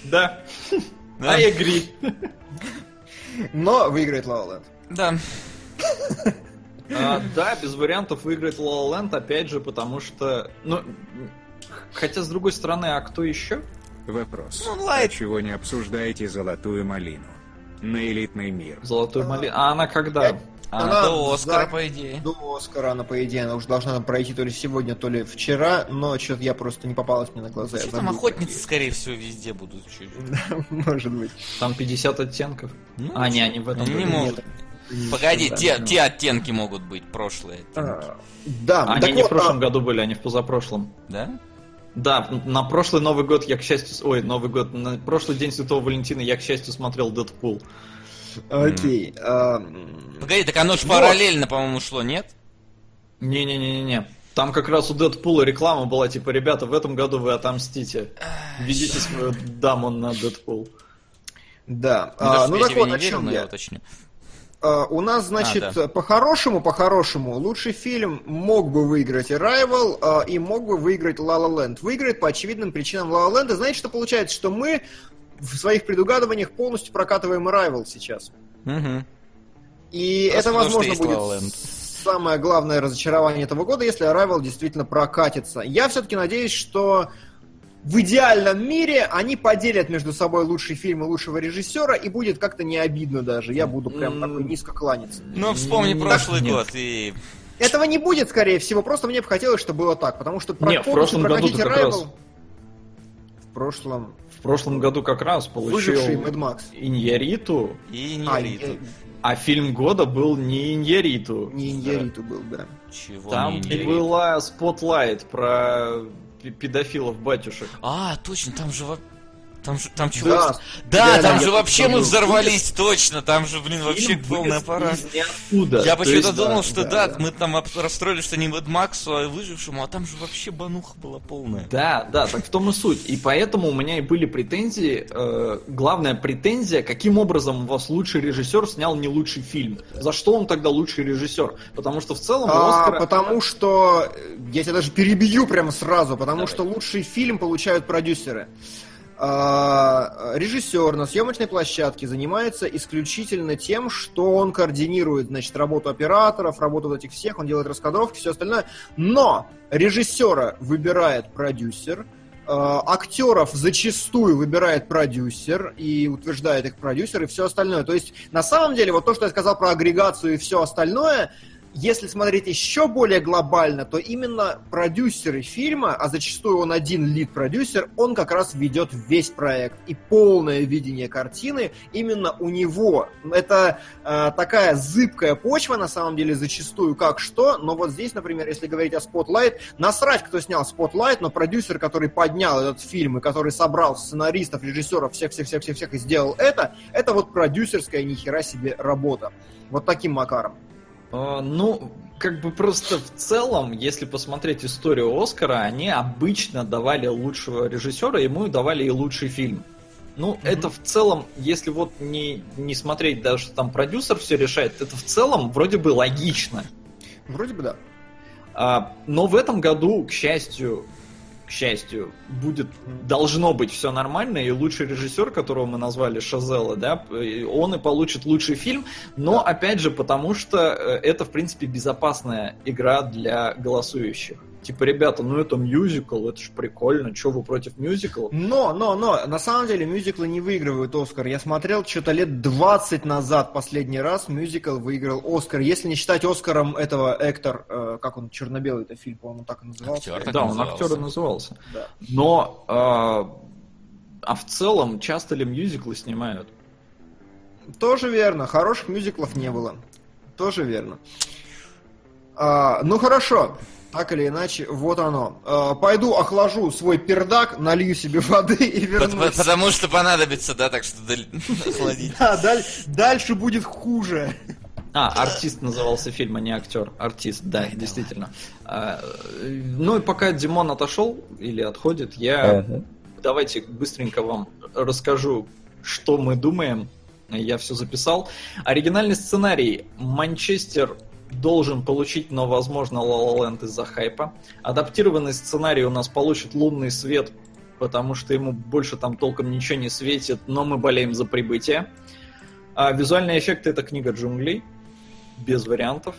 Да. Да. I agree. Но выиграет La La Land. Да. А, да, без вариантов выиграет La La Land, опять же, потому что... Ну, хотя, с другой стороны, а кто еще? Вопрос. Ну, А чего не обсуждаете золотую малину? На элитный мир. Золотой малин. А она когда? Она, Она до Оскара, за- по идее. До Оскара она, по идее, она уже должна пройти то ли сегодня, то ли вчера, но что-то я просто не попалась мне на глаза. Что там охотницы, скорее всего, везде будут чуть. Может быть. Там 50 оттенков. Ну, а, не, они в этом не могут. Погоди, Да, те, да. те оттенки могут быть прошлые. оттенки, А, Да, Они так не в вот, прошлом а, году были, они в позапрошлом. Да? Да, на прошлый Новый год я, к счастью... Ой, Новый год. На прошлый день Святого Валентина я, к счастью, смотрел Дэдпул. Окей. а, м, Погоди, так оно же Вот. параллельно, по-моему, шло, нет? Не-не-не-не. Там как раз у Дэдпула реклама была, типа, ребята, в этом году вы отомстите. Введите свою даму на Дэдпул. Да. Не А, ну так вот, не о верю, чем я я. уточню. А, У нас, значит, А, да. по-хорошему, по-хорошему, лучший фильм мог бы выиграть Arrival а, и мог бы выиграть La La Land. Выиграет по очевидным причинам La La Land. И знаете, что получается? Что мы в своих предугадываниях полностью прокатываем Arrival сейчас. Мгм. И Просто это, возможно, будет La La самое главное разочарование этого года, если Arrival действительно прокатится. Я все-таки надеюсь, что в идеальном мире они поделят между собой лучший фильм и лучшего режиссера, и будет как-то не обидно даже. Я буду прям такой низко кланяться. Ну, вспомни Нет, прошлый нет. год и... Этого не будет, скорее всего, просто мне бы хотелось, чтобы было так, потому что Не, в прошлом году как раз. В прошлом В прошлом году как раз получил. Иньяриту, И А, Риту. э, а фильм года был не Иньяриту. не Иньяриту был, да. Чего Там не Иньяриту? была Spotlight про педофилов батюшек. А, точно, там же... Там же, там чего? Да, Да, да, там же я вообще мы взорвались, точно. Там же, блин, вообще Фильм полная пора. Я То почему-то думал, да, что да, да, мы там расстроились, что не Мэд Максу, а выжившему, а там же вообще бануха была полная. Да, да, так в том и суть. И поэтому у меня и были претензии. э, главная претензия, каким образом у вас лучший режиссер снял не лучший фильм. За что он тогда лучший режиссер? Потому что в целом А, Оскара... потому что я тебя даже перебью прямо сразу, потому Давай. что лучший фильм получают продюсеры. А, режиссер на съемочной площадке занимается исключительно тем, что он координирует, значит, работу операторов, работу вот этих всех, он делает раскадровки, все остальное. Но режиссера выбирает продюсер, а, актеров зачастую выбирает продюсер и утверждает их продюсер и все остальное. То есть, на самом деле, вот то, что я сказал про агрегацию и все остальное, если смотреть еще более глобально, то именно продюсеры фильма, а зачастую он один лид-продюсер, он как раз ведет весь проект. И полное видение картины именно у него. Это э, такая зыбкая почва, на самом деле, зачастую как что. Но вот здесь, например, если говорить о Spotlight, насрать, кто снял Spotlight, но продюсер, который поднял этот фильм и который собрал сценаристов, режиссеров, всех-всех-всех-всех и сделал это, это вот продюсерская нихера себе работа. Вот таким макаром. Э, Ну, как бы просто в целом, если посмотреть историю Оскара, они обычно давали лучшего режиссера, ему давали и лучший фильм. Ну, это в целом, если вот не, не смотреть даже, что там продюсер все решает, это в целом вроде бы логично. Вроде бы да. А, но в этом году, к счастью, к счастью, будет должно быть все нормально, и лучший режиссер, которого мы назвали Шазела, да, он и получит лучший фильм, но опять же, потому что э, это, в принципе, безопасная игра для голосующих. Типа, ребята, ну это мюзикл, это ж прикольно, что вы против мюзикла? Но, но, но, на самом деле мюзиклы не выигрывают Оскар. Я смотрел что-то лет 20 назад последний раз мюзикл выиграл Оскар. Если не считать Оскаром этого Эктор, э, как он, черно-белый это фильм, по-моему, так и назывался. Актер. Так да, он назывался. актер и назывался. Да. Но, э, а в целом, часто ли мюзиклы снимают? Тоже верно, хороших мюзиклов не было. Тоже верно. А, ну хорошо, так или иначе, вот оно. А, пойду охлажу свой пердак, налью себе воды и вернусь. Потому что понадобится, да, так что охладить. Да, даль- дальше будет хуже. А, артист назывался фильм, а не актер. Артист, да, да действительно. А, э, ну и пока Димон отошел или отходит, я давайте быстренько вам расскажу, что мы думаем. Я все записал. Оригинальный сценарий. Манчестер должен получить, но, возможно, La La Land из-за хайпа. Адаптированный сценарий у нас получит «Лунный свет», потому что ему больше там толком ничего не светит, но мы болеем за прибытие. А визуальные эффекты — это «Книга джунглей», без вариантов.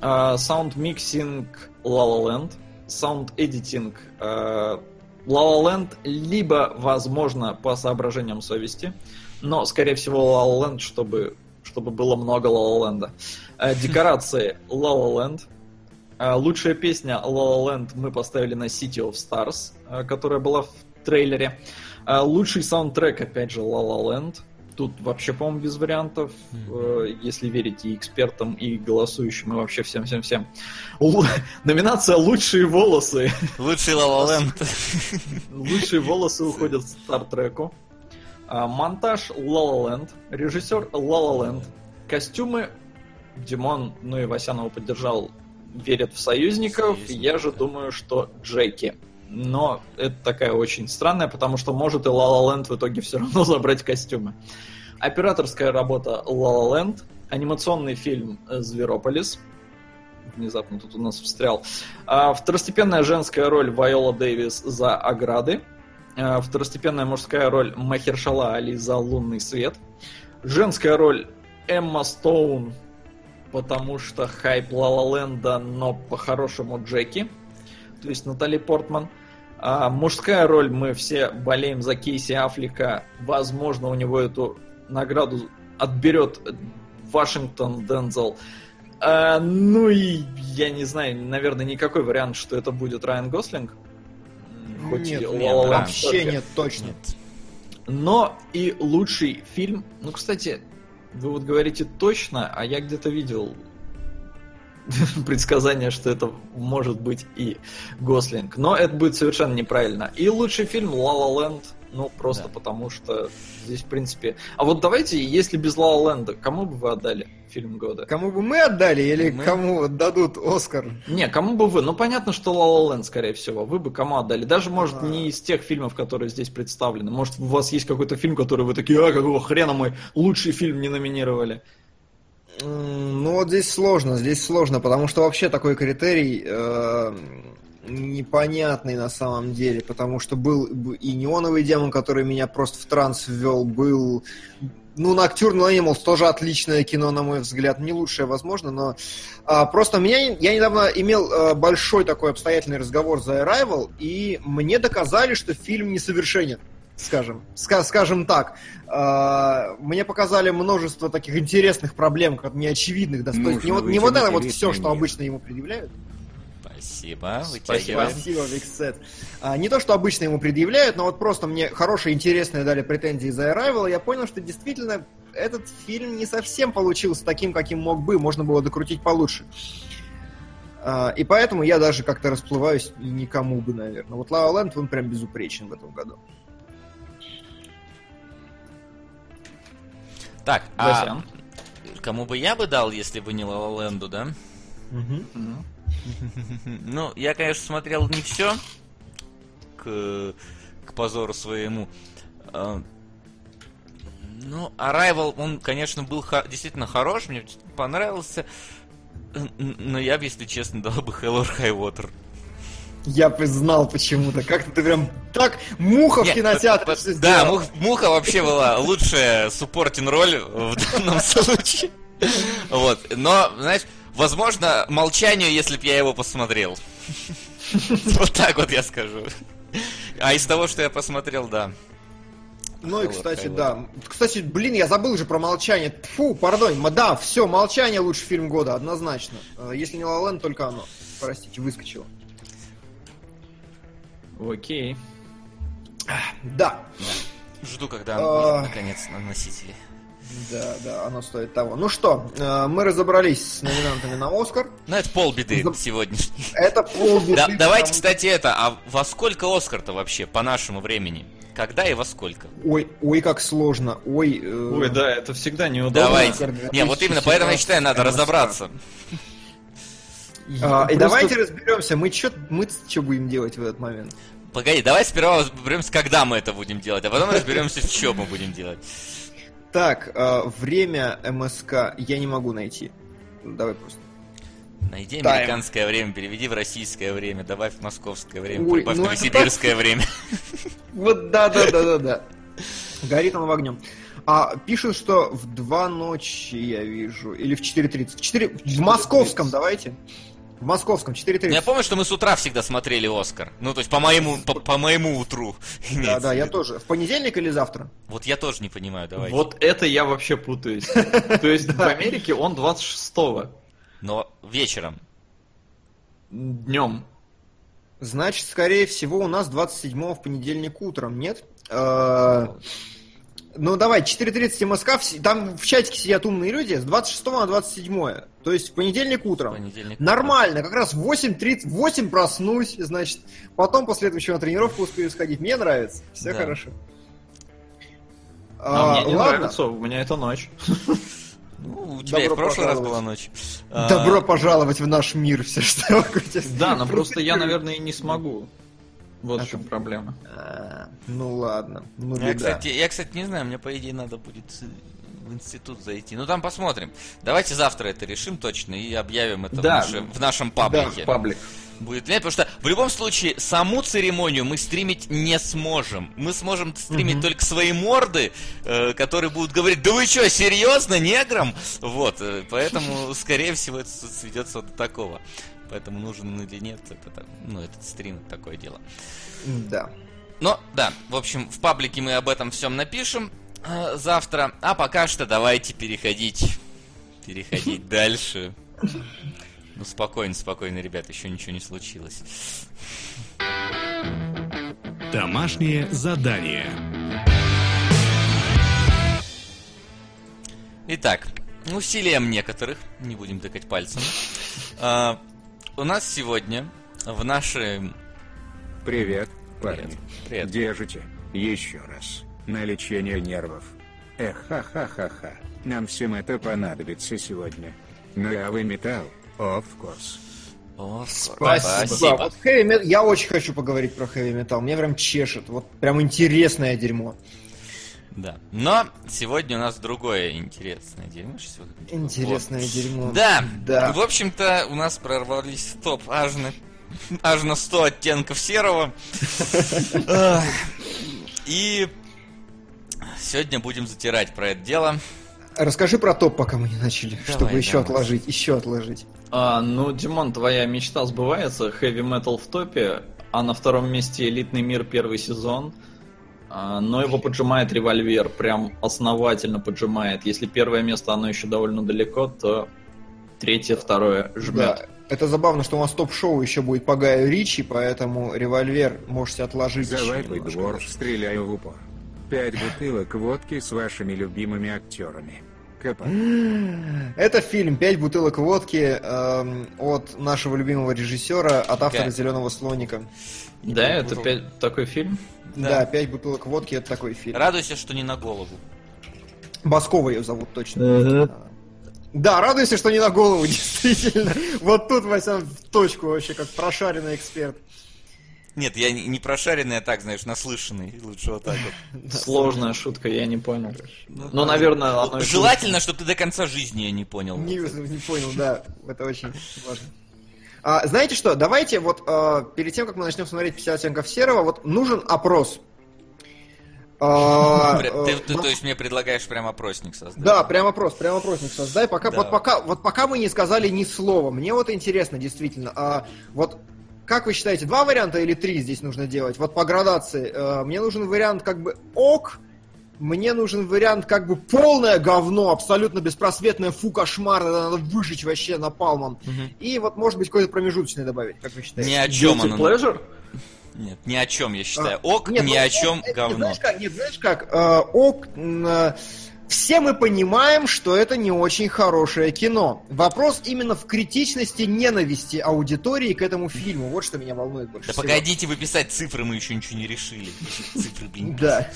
А, Sound mixing La La Land. Sound editing La La Land, либо, возможно, по соображениям совести, но, скорее всего, La La Land, чтобы, чтобы было много La La Land. А, Декорации La La Land. Лучшая песня La La Land мы поставили на City of Stars, а, которая была в трейлере. А, Лучший саундтрек, опять же, La La Land. тут вообще, по-моему, без вариантов, э, если верить и экспертам, и голосующим, и вообще всем-всем-всем. Л- Номинация «Лучшие волосы». Лучший Ла Лучшие волосы уходят в Стартреку. Монтаж La La Land. Режиссер La La Land. Костюмы Димон, ну и Васянова поддержал, верят в союзников. Союзников, Я же да. думаю, что Джеки. Но это такая очень странная, потому что может и La La Land в итоге все равно забрать костюмы. Операторская работа La La Land. Анимационный фильм Зверополис. Внезапно тут у нас встрял. А, Второстепенная женская роль Вайола Дэвис за ограды. А, Второстепенная мужская роль Махершала Али за лунный свет. Женская роль Эмма Стоун, потому что хайп Лала Ленда, но по-хорошему Джеки. То есть Натали Портман. А мужская роль мы все болеем за Кейси Аффлека. Возможно, у него эту награду отберет Вашингтон Дензел. А, ну и я не знаю, наверное, никакой вариант, что это будет Райан Гослинг. Хоть Нет, и нет, Вообще нет, точно. Нет. Но и лучший фильм. Ну, кстати, вы вот говорите точно, а я где-то видел предсказание, что это может быть и Гослинг. Но это будет совершенно неправильно. И лучший фильм La Land, ну, просто Да. потому что здесь, в принципе... А вот давайте, если без La Land, кому бы вы отдали фильм года? Кому бы мы отдали или Мы. кому дадут Оскар? Не, кому бы вы? Ну, понятно, что La La Land, скорее всего. Вы бы кому отдали? Даже, может, А. не из тех фильмов, которые здесь представлены. Может, у вас есть какой-то фильм, который вы такие, а, какого хрена мы лучший фильм не номинировали? Ну вот здесь сложно, здесь сложно, потому что вообще такой критерий э, непонятный на самом деле, потому что был и неоновый демон, который меня просто в транс ввел, был ну, Nocturnal Animals тоже отличное кино, на мой взгляд. Не лучшее, возможно, но а, просто меня, я недавно имел а, большой такой обстоятельный разговор за Arrival, и мне доказали, что фильм несовершенен, скажем, ска- скажем так. А, мне показали множество таких интересных проблем, как неочевидных, да, есть не вот, не вот это вот все, что обычно ему предъявляют. Спасибо. Спасибо. Вытягиваем. Спасибо, Виксет. А, не то, что обычно ему предъявляют, но вот просто мне хорошие, интересные дали претензии за Arrival, и я понял, что действительно этот фильм не совсем получился таким, каким мог бы, можно было докрутить получше. А, и поэтому я даже как-то расплываюсь никому бы, наверное. Вот La Land, он прям безупречен в этом году. Так, а кому бы я бы дал, если бы не Ла Ленду, да? Мгм. Ну, я, конечно, смотрел не все к, к позору своему. Ну, Arrival, он, конечно, был действительно хорош, мне понравился. Но я бы, если честно, дал бы Hell or High Water. Я бы знал почему-то. Как-то ты прям так муха в Не, кинотеатре по- всё Да. Мух- Муха вообще была лучшая суппортин роль в данном случае. Вот. Но, знаешь, возможно, молчанию, если б я его посмотрел. Вот так вот я скажу. А из того, что я посмотрел, да. Ну и, кстати, да. Кстати, блин, я забыл же про молчание. Фу, пардон. Да, все, молчание лучший фильм года, однозначно. Э, Если не Land, только оно. Простите, выскочило. Окей. Да, Жду, когда А. наконец на носители. Да, да, оно стоит того. Ну что, э, мы разобрались с номинантами на Оскар. Ну, это полбеды За- сегодняшний. Это полбеды. Да, давайте, кстати, это, а во сколько Оскар-то вообще, по нашему времени? Когда и во сколько? Ой, ой, как сложно. Ой, э, Ой, да, это всегда неудобно. Давайте. Не, вот именно поэтому я считаю, надо 2017 разобраться. а, И давайте разберемся, мы что мы что будем делать в этот момент? Погоди, давай сперва разберемся, когда мы это будем делать, а потом разберемся, что мы будем делать. Так, э, время МСК я не могу найти. Давай просто. Найди Тайм. американское время, переведи в российское время, добавь в московское время, Ой, прибавь ну новосибирское время. Вот да, да, да, да, да. Горит он в огнем. А пишут, что в 2 ночи я вижу. Или в 4.30. В, 4... в московском давайте. В московском, 4.30. Ну, Я помню, что мы с утра всегда смотрели Оскар. Ну, то есть по моему, по, по моему утру. Да, да, я тоже. В понедельник или завтра? Вот я тоже не понимаю, давай. Вот это я вообще путаюсь. То есть в Америке он 26-го Но вечером. днем. Значит, скорее всего, у нас 27 в понедельник утром, нет? Ну давай, 4.30 МСК, вс- там в чатике сидят умные люди, с 26 на 27. То есть в понедельник утром. Понедельник. Нормально, как раз в 8.30, в 8 проснусь, значит, потом после этого еще на тренировку успею сходить. Мне нравится, все Да. хорошо. А, А, мне не ладно. нравится, у меня это ночь. Ну, у тебя и в Добро прошлый раз была ночь. А, Добро пожаловать в наш мир, все что. Да, но просто я, наверное, и не смогу. Вот А в чем проблема. А, Ну ладно, ну Я, беда. кстати, я, кстати, не знаю, мне, по идее, надо будет в институт зайти. Ну, там посмотрим. Давайте завтра это решим точно и объявим это Да. в, нашем, в нашем паблике. Паблик. Будет лет, потому что в любом случае саму церемонию мы стримить не сможем. Мы сможем стримить Мгм. только свои морды, э, которые будут говорить, да вы что, серьезно, неграм? Вот, э, поэтому, скорее всего, это сведется до такого. Поэтому нужен он или нет, это, ну, этот стрим, это такое дело. Да. Но, да, в общем, в паблике мы об этом всем напишем э, завтра. А пока что давайте переходить, переходить дальше. Ну, спокойно, спокойно, ребят, еще ничего не случилось. Домашнее задание. Итак, усилием некоторых, не будем тыкать пальцем, а, у нас сегодня в нашей... Привет, парни. Привет. Привет. Держите. Еще раз. На лечение нервов. Эх, ха-ха-ха-ха. Нам всем это понадобится сегодня. Ну а вы металл? Of course. О, Спасибо. Вот heavy metal- Я очень хочу поговорить про хэви метал. Мне прям чешет. Вот прям интересное дерьмо. Да. Но сегодня у нас другое интересное дерьмо. Сейчас вот- Интересное дерьмо. Да, Да. в общем-то, у нас прорвались топ аж на, аж на 100 оттенков серого. И сегодня будем затирать про это дело. Расскажи про топ, пока мы не начали, Давай, чтобы еще давай. отложить, еще отложить. А, ну, Димон, твоя мечта сбывается. Heavy Metal в топе, а на втором месте Элитный мир первый сезон. А, но его поджимает револьвер, прям основательно поджимает. Если первое место, оно еще довольно далеко, то третье, второе жмет. Да. Это забавно, что у нас топ-шоу еще будет по Гаю Ричи, поэтому револьвер можете отложить. немножко. двор, стреляю в упор. Пять бутылок водки с вашими любимыми актерами. КП. Это фильм «Пять бутылок водки» эм, от нашего любимого режиссера, от автора. «Зеленого слоника». Да, это такой фильм. Да. Да, «Пять бутылок водки» — это такой фильм. Радуйся, что не на голову. Баскова ее зовут точно. Да, радуйся, что не на голову, действительно. Вот тут, Вася, в точку вообще, как прошаренный эксперт. Нет, я не прошаренный, а так, знаешь, наслышанный. Лучше вот так вот. Сложная шутка, я не понял. Ну, Ну, наверное, Желательно, чтобы ты до конца жизни ее не понял. Не, не понял, да, это очень важно. А, знаете что, давайте вот э, перед тем, как мы начнем смотреть 50 оттенков серого, вот нужен опрос. А, Ты, э, ты, то есть мне предлагаешь прям опросник создать? Да, прям опрос, прям опросник создай. Пока, Да. вот, пока, вот пока мы не сказали ни слова. Мне вот интересно, действительно. А, вот как вы считаете, два варианта или три здесь нужно делать? Вот по градации. Э, мне нужен вариант как бы ок, мне нужен вариант как бы полное говно, абсолютно беспросветное, фу, кошмар, надо выжечь вообще напалмом. Мгм. И вот, может быть, какой-то промежуточный добавить, как вы считаете? Ни о чем Guilty оно. pleasure? Нет, ни о чем, я считаю. А, Ок, нет, ни ну, о чем это, говно. Знаешь как, нет, знаешь как, э, ок, э, все мы понимаем, что это не очень хорошее кино. Вопрос именно в критичности ненависти аудитории к этому фильму. Вот что меня волнует больше Да всего. погодите вы писать цифры, мы еще ничего не решили. Цифры, блин. Да.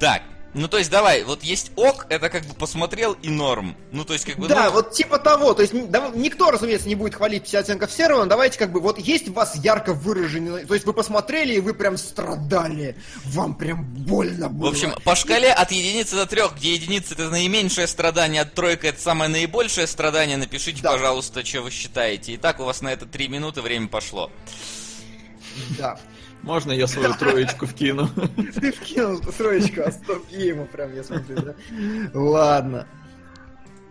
Так, ну то есть давай, вот есть ок, это как бы посмотрел и норм. Ну то есть как бы... Да, ну, вот типа того. То есть да, никто, разумеется, не будет хвалить 50 оттенков серого, но давайте как бы вот есть у вас ярко выраженный... То есть вы посмотрели, и вы прям страдали. Вам прям больно В было. общем, по шкале от единицы до трех, где единица это наименьшее страдание, а тройка это самое наибольшее страдание, напишите, Да. пожалуйста, что вы считаете. Итак, у вас на это три минуты время пошло. Да. Можно я свою троечку вкину? Ты вкинул строчку, а стоп ему прям, я смотрю, да? Ладно.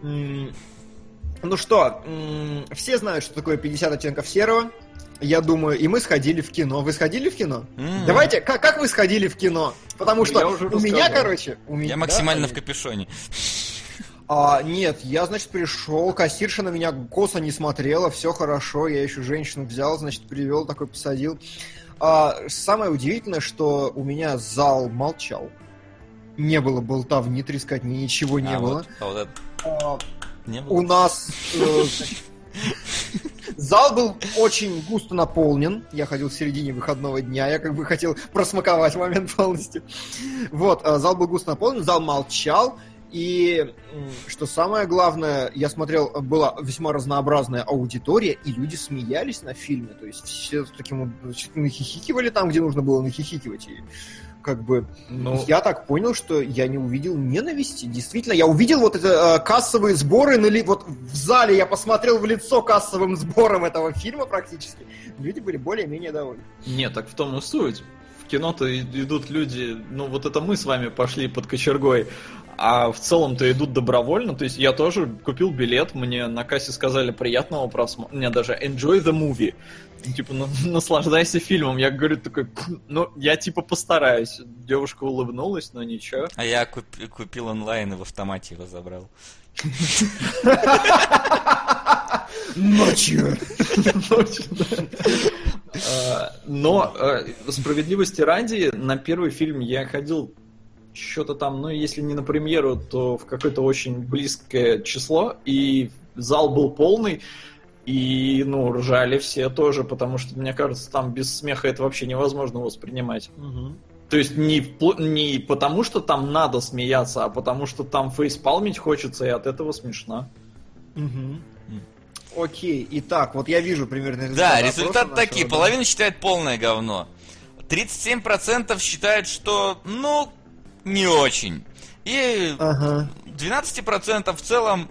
Ну что, все знают, что такое 50 оттенков серого. Я думаю, и мы сходили в кино. Вы сходили в кино? М. Давайте, как, как вы сходили в кино? Потому что Я уже у меня, рассказал. короче... У меня, Я максимально в да, капюшоне. а, нет, я, значит, пришел, кассирша на меня косо не смотрела, все хорошо, я еще женщину взял, значит, привел, такой посадил. А, самое удивительное, что у меня зал молчал. Не было болтовни, трескать мне ничего не А, было. вот, а вот это А, не было? У нас э, зал был очень густо наполнен. Я ходил в середине выходного дня, я как бы хотел просмаковать момент полностью. Вот, э, зал был густо наполнен, зал молчал. И что самое главное, я смотрел, была весьма разнообразная аудитория, и люди смеялись на фильме. То есть все с таким нахихикивали там, где нужно было нахихикивать. И как бы Ну, я так понял, что я не увидел ненависти. Действительно, я увидел вот это э, кассовые сборы, на ли- вот в зале я посмотрел в лицо кассовым сбором этого фильма практически. Люди были более-менее довольны. Нет, так в том и суть. В кино-то идут люди, ну вот это мы с вами пошли под кочергой, а в целом-то идут добровольно. То есть я тоже купил билет, мне на кассе сказали приятного просмотра, мне даже enjoy the movie. Типа, ну, наслаждайся фильмом. Я говорю такой, «Пф, ну, я типа постараюсь. Девушка улыбнулась, но ничего. А я куп- купил онлайн и в автомате его забрал. Ночью. А, Но э, справедливости ради, на первый фильм я ходил что-то там, ну, если не на премьеру, то в какое-то очень близкое число, и зал был полный, и, ну, ржали все тоже, потому что, мне кажется, там без смеха это вообще невозможно воспринимать. То есть не, впл- не потому, что там надо смеяться, а потому, что там фейспалмить хочется, и от этого смешно. Мгм. Окей, итак, вот я вижу примерно Да, результат результат опроса такие. нашего, да. Половина считает полное говно. 37% считают, что, ну, не очень. И Ага. 12% в целом,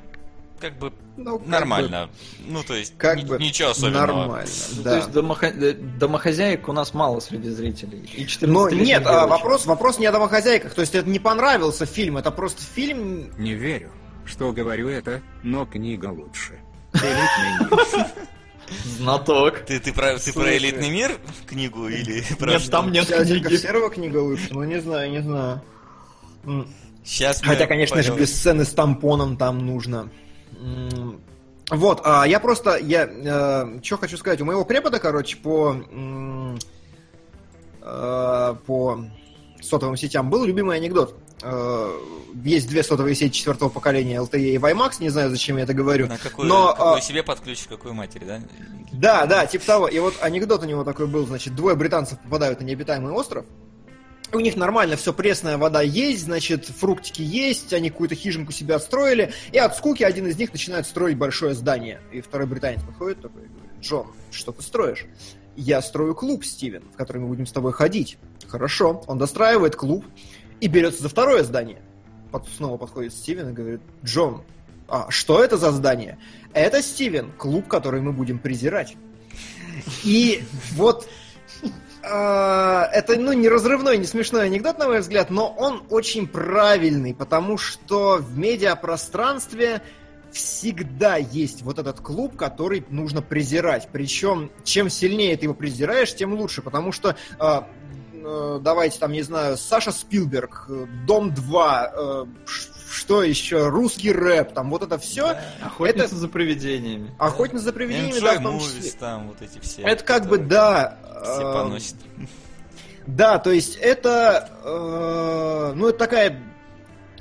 как бы, Ну, как нормально. Ну, то есть, бы- Как ни- бы ничего особенного. Нормально, Ну, да. То есть домохо- э, домохозяек у нас мало среди зрителей. И 14 Но нет, а, вопрос, вопрос не о домохозяйках. То есть это не понравился фильм, это просто фильм... Не верю, что говорю это, но книга лучше. Элитный мир. Знаток. Ты, ты, про, ты про элитный мир книгу или про Нет, там нет книги. Серого книга лучше, ну не знаю, не знаю. Сейчас Хотя, конечно же, без сцены с тампоном там нужно. Вот, а я просто, я, что хочу сказать, у моего препода, короче, по, э, по сотовым сетям был любимый анекдот. Э, Есть две сотовые сети четвертого поколения, LTE и WiMAX, не знаю, зачем я это говорю. На какую, Но, какую а, себе подключишь, какую матери, да? Да, да, типа того. И вот анекдот у него такой был, значит, двое британцев попадают на необитаемый остров. У них нормально все, пресная вода есть, значит, фруктики есть, они какую-то хижинку себе отстроили, и от скуки один из них начинает строить большое здание. И второй британец подходит такой и говорит, Джон, что ты строишь? Я строю клуб, Стивен, в который мы будем с тобой ходить. Хорошо. Он достраивает клуб и берется за второе здание. Под- снова подходит Стивен и говорит, Джон, а что это за здание? Это, Стивен, клуб, который мы будем презирать. И вот это, ну, не разрывной, не смешной анекдот, на мой взгляд, но он очень правильный, потому что в медиапространстве всегда есть вот этот клуб, который нужно презирать. Причем, чем сильнее ты его презираешь, тем лучше, потому что э, э, давайте там, не знаю, Саша Спилберг, э, Дом 2, э, ш- что еще, русский рэп, там вот это все, Охотница Это- за привидениями. охотница за привидениями, да, в том числе. там вот эти все. Это как бы, да, Все э, поносят. да, то есть это, э, ну, это такая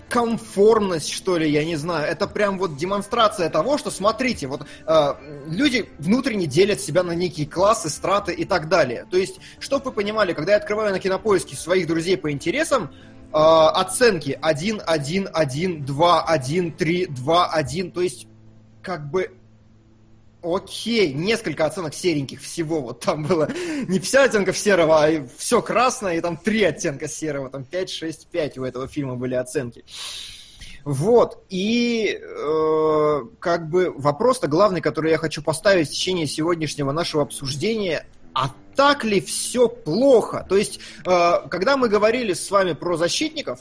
конформность, что ли, я не знаю. Это прям вот демонстрация того, что, смотрите, вот э, люди внутренне делят себя на некие классы, страты и так далее. То есть, чтобы вы понимали, когда я открываю на кинопоиске своих друзей по интересам, оценки 1, 1, 1, 2, 1, 3, 2, 1, то есть, как бы Окей, несколько оценок сереньких всего. Вот там было не 50 оттенков серого, а все красное, и там три оттенка серого. Там 5, 6, 5 у этого фильма были оценки. Вот, и э, как бы вопрос-то главный, который я хочу поставить в течение сегодняшнего нашего обсуждения, а так ли все плохо? То есть, э, когда мы говорили с вами про защитников,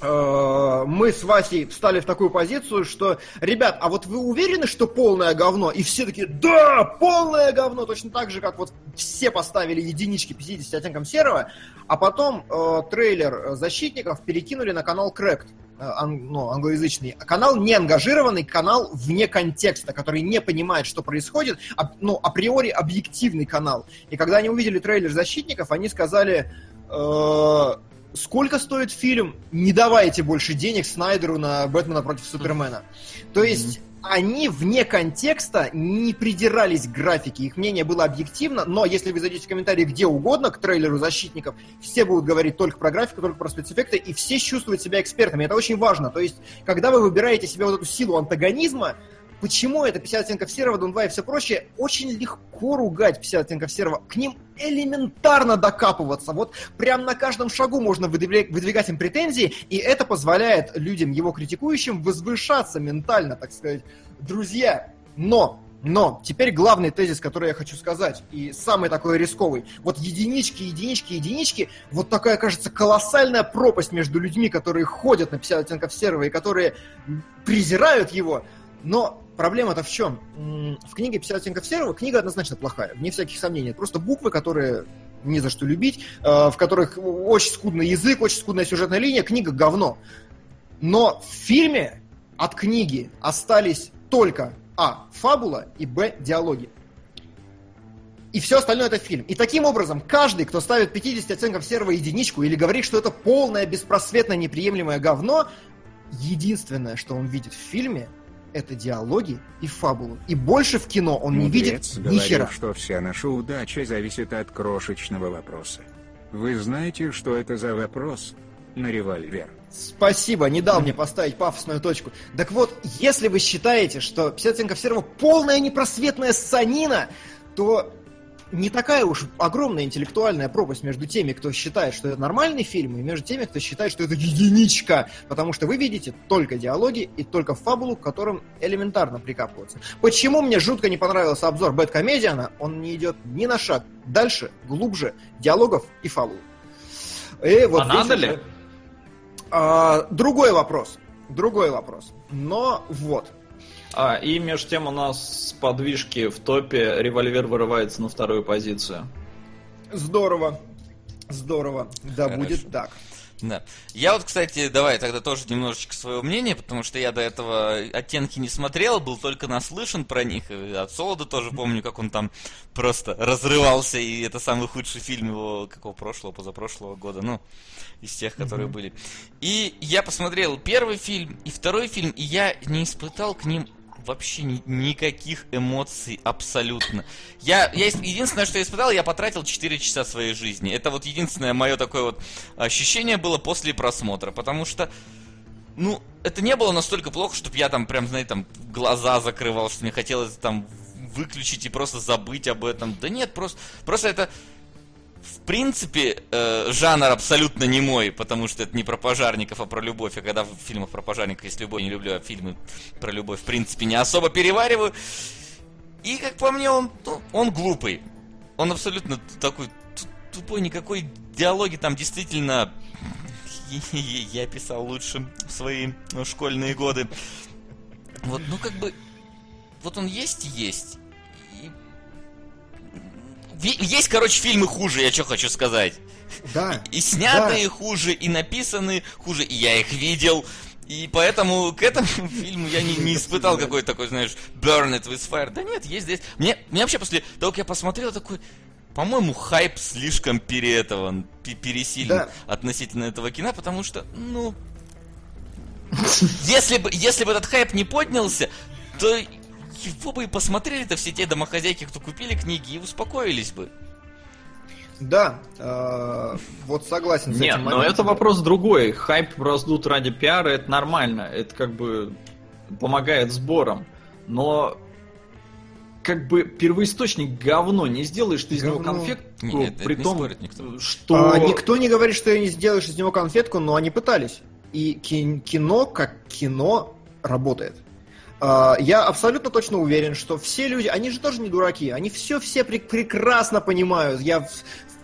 э, мы с Васей встали в такую позицию, что, ребят, а вот вы уверены, что полное говно? И все такие, да, полное говно, точно так же, как вот все поставили единички 50 оттенком серого, а потом э, трейлер защитников перекинули на канал э, ан- ну, англоязычный. Канал не ангажированный, канал вне контекста, который не понимает, что происходит, а- ну, априори объективный канал. И когда они увидели трейлер защитников, они сказали, э, сколько стоит фильм, не давайте больше денег Снайдеру на Бэтмена против Супермена. То есть они вне контекста не придирались к графике, их мнение было объективно, но если вы зайдете в комментарии где угодно к трейлеру «Защитников», все будут говорить только про графику, только про спецэффекты, и все чувствуют себя экспертами. Это очень важно. То есть, когда вы выбираете себе вот эту силу антагонизма, Почему это 50 оттенков серого, Дон 2 и все прочее? Очень легко ругать 50 оттенков серого. К ним элементарно докапываться. Вот прям на каждом шагу можно выдвигать им претензии, и это позволяет людям, его критикующим, возвышаться ментально, так сказать. Друзья, но но теперь главный тезис, который я хочу сказать, и самый такой рисковый. Вот единички, единички, единички, вот такая, кажется, колоссальная пропасть между людьми, которые ходят на 50 оттенков серого и которые презирают его. Но Проблема-то в чем? В книге «50 оттенков серого» книга однозначно плохая, вне всяких сомнений. просто буквы, которые не за что любить, э, в которых очень скудный язык, очень скудная сюжетная линия, книга говно. Но в фильме от книги остались только А. Фабула и Б. Диалоги. И все остальное это фильм. И таким образом, каждый, кто ставит 50 оттенков серого единичку или говорит, что это полное, беспросветное, неприемлемое говно, единственное, что он видит в фильме – это диалоги и фабулу. И больше в кино он не видит ни хера. что вся наша удача зависит от крошечного вопроса. Вы знаете, что это за вопрос? На револьвер. Спасибо, не дал мне поставить пафосную точку. Так вот, если вы считаете, что 50 оттенков серого полная непросветная санина, то не такая уж огромная интеллектуальная пропасть между теми, кто считает, что это нормальный фильм, и между теми, кто считает, что это единичка. Потому что вы видите только диалоги и только фабулу, к которым элементарно прикапываться. Почему мне жутко не понравился обзор Бэткомедиана? Он не идет ни на шаг дальше, глубже диалогов и фабул. И вот а надо ли? А, другой вопрос. Другой вопрос. Но вот. А, и между тем у нас с подвижки в топе револьвер вырывается на вторую позицию. Здорово. Здорово. Да Хорошо. будет так. Да. Я вот, кстати, давай тогда тоже немножечко свое мнение, потому что я до этого оттенки не смотрел, был только наслышан про них. И от Солода тоже помню, как он там просто разрывался, и это самый худший фильм его какого прошлого, позапрошлого года, ну, из тех, которые mm-hmm. были. И я посмотрел первый фильм и второй фильм, и я не испытал к ним вообще ни, никаких эмоций абсолютно. Я, я, единственное, что я испытал, я потратил 4 часа своей жизни. Это вот единственное мое такое вот ощущение было после просмотра, потому что ну, это не было настолько плохо, чтобы я там прям, знаете, там глаза закрывал, что мне хотелось там выключить и просто забыть об этом. Да нет, просто, просто это в принципе, э, жанр абсолютно не мой, потому что это не про пожарников, а про любовь. А когда в фильмах про пожарников есть любовь, не люблю, а фильмы про любовь, в принципе, не особо перевариваю. И, как по мне, он, ну, он глупый. Он абсолютно такой тупой, никакой диалоги там действительно я писал лучше в свои ну, школьные годы. Вот, ну как бы, вот он есть и есть. Есть, короче, фильмы хуже, я что хочу сказать. Да. И, снятые да. хуже, и написанные хуже, и я их видел. И поэтому к этому фильму я не, не испытал какой-то такой, знаешь, burn it with fire. Да нет, есть здесь. Мне, мне вообще после того, как я посмотрел, такой, по-моему, хайп слишком пере этого, пересилен да. относительно этого кино, потому что, ну, если бы, если бы этот хайп не поднялся, то его бы и посмотрели-то все те домохозяйки, кто купили книги, и успокоились бы. Да, э, вот согласен с Нет, этим. Нет, но это вопрос другой. Хайп раздут ради пиара, это нормально. Это как бы помогает сборам. Но как бы первоисточник говно, не сделаешь ты из говно. него конфетку, Нет, при том, никто. что... А, никто не говорит, что не сделаешь из него конфетку, но они пытались. И кино, как кино, работает. А, я абсолютно точно уверен, что все люди, они же тоже не дураки, они все-все пр- прекрасно понимают. Я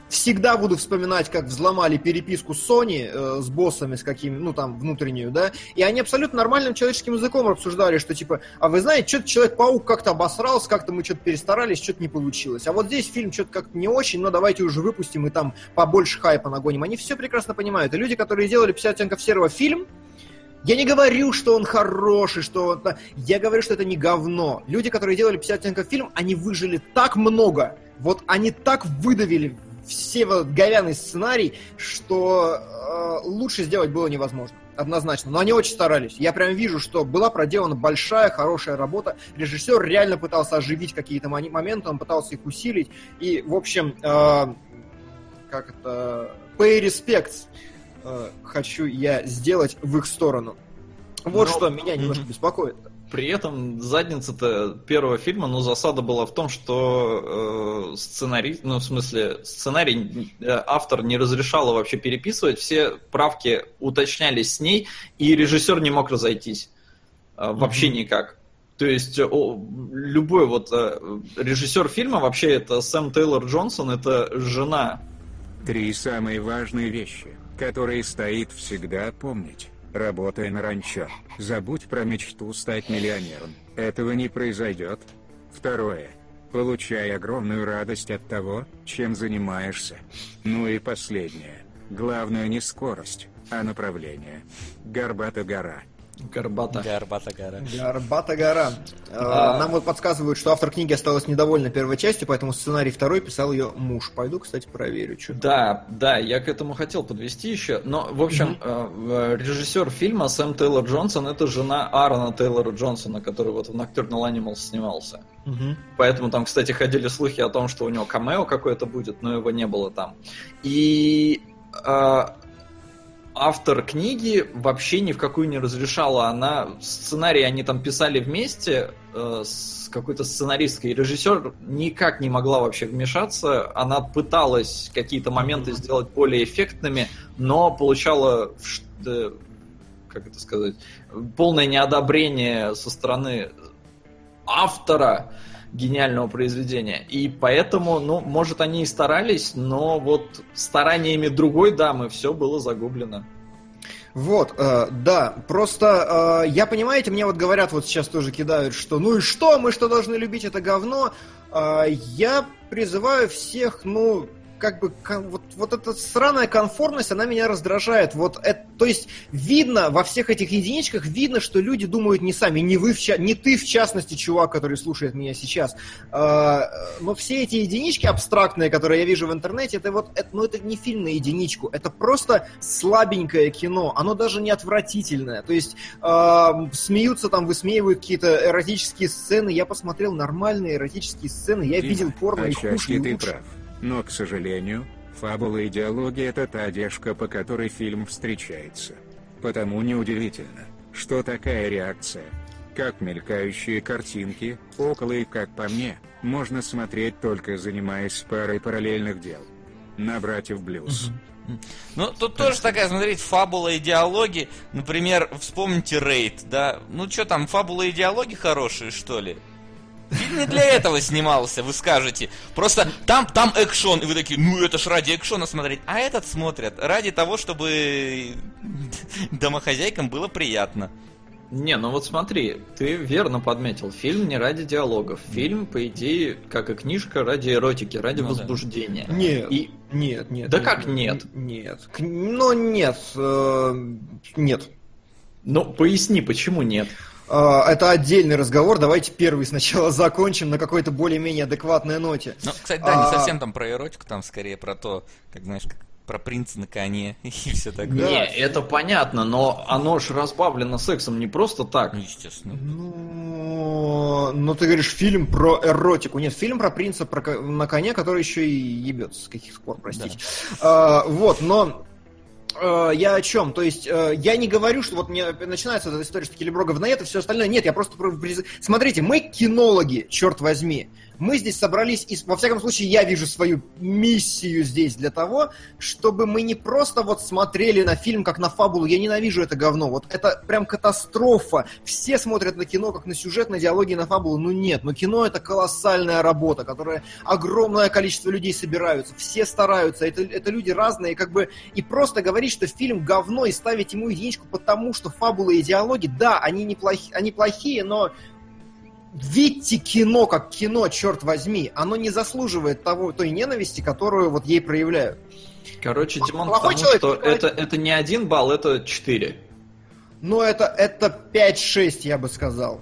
всегда буду вспоминать, как взломали переписку Sony э, с боссами, с какими, ну там, внутреннюю, да, и они абсолютно нормальным человеческим языком обсуждали, что типа, а вы знаете, что-то Человек-паук как-то обосрался, как-то мы что-то перестарались, что-то не получилось. А вот здесь фильм что-то как-то не очень, но давайте уже выпустим и там побольше хайпа нагоним. Они все прекрасно понимают. И люди, которые делали 50 оттенков серого фильм, я не говорю, что он хороший, что он... Я говорю, что это не говно. Люди, которые делали 50 оттенков фильм, они выжили так много. Вот они так выдавили все вот говяный сценарий, что э, лучше сделать было невозможно. Однозначно. Но они очень старались. Я прям вижу, что была проделана большая, хорошая работа. Режиссер реально пытался оживить какие-то моменты, он пытался их усилить. И, в общем, э, как это... Pay respects э, хочу я сделать в их сторону. Вот Но... что меня немножко беспокоит. При этом задница-то первого фильма, ну, засада была в том, что э, сценарий, ну, в смысле, сценарий э, автор не разрешала вообще переписывать, все правки уточнялись с ней, и режиссер не мог разойтись. Э, вообще mm-hmm. никак. То есть о, любой вот э, режиссер фильма, вообще это Сэм Тейлор Джонсон, это жена. Три самые важные вещи, которые стоит всегда помнить работая на ранчо. Забудь про мечту стать миллионером. Этого не произойдет. Второе. Получай огромную радость от того, чем занимаешься. Ну и последнее. Главное не скорость, а направление. Горбата гора. Горбата. Горбата гора. Горбата гора. А... Нам вот подсказывают, что автор книги осталась недовольна первой частью, поэтому сценарий второй писал ее муж. Пойду, кстати, проверю. Что да, да, я к этому хотел подвести еще. Но, в общем, mm-hmm. режиссер фильма Сэм Тейлор Джонсон это жена Аарона Тейлора Джонсона, который вот в Nocturnal Animals снимался. Mm-hmm. Поэтому там, кстати, ходили слухи о том, что у него камео какое-то будет, но его не было там. И а, автор книги вообще ни в какую не разрешала. Она сценарий они там писали вместе э, с какой-то сценаристкой. Режиссер никак не могла вообще вмешаться. Она пыталась какие-то моменты сделать более эффектными, но получала э, как это сказать полное неодобрение со стороны автора гениального произведения. И поэтому, ну, может, они и старались, но вот стараниями другой дамы все было загублено. Вот, э, да, просто э, я, понимаете, мне вот говорят, вот сейчас тоже кидают, что ну и что, мы что должны любить это говно. Э, я призываю всех, ну, как бы вот, вот эта сраная конформность, она меня раздражает. Вот это, то есть видно во всех этих единичках, видно, что люди думают не сами, не вы, в не ты в частности, чувак, который слушает меня сейчас. А, но все эти единички абстрактные, которые я вижу в интернете, это вот, это, ну это не фильм на единичку, это просто слабенькое кино. Оно даже не отвратительное. То есть а, смеются там, высмеивают какие-то эротические сцены. Я посмотрел нормальные эротические сцены, я Дима, видел порно и хуже, ты прав. Но, к сожалению, фабула и идеология — это та одежка, по которой фильм встречается. Потому неудивительно, что такая реакция. Как мелькающие картинки, около и, как по мне, можно смотреть только занимаясь парой параллельных дел. На братьев Блюз. Ну, тут тоже такая, смотрите, фабула идеологии. Например, вспомните Рейд, да? Ну, что там, фабула идеологии хорошие, что ли? Фильм не для этого снимался, вы скажете. Просто там, там экшон, и вы такие, ну это ж ради экшона смотреть. А этот смотрят ради того, чтобы домохозяйкам было приятно. Не, ну вот смотри, ты верно подметил, фильм не ради диалогов. Фильм, по идее, как и книжка, ради эротики, ради ну, возбуждения. Да. Нет, и... нет, нет. Да нет, как нет? Нет. Ну нет, э, нет. Ну, поясни, почему нет? А, это отдельный разговор. Давайте первый сначала закончим на какой-то более-менее адекватной ноте. Ну, кстати, да, не а, совсем там про эротику, там скорее про то, как знаешь, как про принца на коне и все такое. Не, это понятно, но оно же разбавлено сексом не просто так. Ну, естественно. Ну, ну ты говоришь фильм про эротику. Нет, фильм про принца про, на коне, который еще и ебется с каких пор, простите. Да. А, вот, но э, я о чем? То есть э, я не говорю, что вот мне начинается эта история, что Келебро говноед и все остальное. Нет, я просто... Смотрите, мы кинологи, черт возьми. Мы здесь собрались, и, во всяком случае, я вижу свою миссию здесь для того, чтобы мы не просто вот смотрели на фильм как на фабулу, я ненавижу это говно, вот это прям катастрофа. Все смотрят на кино как на сюжет, на диалоги, на фабулу, ну нет, но кино это колоссальная работа, которая огромное количество людей собираются, все стараются, это, это люди разные, как бы, и просто говорить, что фильм говно и ставить ему единичку потому, что фабула и диалоги, да, они, неплохи, они плохие, но видите кино как кино, черт возьми, оно не заслуживает того, той ненависти, которую вот ей проявляют. Короче, Димон, Плохой потому человек, что это, это не один балл, это четыре. Ну, это, это 5-6, я бы сказал.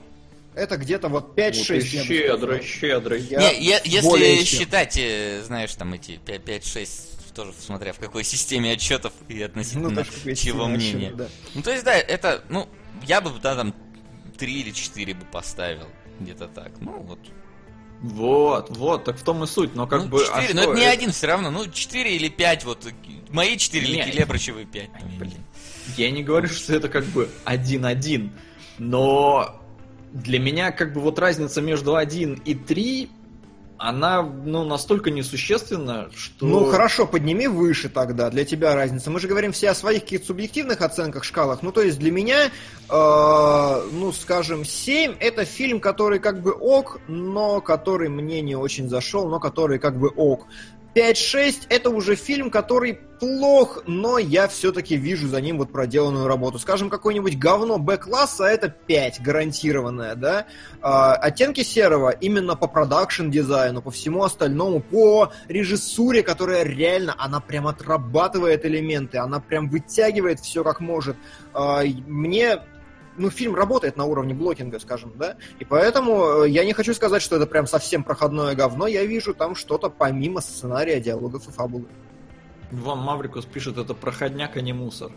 Это где-то вот Ну, 5-6. ты я бы щедрый, щедрый. Я Не, е- если чем. считать, э, знаешь, там эти 5-6, тоже смотря в какой системе отчетов и относительно Ну, какой чего мнения. да. Ну, то есть, да, это, ну, я бы, да, там, 3 или 4 бы поставил. Где-то так. Ну, вот. Вот, вот, так в том и суть, но как ну, бы... а 4, что но это не один все равно. Ну, 4 или 5, вот. Мои 4 или Не. Келебрычевы 5. там, Блин. Я не говорю, что это как бы один-один, но для меня как бы вот разница между один и три, она, ну, настолько несущественна, что... Ну хорошо, подними выше тогда, для тебя разница. Мы же говорим все о своих каких-то субъективных оценках, шкалах. Ну то есть для меня, э, ну скажем, 7 это фильм, который как бы ок, но который мне не очень зашел, но который как бы ок. 5-6 это уже фильм, который плох, но я все-таки вижу за ним вот проделанную работу. Скажем, какое-нибудь говно Б-класса это 5, гарантированное, да? А, оттенки серого именно по продакшн дизайну, по всему остальному, по режиссуре, которая реально, она прям отрабатывает элементы, она прям вытягивает все как может. А, мне ну, фильм работает на уровне блокинга, скажем, да, и поэтому э, я не хочу сказать, что это прям совсем проходное говно, я вижу там что-то помимо сценария, диалогов и фабулы. Вам Маврикус пишет, это проходняк, а не мусор.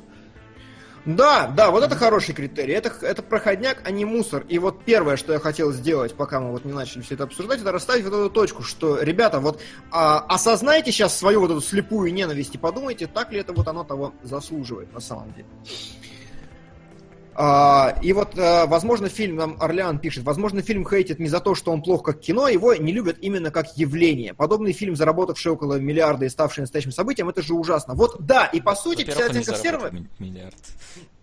Да, да, вот это хороший критерий. Это, это проходняк, а не мусор. И вот первое, что я хотел сделать, пока мы вот не начали все это обсуждать, это расставить вот эту точку, что, ребята, вот а, осознайте сейчас свою вот эту слепую ненависть и подумайте, так ли это вот оно того заслуживает на самом деле. А, и вот, а, возможно, фильм, нам Орлеан пишет, возможно, фильм хейтит не за то, что он плох как кино, его не любят именно как явление. Подобный фильм, заработавший около миллиарда и ставший настоящим событием, это же ужасно. Вот, да, и по сути, Во-первых, он не оттенков серого... миллиард.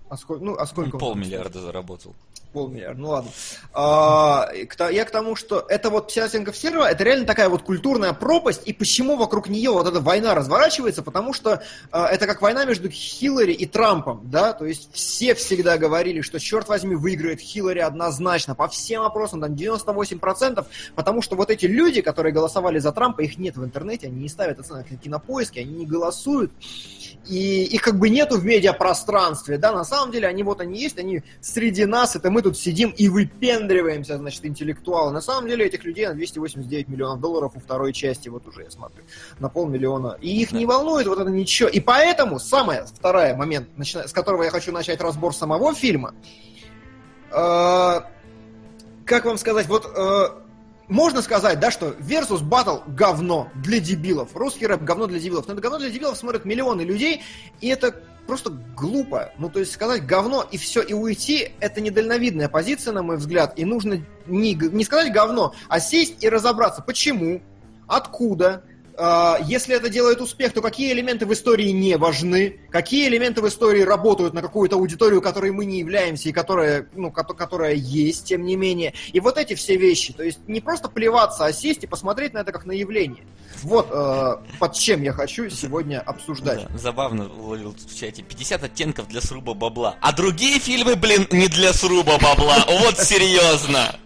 А сколько, ну, а сколько Он полмиллиарда заработал. Полмиллиарда, ну ладно. А, я к тому, что это вот вся оттенков серого, это реально такая вот культурная пропасть, и почему вокруг нее вот эта война разворачивается, потому что а, это как война между Хиллари и Трампом, да, то есть все всегда говорили, что, черт возьми, выиграет Хиллари однозначно, по всем опросам, там 98%, потому что вот эти люди, которые голосовали за Трампа, их нет в интернете, они не ставят оценок на кинопоиске, они не голосуют, и их как бы нету в медиапространстве, да, на самом деле они вот они есть, они среди нас, это мы тут сидим и выпендриваемся, значит, интеллектуалы. На самом деле этих людей на 289 миллионов долларов у второй части, вот уже я смотрю, на полмиллиона. И их не волнует вот это ничего. И поэтому, самое, второй момент, с которого я хочу начать разбор самого фильма, э, как вам сказать, вот э, можно сказать, да, что Versus Battle говно для дебилов. Русский рэп говно для дебилов. Но это говно для дебилов смотрят миллионы людей, и это просто глупо. Ну, то есть сказать говно и все, и уйти, это недальновидная позиция, на мой взгляд. И нужно не, не сказать говно, а сесть и разобраться, почему, откуда, если это делает успех, то какие элементы в истории не важны, какие элементы в истории работают на какую-то аудиторию, которой мы не являемся и которая, ну, ко- которая есть, тем не менее. И вот эти все вещи. То есть не просто плеваться, а сесть и посмотреть на это как на явление. Вот э, под чем я хочу сегодня обсуждать. Да, забавно уловил тут в чате. 50 оттенков для сруба бабла. А другие фильмы, блин, не для сруба бабла. Вот серьезно.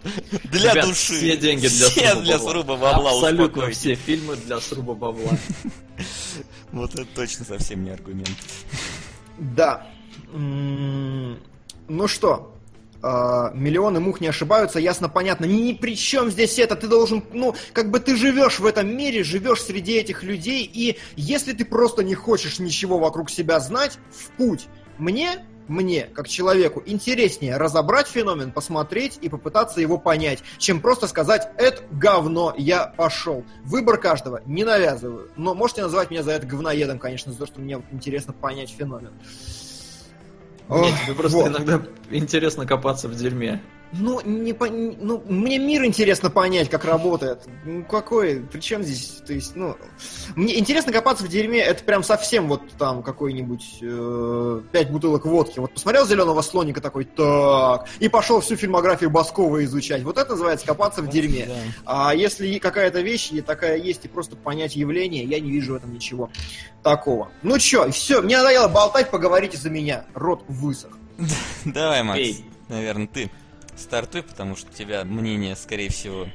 Для Ребят, души. Все деньги для Все сруба для бабла. сруба бабла. Абсолютно успокойтесь. все фильмы для сруба бабла. Вот это точно совсем не аргумент. Да. Ну что, а, миллионы мух не ошибаются, ясно, понятно. Ни при чем здесь это. Ты должен, ну, как бы ты живешь в этом мире, живешь среди этих людей, и если ты просто не хочешь ничего вокруг себя знать, в путь. Мне, мне, как человеку, интереснее разобрать феномен, посмотреть и попытаться его понять, чем просто сказать «это говно, я пошел». Выбор каждого не навязываю. Но можете называть меня за это говноедом, конечно, за то, что мне интересно понять феномен. Нет, тебе просто вот. иногда интересно копаться в дерьме. Ну, не по- ну, мне мир интересно понять, как работает. Ну, какой, причем здесь, то есть, ну, мне интересно копаться в дерьме, это прям совсем вот там какой-нибудь э, пять бутылок водки. Вот посмотрел зеленого слоника такой, так, и пошел всю фильмографию Баскова изучать. Вот это называется копаться в дерьме. Да. А если какая-то вещь и такая есть, и просто понять явление, я не вижу в этом ничего такого. Ну чё, все, мне надоело болтать, поговорите за меня. Рот высох. Давай, Макс. Эй. Наверное, ты стартуй, потому что у тебя мнение, скорее всего,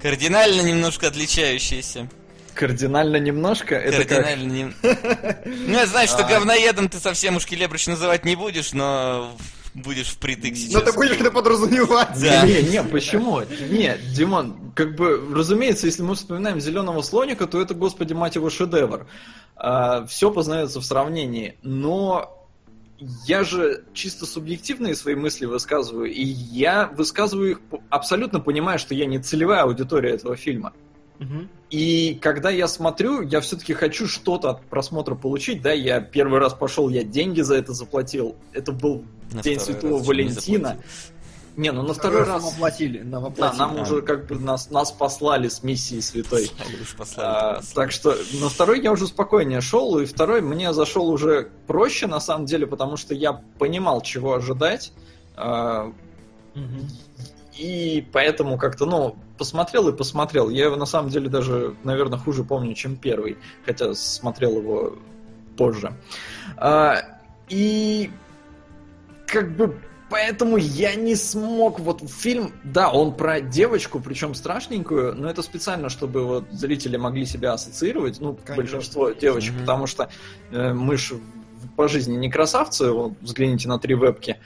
кардинально немножко отличающееся. Кардинально немножко, это как... Кардинально не... Ну, я знаю, что А. говноедом ты совсем уж келебрыч называть не будешь, но будешь впритык Но сейчас. ты будешь это подразумевать. Да. Не, не, почему? Не, Димон, как бы, разумеется, если мы вспоминаем зеленого слоника, то это, господи, мать его, шедевр. все познается в сравнении. Но я же чисто субъективные свои мысли высказываю, и я высказываю их абсолютно понимая, что я не целевая аудитория этого фильма. И когда я смотрю, я все-таки хочу что-то от просмотра получить, да, я первый раз пошел, я деньги за это заплатил, это был На День Святого Валентина. Не, ну на второй раз... нам оплатили. Нам Да, оплатили. нам А. уже как бы нас, нас послали с миссией святой. Послали А, послали. так что на второй я уже спокойнее шел, и второй мне зашел уже проще на самом деле, потому что я понимал, чего ожидать. А, Мгм. и поэтому как-то, ну, посмотрел и посмотрел. Я его на самом деле даже, наверное, хуже помню, чем первый, хотя смотрел его позже. А, и как бы поэтому я не смог вот фильм, да, он про девочку, причем страшненькую, но это специально, чтобы вот зрители могли себя ассоциировать, ну, Конечно. большинство девочек, Мгм. потому что э, мы ж по жизни не красавцы, вот взгляните на три вебки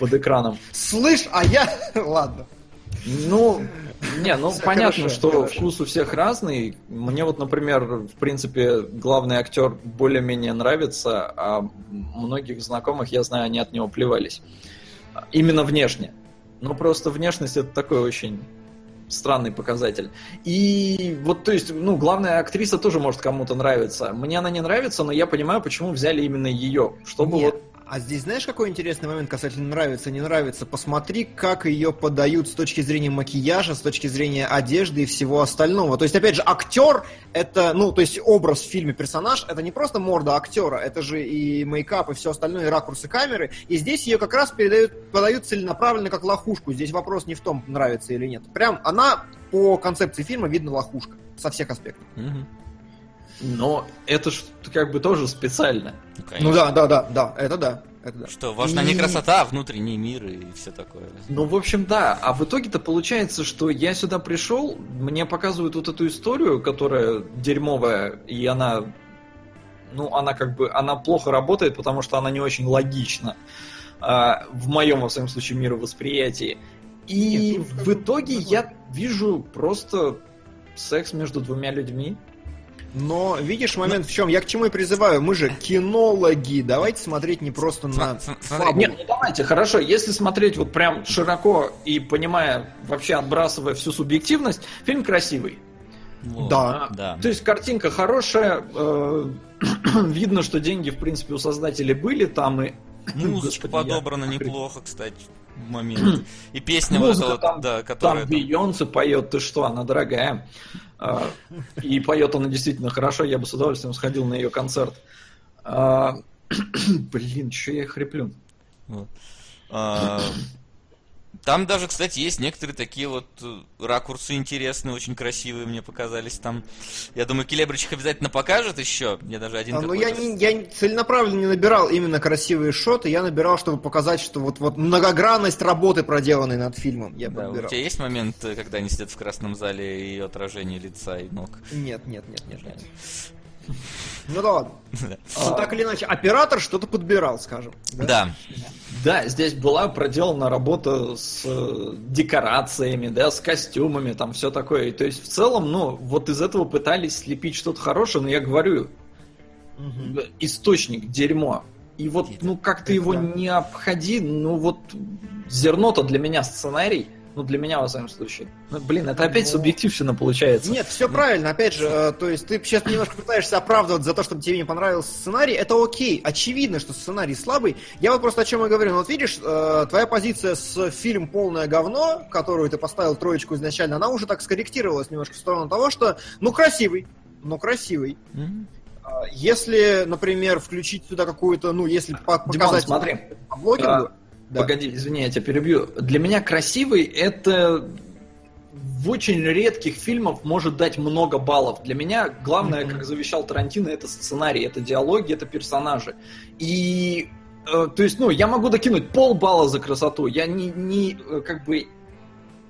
под экраном. Слышь, а я... Ладно. Ну, не, ну Всё понятно, хорошо, что хорошо. вкус у всех разный. Мне вот, например, в принципе, главный актер более-менее нравится, а многих знакомых, я знаю, они от него плевались. Именно внешне. Ну, просто внешность это такой очень странный показатель. И вот, то есть, ну, главная актриса тоже может кому-то нравиться. Мне она не нравится, но я понимаю, почему взяли именно ее. Чтобы Нет. вот А здесь знаешь, какой интересный момент касательно нравится, не нравится? Посмотри, как ее подают с точки зрения макияжа, с точки зрения одежды и всего остального. То есть, опять же, актер это, ну, то есть образ в фильме, персонаж, это не просто морда актера, это же и мейкап, и все остальное, и ракурсы камеры. И здесь ее как раз передают, подают целенаправленно как лохушку. Здесь вопрос не в том, нравится или нет. Прям она по концепции фильма видно лохушка со всех аспектов. Мгм. Но это ж как бы тоже специально. Ну, конечно. Ну да, да, да, да, это да. Это да. Что, важна не И- красота, а внутренний мир и все такое. Ну, в общем, да. А в итоге-то получается, что я сюда пришел, мне показывают вот эту историю, которая дерьмовая, и она, ну, она как бы, она плохо работает, потому что она не очень логична. а, в моем, во всяком случае, мировосприятии. И Нет, в итоге я вижу просто секс между двумя людьми. Но видишь момент в чем? Я к чему и призываю. Мы же кинологи. Давайте смотреть не просто на фабулу. Нет, ну давайте, хорошо, если смотреть вот прям широко и понимая, вообще отбрасывая всю субъективность, фильм красивый. Вот. Да. Да. То есть картинка хорошая, э, видно, что деньги, в принципе, у создателей были там и... Музычка Господи, я- подобрана неплохо, кстати, в момент. И песня вот Музыка эта вот, там- да, Там которая... там- Бейонсе поет, ты что, она дорогая. А, И поет она действительно хорошо, я бы с удовольствием сходил на ее концерт. А, Блин, что я хриплю? Там даже, кстати, есть некоторые такие вот э, ракурсы интересные, очень красивые мне показались там. Я думаю, Келебрич их обязательно покажет еще. Мне даже один А, ну я, не, я целенаправленно не набирал именно красивые шоты, я набирал, чтобы показать, что вот, вот многогранность работы, проделанной над фильмом, я Да, у набирал. тебя есть момент, э, когда они сидят в красном зале и отражение лица и ног? Нет, нет, нет, нет, нет. Ну да ладно. Да. Ну, так или иначе, оператор что-то подбирал, скажем. Да. Да, здесь была проделана работа с э, декорациями, да, с костюмами, там все такое. То есть в целом, ну, вот из этого пытались слепить что-то хорошее, но я говорю, э, источник дерьмо. И вот, ну, как ты его не обходи, ну, вот зерно-то для меня сценарий, ну, для меня, во всяком случае. Ну, блин, это опять Ну, субъективщина получается. Нет, все правильно. Опять же, э, то есть ты сейчас немножко пытаешься оправдывать за то, чтобы тебе не понравился сценарий. Это окей. Очевидно, что сценарий слабый. Я вот просто о чем и говорю. Ну, вот видишь, э, твоя позиция с фильм полное говно, которую ты поставил троечку изначально, она уже так скорректировалась немножко в сторону того, что ну красивый, но красивый. А, Если, например, включить сюда какую-то, ну, если по- Димон, показать смотри, по блогингу, да. Погоди, извини, я тебя перебью. Для меня красивый это в очень редких фильмах может дать много баллов. Для меня главное, Мгм. как завещал Тарантино, это сценарий, это диалоги, это персонажи. И э, то есть, ну, я могу докинуть полбалла за красоту. Я не, не э, как бы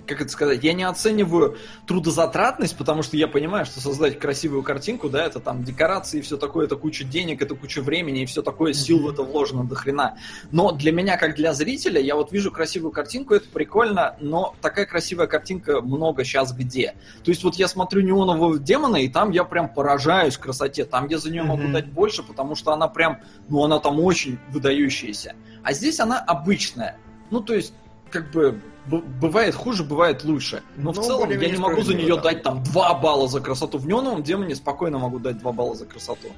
как это сказать, я не оцениваю трудозатратность, потому что я понимаю, что создать красивую картинку, да, это там декорации и все такое, это куча денег, это куча времени и все такое, сил в это вложено до хрена. Но для меня, как для зрителя, я вот вижу красивую картинку, это прикольно, но такая красивая картинка много сейчас где. То есть вот я смотрю неонового демона, и там я прям поражаюсь красоте. Там я за нее могу Мгм. дать больше, потому что она прям, ну она там очень выдающаяся. А здесь она обычная. Ну, то есть, как бы, бывает хуже, бывает лучше. Но в Ну, целом я не могу за нее да. дать там 2 балла за красоту. В неоновом демоне спокойно могу дать 2 балла за красоту.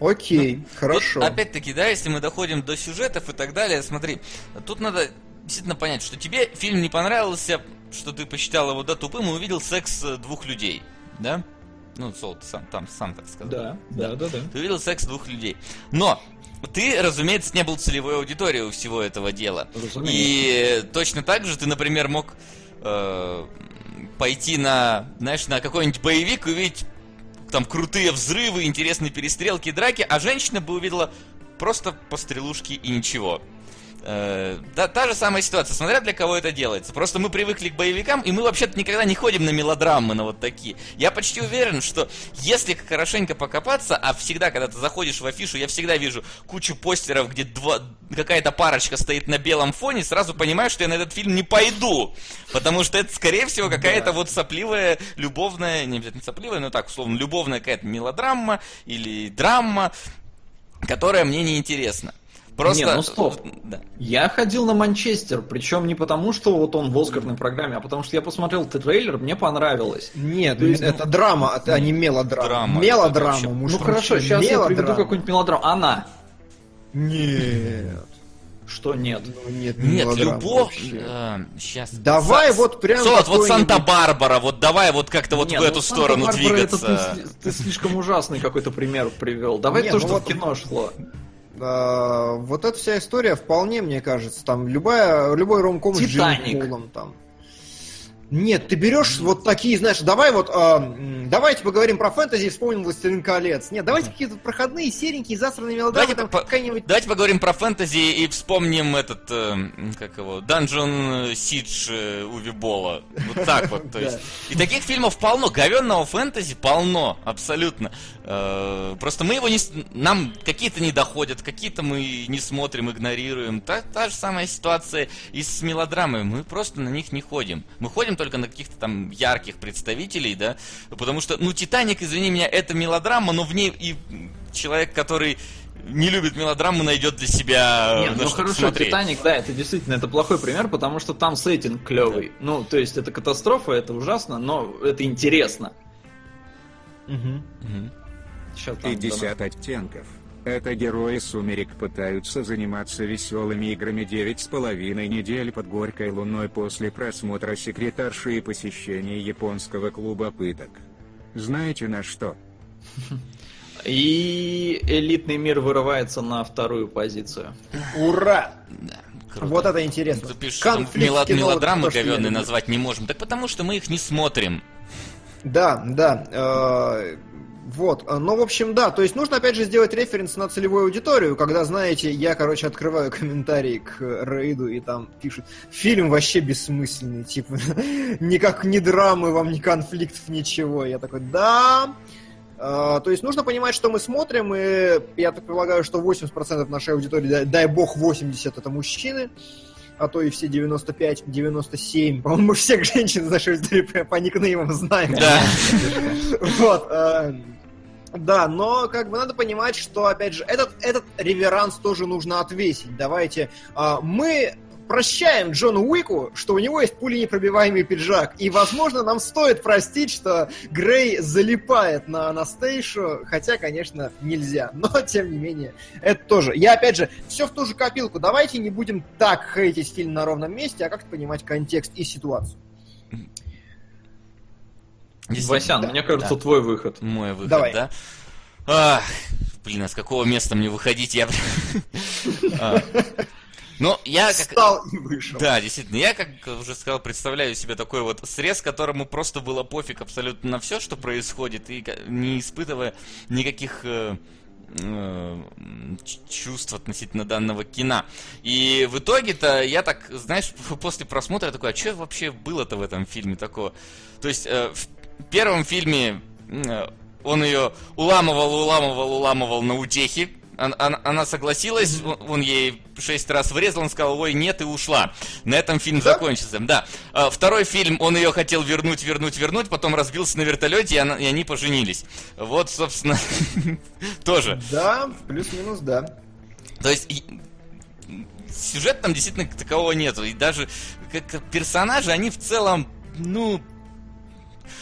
Окей, хорошо. Вот опять-таки, да, если мы доходим до сюжетов и так далее, смотри, тут надо действительно понять, что тебе фильм не понравился, что ты посчитал его, да, тупым и увидел секс э, двух людей, да? Ну, Сол, ты сам, там сам так сказал. да, да, да. Ты увидел секс двух людей. Но ты, разумеется, не был целевой аудиторией у всего этого дела. Разумеется. И точно так же ты, например, мог э, пойти на, знаешь, на какой-нибудь боевик и увидеть там крутые взрывы, интересные перестрелки, драки, а женщина бы увидела просто пострелушки и ничего. Э, та, та же самая ситуация, смотря для кого это делается. Просто мы привыкли к боевикам, и мы вообще-то никогда не ходим на мелодрамы, на вот такие. Я почти уверен, что если хорошенько покопаться, а всегда, когда ты заходишь в афишу, я всегда вижу кучу постеров, где два, какая-то парочка стоит на белом фоне, сразу понимаю, что я на этот фильм не пойду. Потому что это, скорее всего, какая-то вот сопливая, любовная, не обязательно сопливая, но так, условно, любовная какая-то мелодрама или драма, которая мне не интересна. Просто... Не, ну стоп. Да. Я ходил на Манчестер, причем не потому, что вот он в Оскарной программе, а потому что я посмотрел трейлер, мне понравилось. Нет, То есть, это драма, а не мелодрама. Драма, мелодрама, вообще- муж ну хорошо, сейчас я приведу мелодрама. какую-нибудь мелодраму. Она. Нет. Что нет? Ну, нет, Нет, мелодрама любовь... вообще. сейчас. Давай вот прям Вот, вот Санта-Барбара, вот давай вот как-то вот Не, в ну, эту сторону Санта-Барбара, это двигаться. ты, ты слишком ужасный какой-то пример привел. Давай Не, то, ну что вот- в кино шло. А, вот эта вся история вполне, мне кажется, там любая, любой ромком с Джимом. Полом там. Нет, ты берешь вот такие, знаешь, давай вот, м, давайте поговорим про фэнтези и вспомним «Властелин колец». Нет, давайте какие-то проходные, серенькие, засранные мелодрамы, Давайте там по- какая-нибудь... Давайте поговорим про фэнтези и вспомним этот, э, как его, Dungeon Siege э, Уви Бола. Вот так вот, то есть. И таких фильмов полно, говенного фэнтези полно, абсолютно. Э, Просто мы его не... Нам какие-то не доходят, какие-то мы не смотрим, игнорируем. Та, та же самая ситуация и с мелодрамами. Мы просто на них не ходим. Мы ходим только на каких-то там ярких представителей, да, потому что, ну, Титаник, извини меня, это мелодрама, но в ней и человек, который не любит мелодраму, найдет для себя Нет, на ну что хорошо, посмотреть. Титаник, да, это действительно это плохой пример, потому что там сеттинг клевый. Ну, то есть это катастрофа, это ужасно, но это интересно. Щас там 50 оттенков. Это герои сумерек пытаются заниматься веселыми играми девять с половиной недель под горькой луной после просмотра секретарши и посещения японского клуба пыток. Знаете на что? И элитный мир вырывается на вторую позицию. Ура! Да, круто. Вот это интересно. Ты пишешь, мелодрамы говенные люблю. назвать не можем. Так потому что мы их не смотрим. Да, да. э, Вот, э, ну, в общем, да, то есть нужно, опять же, сделать референс на целевую аудиторию, когда, знаете, я, короче, открываю комментарий к Рейду, и там пишут, фильм вообще бессмысленный, типа, никак ни драмы вам, ни конфликтов, ничего. Я такой, да, Э, то есть нужно понимать, что мы смотрим, и я так предполагаю, что 80% нашей аудитории, дай бог 80 это мужчины, а то и все 95-97. По-моему, мы всех женщин нашей аудитории по, по никнеймам знаем. Да. Вот. э, Да, но как бы надо понимать, что, опять же, этот, этот реверанс тоже нужно отвесить. Давайте. а, Мы прощаем Джону Уику, что у него есть пуленепробиваемый пиджак. И, возможно, нам стоит простить, что Грей залипает на Анастейшу, хотя, конечно, нельзя. Но, тем не менее, это тоже. Я, опять же, все в ту же копилку. Давайте не будем так хейтить фильм на ровном месте, а как-то понимать контекст и ситуацию. Васян, да, мне кажется, да. твой выход. Мой выход, Давай. да? Ах, блин, а с какого места мне выходить? Я... А. Ну, я как... Встал и вышел. Да, действительно, я, как уже сказал, представляю себе такой вот срез, которому просто было пофиг абсолютно на все, что происходит, и не испытывая никаких э, э, чувств относительно данного кино. И в итоге-то я так, знаешь, после просмотра такой, а что вообще было-то в этом фильме такого? То есть э, в первом фильме э, он ее уламывал, уламывал, уламывал на утехи. Она, она- согласилась, он- он ей шесть раз врезал, он сказал, ой, нет, и ушла. На этом фильм Да? закончился. Да. А, Второй фильм, он ее хотел вернуть, вернуть, вернуть, потом разбился на вертолете, и, она- и они поженились. Вот, собственно, тоже. Да, плюс-минус, да. То есть сюжет там действительно такового нету. И даже как персонажи, они в целом, ну...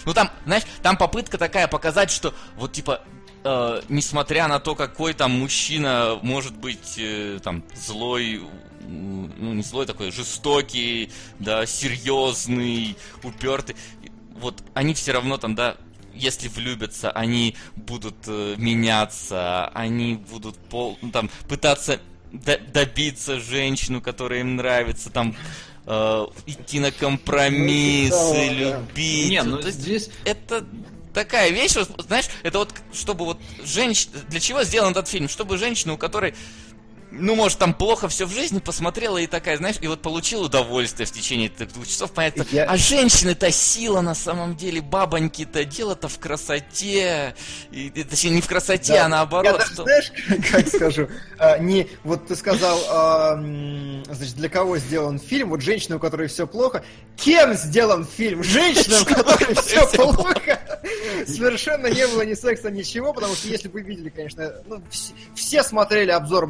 Ну там, знаешь, там попытка такая показать, что вот типа э, несмотря на то, какой там мужчина может быть э, там злой, ну не злой такой, жестокий, да, серьезный, упертый, вот они все равно там, да, если влюбятся, они будут э, меняться, они будут пол, ну, там пытаться до- добиться женщину, которая им нравится, там э, идти на компромиссы, Ну, да, любить. Не, ну То есть здесь это такая вещь, вот, знаешь, это вот чтобы вот женщина... Для чего сделан этот фильм? Чтобы женщина, у которой ну, может, там плохо все в жизни, посмотрела и такая, знаешь, и вот получила удовольствие в течение этих двух часов, понятно. Я- А женщины-то сила на самом деле, бабоньки-то, дело-то в красоте. И, и, точнее, не в красоте, Да. а наоборот. Я даже, что- знаешь, как, скажу, а, не, вот ты сказал, а, значит, для кого сделан фильм, вот женщина, у которой все плохо. Кем сделан фильм? Женщина, у которой все плохо. Совершенно не было ни секса, ничего, потому что если бы вы видели, конечно, ну, вс- все смотрели обзор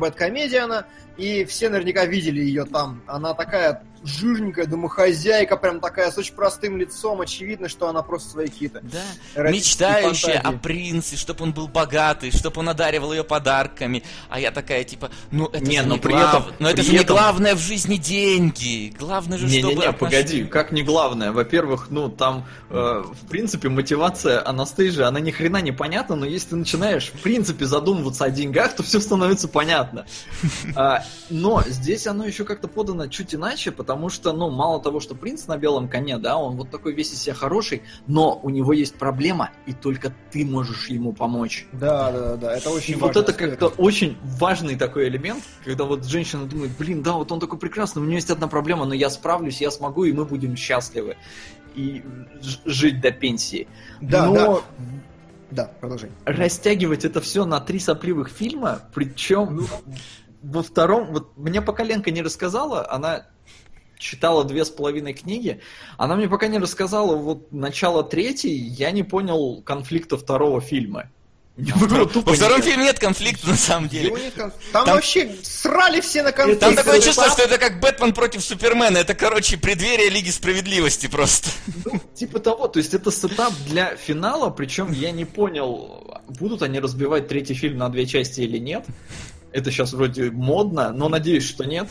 Бэткомедиана, и все наверняка видели ее там. Она такая жирненькая домохозяйка, прям такая с очень простым лицом, очевидно, что она просто свои какие-то Да, мечтающая о фантазии. принце, чтобы он был богатый, чтобы он одаривал ее подарками. А я такая, типа, ну это Не, же но не при глав- этом- но это при же не этом- главное в жизни деньги. Главное же, чтобы... Не-не-не, отнош- погоди, как не главное? Во-первых, ну там, э, в принципе, мотивация Анастейжи, она ни хрена не понятна, но если ты начинаешь, в принципе, задумываться о деньгах, то все становится понятно. А, но здесь оно еще как-то подано чуть иначе, потому что, ну, мало того, что принц на белом коне, да, он вот такой весь из себя хороший, но у него есть проблема, и только ты можешь ему помочь. Да, да, да, это очень И вот это как-то очень важный такой элемент, когда вот женщина думает, блин, да, вот он такой прекрасный, у него есть одна проблема, но я справлюсь, я смогу, и мы будем счастливы. И жить до пенсии. Да, но да. Да, продолжай. растягивать это все на три сопливых фильма, причем во втором, вот мне пока Ленка не рассказала, она читала две с половиной книги, она мне пока не рассказала вот начало третьей, я не понял конфликта второго фильма. Тупо Во втором фильме нет конфликта, на самом деле. Там, Там- вообще срали все на конфликт. Там такое чувство, что это как Бэтмен против Супермена. Это, короче, преддверие Лиги Справедливости просто. Типа того, то есть это сетап для финала, причем я не понял, будут они разбивать третий фильм на две части или нет. Это сейчас вроде модно, но надеюсь, что нет,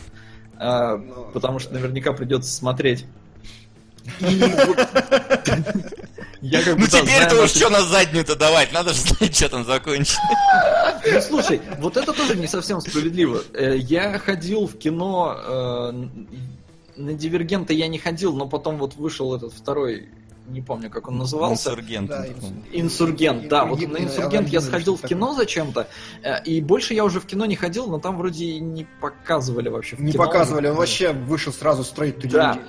потому что наверняка придется смотреть. Я как Ну теперь-то уж что на заднюю-то давать? Надо же знать, что там закончится. Ну, слушай, вот это тоже не совсем справедливо. Э, Я ходил в кино, э, на Дивергента я не ходил, но потом вот вышел этот второй, не помню, как он назывался. Инсургент. Да, инсургент. Да, вот на Инсургент я сходил в кино зачем-то, э, и больше я уже в кино не ходил, но там вроде и не показывали вообще в Не кино. показывали, он вообще вышел сразу straight to Да.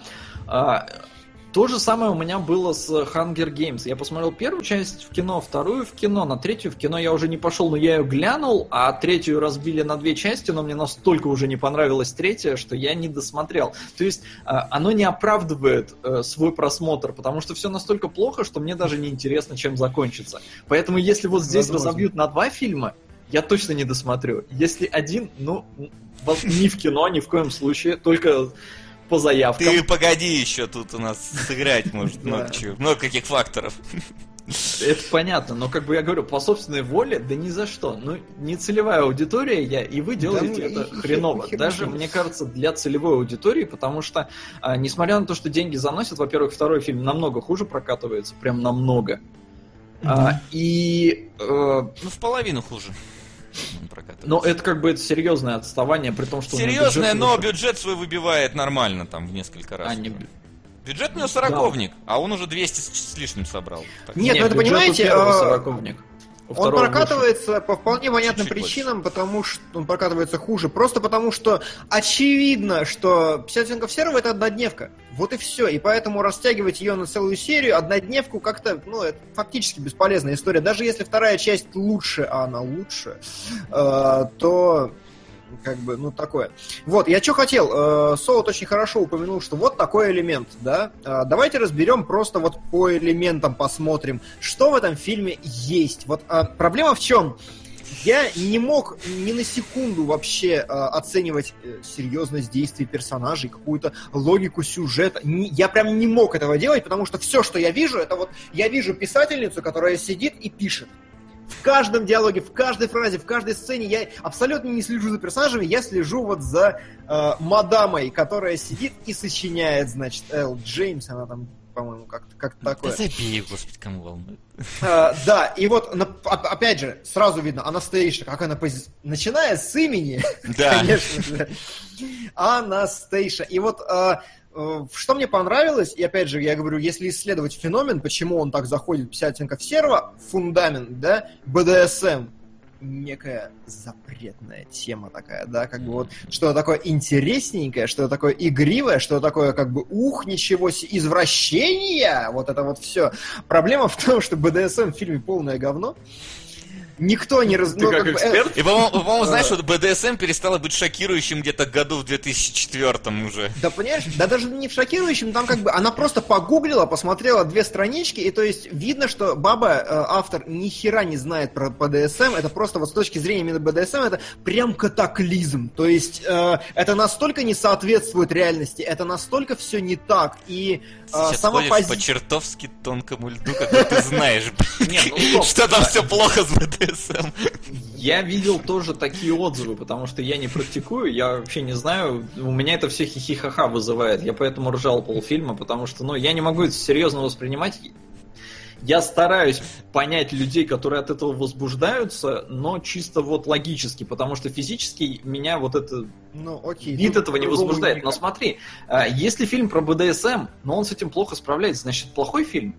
То же самое у меня было с Hunger Games. Я посмотрел первую часть в кино, вторую в кино, на третью в кино я уже не пошел, но я ее глянул, а третью разбили на две части, но мне настолько уже не понравилась третья, что я не досмотрел. То есть а, оно не оправдывает э, свой просмотр, потому что все настолько плохо, что мне даже не интересно, чем закончится. Поэтому если вот здесь Возможно. разобьют на два фильма, я точно не досмотрю. Если один, ну, ни в кино, ни в коем случае, только по заявкам. Ты погоди еще, тут у нас сыграть может много Да. чего. Много каких факторов. Это понятно, но как бы я говорю, по собственной воле, да ни за что. Ну, не целевая аудитория я, и вы делаете ну, это и- и хреново. хер- Даже, хер- мне кажется, для целевой аудитории, потому что, а, несмотря на то, что деньги заносят, во-первых, второй фильм намного хуже прокатывается, прям намного. А, и э, Ну, в половину хуже. Прокатывается. но это как бы это серьезное отставание, при том, что Серьезное, бюджет но выше. бюджет свой выбивает нормально там в несколько раз. А, не- Бюджет у него сороковник, а он уже 200 с лишним собрал. Так. Нет, Не, ну это понимаете, а, сороковник. Он прокатывается по вполне понятным Чуть-чуть причинам, потому что он прокатывается хуже. Просто потому что очевидно, что 50 оттенков серого это однодневка. Вот и все. И поэтому растягивать ее на целую серию, однодневку, как-то, ну, это фактически бесполезная история. Даже если вторая часть лучше, а она лучше, э, то как бы, ну, такое. Вот, я что хотел, э, Солод очень хорошо упомянул, что вот такой элемент, да. Э, давайте разберем просто вот по элементам посмотрим, что в этом фильме есть. Вот э, проблема в чем? Я не мог ни на секунду вообще э, оценивать э, серьезность действий персонажей, какую-то логику сюжета. Не- я прям не мог этого делать, потому что все, что я вижу, это вот я вижу писательницу, которая сидит и пишет. В каждом диалоге, в каждой фразе, в каждой сцене я абсолютно не слежу за персонажами, я слежу вот за э, мадамой, которая сидит и сочиняет, значит, Эл Джеймс, она там, по-моему, как-то как Да такое. забей, господи, кому волнует. А, да, и вот, на- оп- опять же, сразу видно, Анастейша, как она пози... Начиная с имени, Да. конечно же. Анастейша. И вот а, что мне понравилось, и опять же, я говорю, если исследовать феномен, почему он так заходит в 50 оттенков серого, фундамент, да, БДСМ, некая запретная тема такая, да, как бы вот что-то такое интересненькое, что-то такое игривое, что-то такое как бы ух, ничего себе, извращение, вот это вот все. Проблема в том, что БДСМ в фильме полное говно. Никто не раз... Ты ну, как бы, э, эксперт? И, по-моему, по-моему, знаешь, А. вот БДСМ перестало быть шокирующим где-то году в 2004 уже. Да понимаешь, да даже не в шокирующем, там как бы она просто погуглила, посмотрела две странички, и то есть видно, что баба, э, автор, ни хера не знает про БДСМ, это просто вот с точки зрения именно БДСМ, это прям катаклизм. То есть э, это настолько не соответствует реальности, это настолько все не так, и э, Сейчас сама ходишь по пози- чертовски тонкому льду, когда ты знаешь, ну что там все плохо с БДСМ. Я видел тоже такие отзывы, потому что я не практикую, я вообще не знаю, у меня это все хихихаха вызывает, я поэтому ржал полфильма, потому что, ну, я не могу это серьезно воспринимать. Я стараюсь понять людей, которые от этого возбуждаются, но чисто вот логически, потому что физически меня вот это Ну, окей. вид этого не возбуждает. Но никак. смотри, а, если фильм про БДСМ, но он с этим плохо справляется, значит плохой фильм.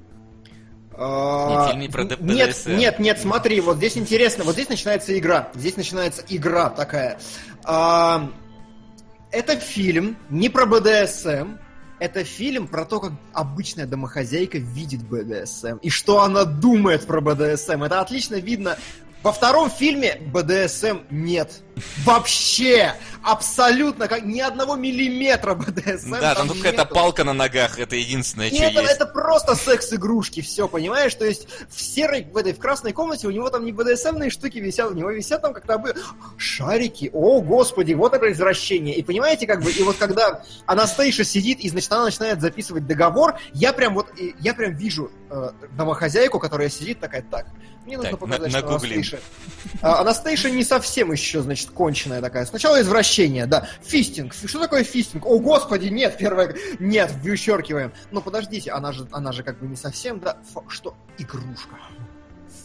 А, Не, фильм не про ДПДСМ. Нет, нет, нет, смотри, вот здесь интересно, вот здесь начинается игра, здесь начинается игра такая. А, Это фильм не про БДСМ, это фильм про то, как обычная домохозяйка видит БДСМ и что она думает про БДСМ. Это отлично видно. Во втором фильме БДСМ нет. Вообще! Абсолютно! Как, ни одного миллиметра БДСМ Да, там только какая-то палка на ногах, это единственное, И что это, есть. это просто секс-игрушки, все, понимаешь? То есть в серой, в этой, в красной комнате у него там не БДСМные штуки висят, у него висят там как-то бы шарики. О, господи, вот это извращение. И понимаете, как бы, и вот когда Анастейша сидит, и, значит, она начинает записывать договор, я прям вот, я прям вижу э, домохозяйку, которая сидит такая, так, мне нужно Так, показать, на- что. Анастейша... Анастейша не совсем еще, значит, конченая такая. Сначала извращение, да. Фистинг. Что такое фистинг? О, господи, нет, первое... Нет, вычеркиваем. Но подождите, она же, она же как бы не совсем, да. Фа- Что? Игрушка.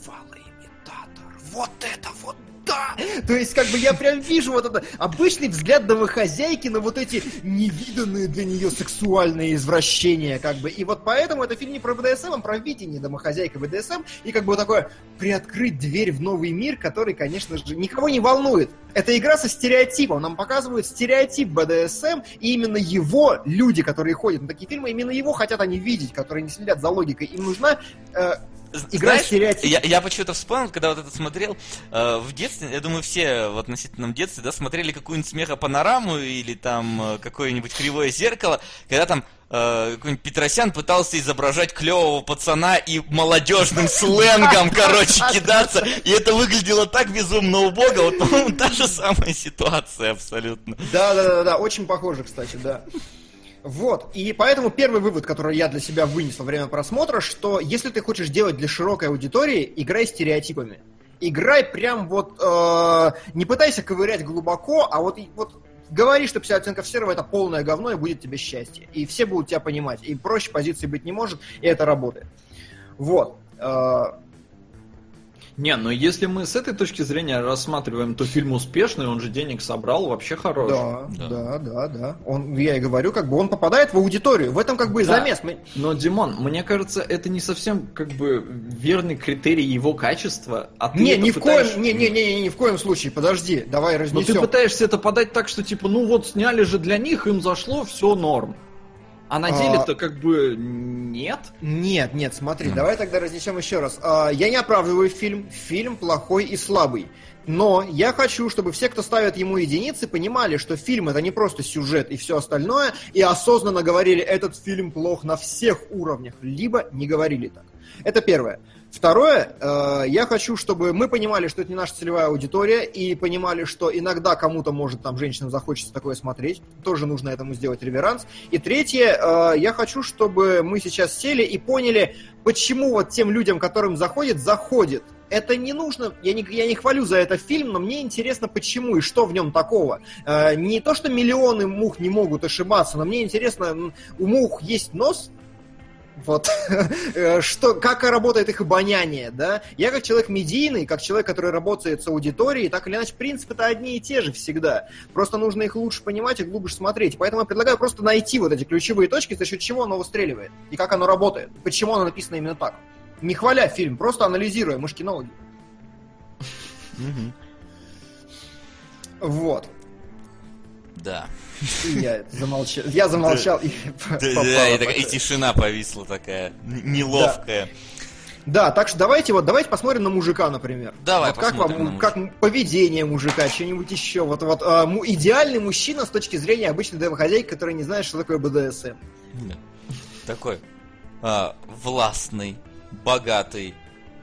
Фалоимитатор. Вот это вот да! То есть, как бы я прям вижу вот это обычный взгляд домохозяйки на вот эти невиданные для нее сексуальные извращения, как бы. И вот поэтому это фильм не про БДСМ, а про видение домохозяйка БДСМ, и как бы вот такое приоткрыть дверь в новый мир, который, конечно же, никого не волнует. Это игра со стереотипом. Нам показывают стереотип БДСМ, и именно его люди, которые ходят на такие фильмы, именно его хотят они видеть, которые не следят за логикой. Им нужна э, Игра Знаешь. Я, я почему-то вспомнил, когда вот это смотрел э, в детстве, я думаю, все в относительном детстве, да, смотрели какую-нибудь смехопанораму или там э, какое-нибудь кривое зеркало, когда там э, какой-нибудь Петросян пытался изображать клевого пацана и молодежным сленгом, короче, кидаться, и это выглядело так безумно убого, вот, по-моему, та же самая ситуация абсолютно. Да, да, да, да, очень похоже, кстати, да. Вот, и поэтому первый вывод, который я для себя вынес во время просмотра, что если ты хочешь делать для широкой аудитории, играй стереотипами. Играй прям вот, э, не пытайся ковырять глубоко, а вот, вот говори, что 50 оттенков серого это полное говно и будет тебе счастье. И все будут тебя понимать. И проще позиции быть не может, и это работает. Вот. э, Не, но если мы с этой точки зрения рассматриваем, то фильм успешный, он же денег собрал, вообще хорош. Да, Да. да, да, да. Он, я и говорю, как бы он попадает в аудиторию. В этом как бы и Да. замес. Мы- Но, Димон, мне кажется, это не совсем как бы верный критерий его качества. А ты Не, ни в пытаешь- коем, не, не, не, не, ни в коем случае. Подожди, давай Но ты разнесем. пытаешься это подать так, что типа, ну вот сняли же для них, им зашло, все норм. А на А- деле-то как бы нет. Нет, нет, смотри, давай тогда разнесем еще раз. А, Я не оправдываю фильм. Фильм плохой и слабый. Но я хочу, чтобы все, кто ставят ему единицы, понимали, что фильм это не просто сюжет и все остальное, и осознанно говорили, этот фильм плох на всех уровнях, либо не говорили так. Это первое. Второе, э, я хочу, чтобы мы понимали, что это не наша целевая аудитория, и понимали, что иногда кому-то может там женщинам захочется такое смотреть, тоже нужно этому сделать реверанс. И третье, э, я хочу, чтобы мы сейчас сели и поняли, почему вот тем людям, которым заходит, заходит. Это не нужно, я не, я не хвалю за это фильм, но мне интересно, почему и что в нем такого. Э, не то, что миллионы мух не могут ошибаться, но мне интересно, у мух есть нос, вот. Э, Что, как работает их обоняние, да? Я как человек медийный, как человек, который работает с аудиторией, так или иначе, принципы-то одни и те же всегда. Просто нужно их лучше понимать и глубже смотреть. Поэтому я предлагаю просто найти вот эти ключевые точки, за счет чего оно выстреливает. И как оно работает. Почему оно написано именно так. Не хваля фильм, просто анализируя, мы ж кинологи. Вот. Да. Я замолчал. Я замолчал и Да, тишина повисла такая, неловкая. Да, так что давайте вот давайте посмотрим на мужика, например. Давай вот как вам как поведение мужика, что-нибудь еще. Вот вот му- идеальный мужчина с точки зрения обычной домохозяйки, который не знает, что такое БДСМ. Такой а, властный, богатый,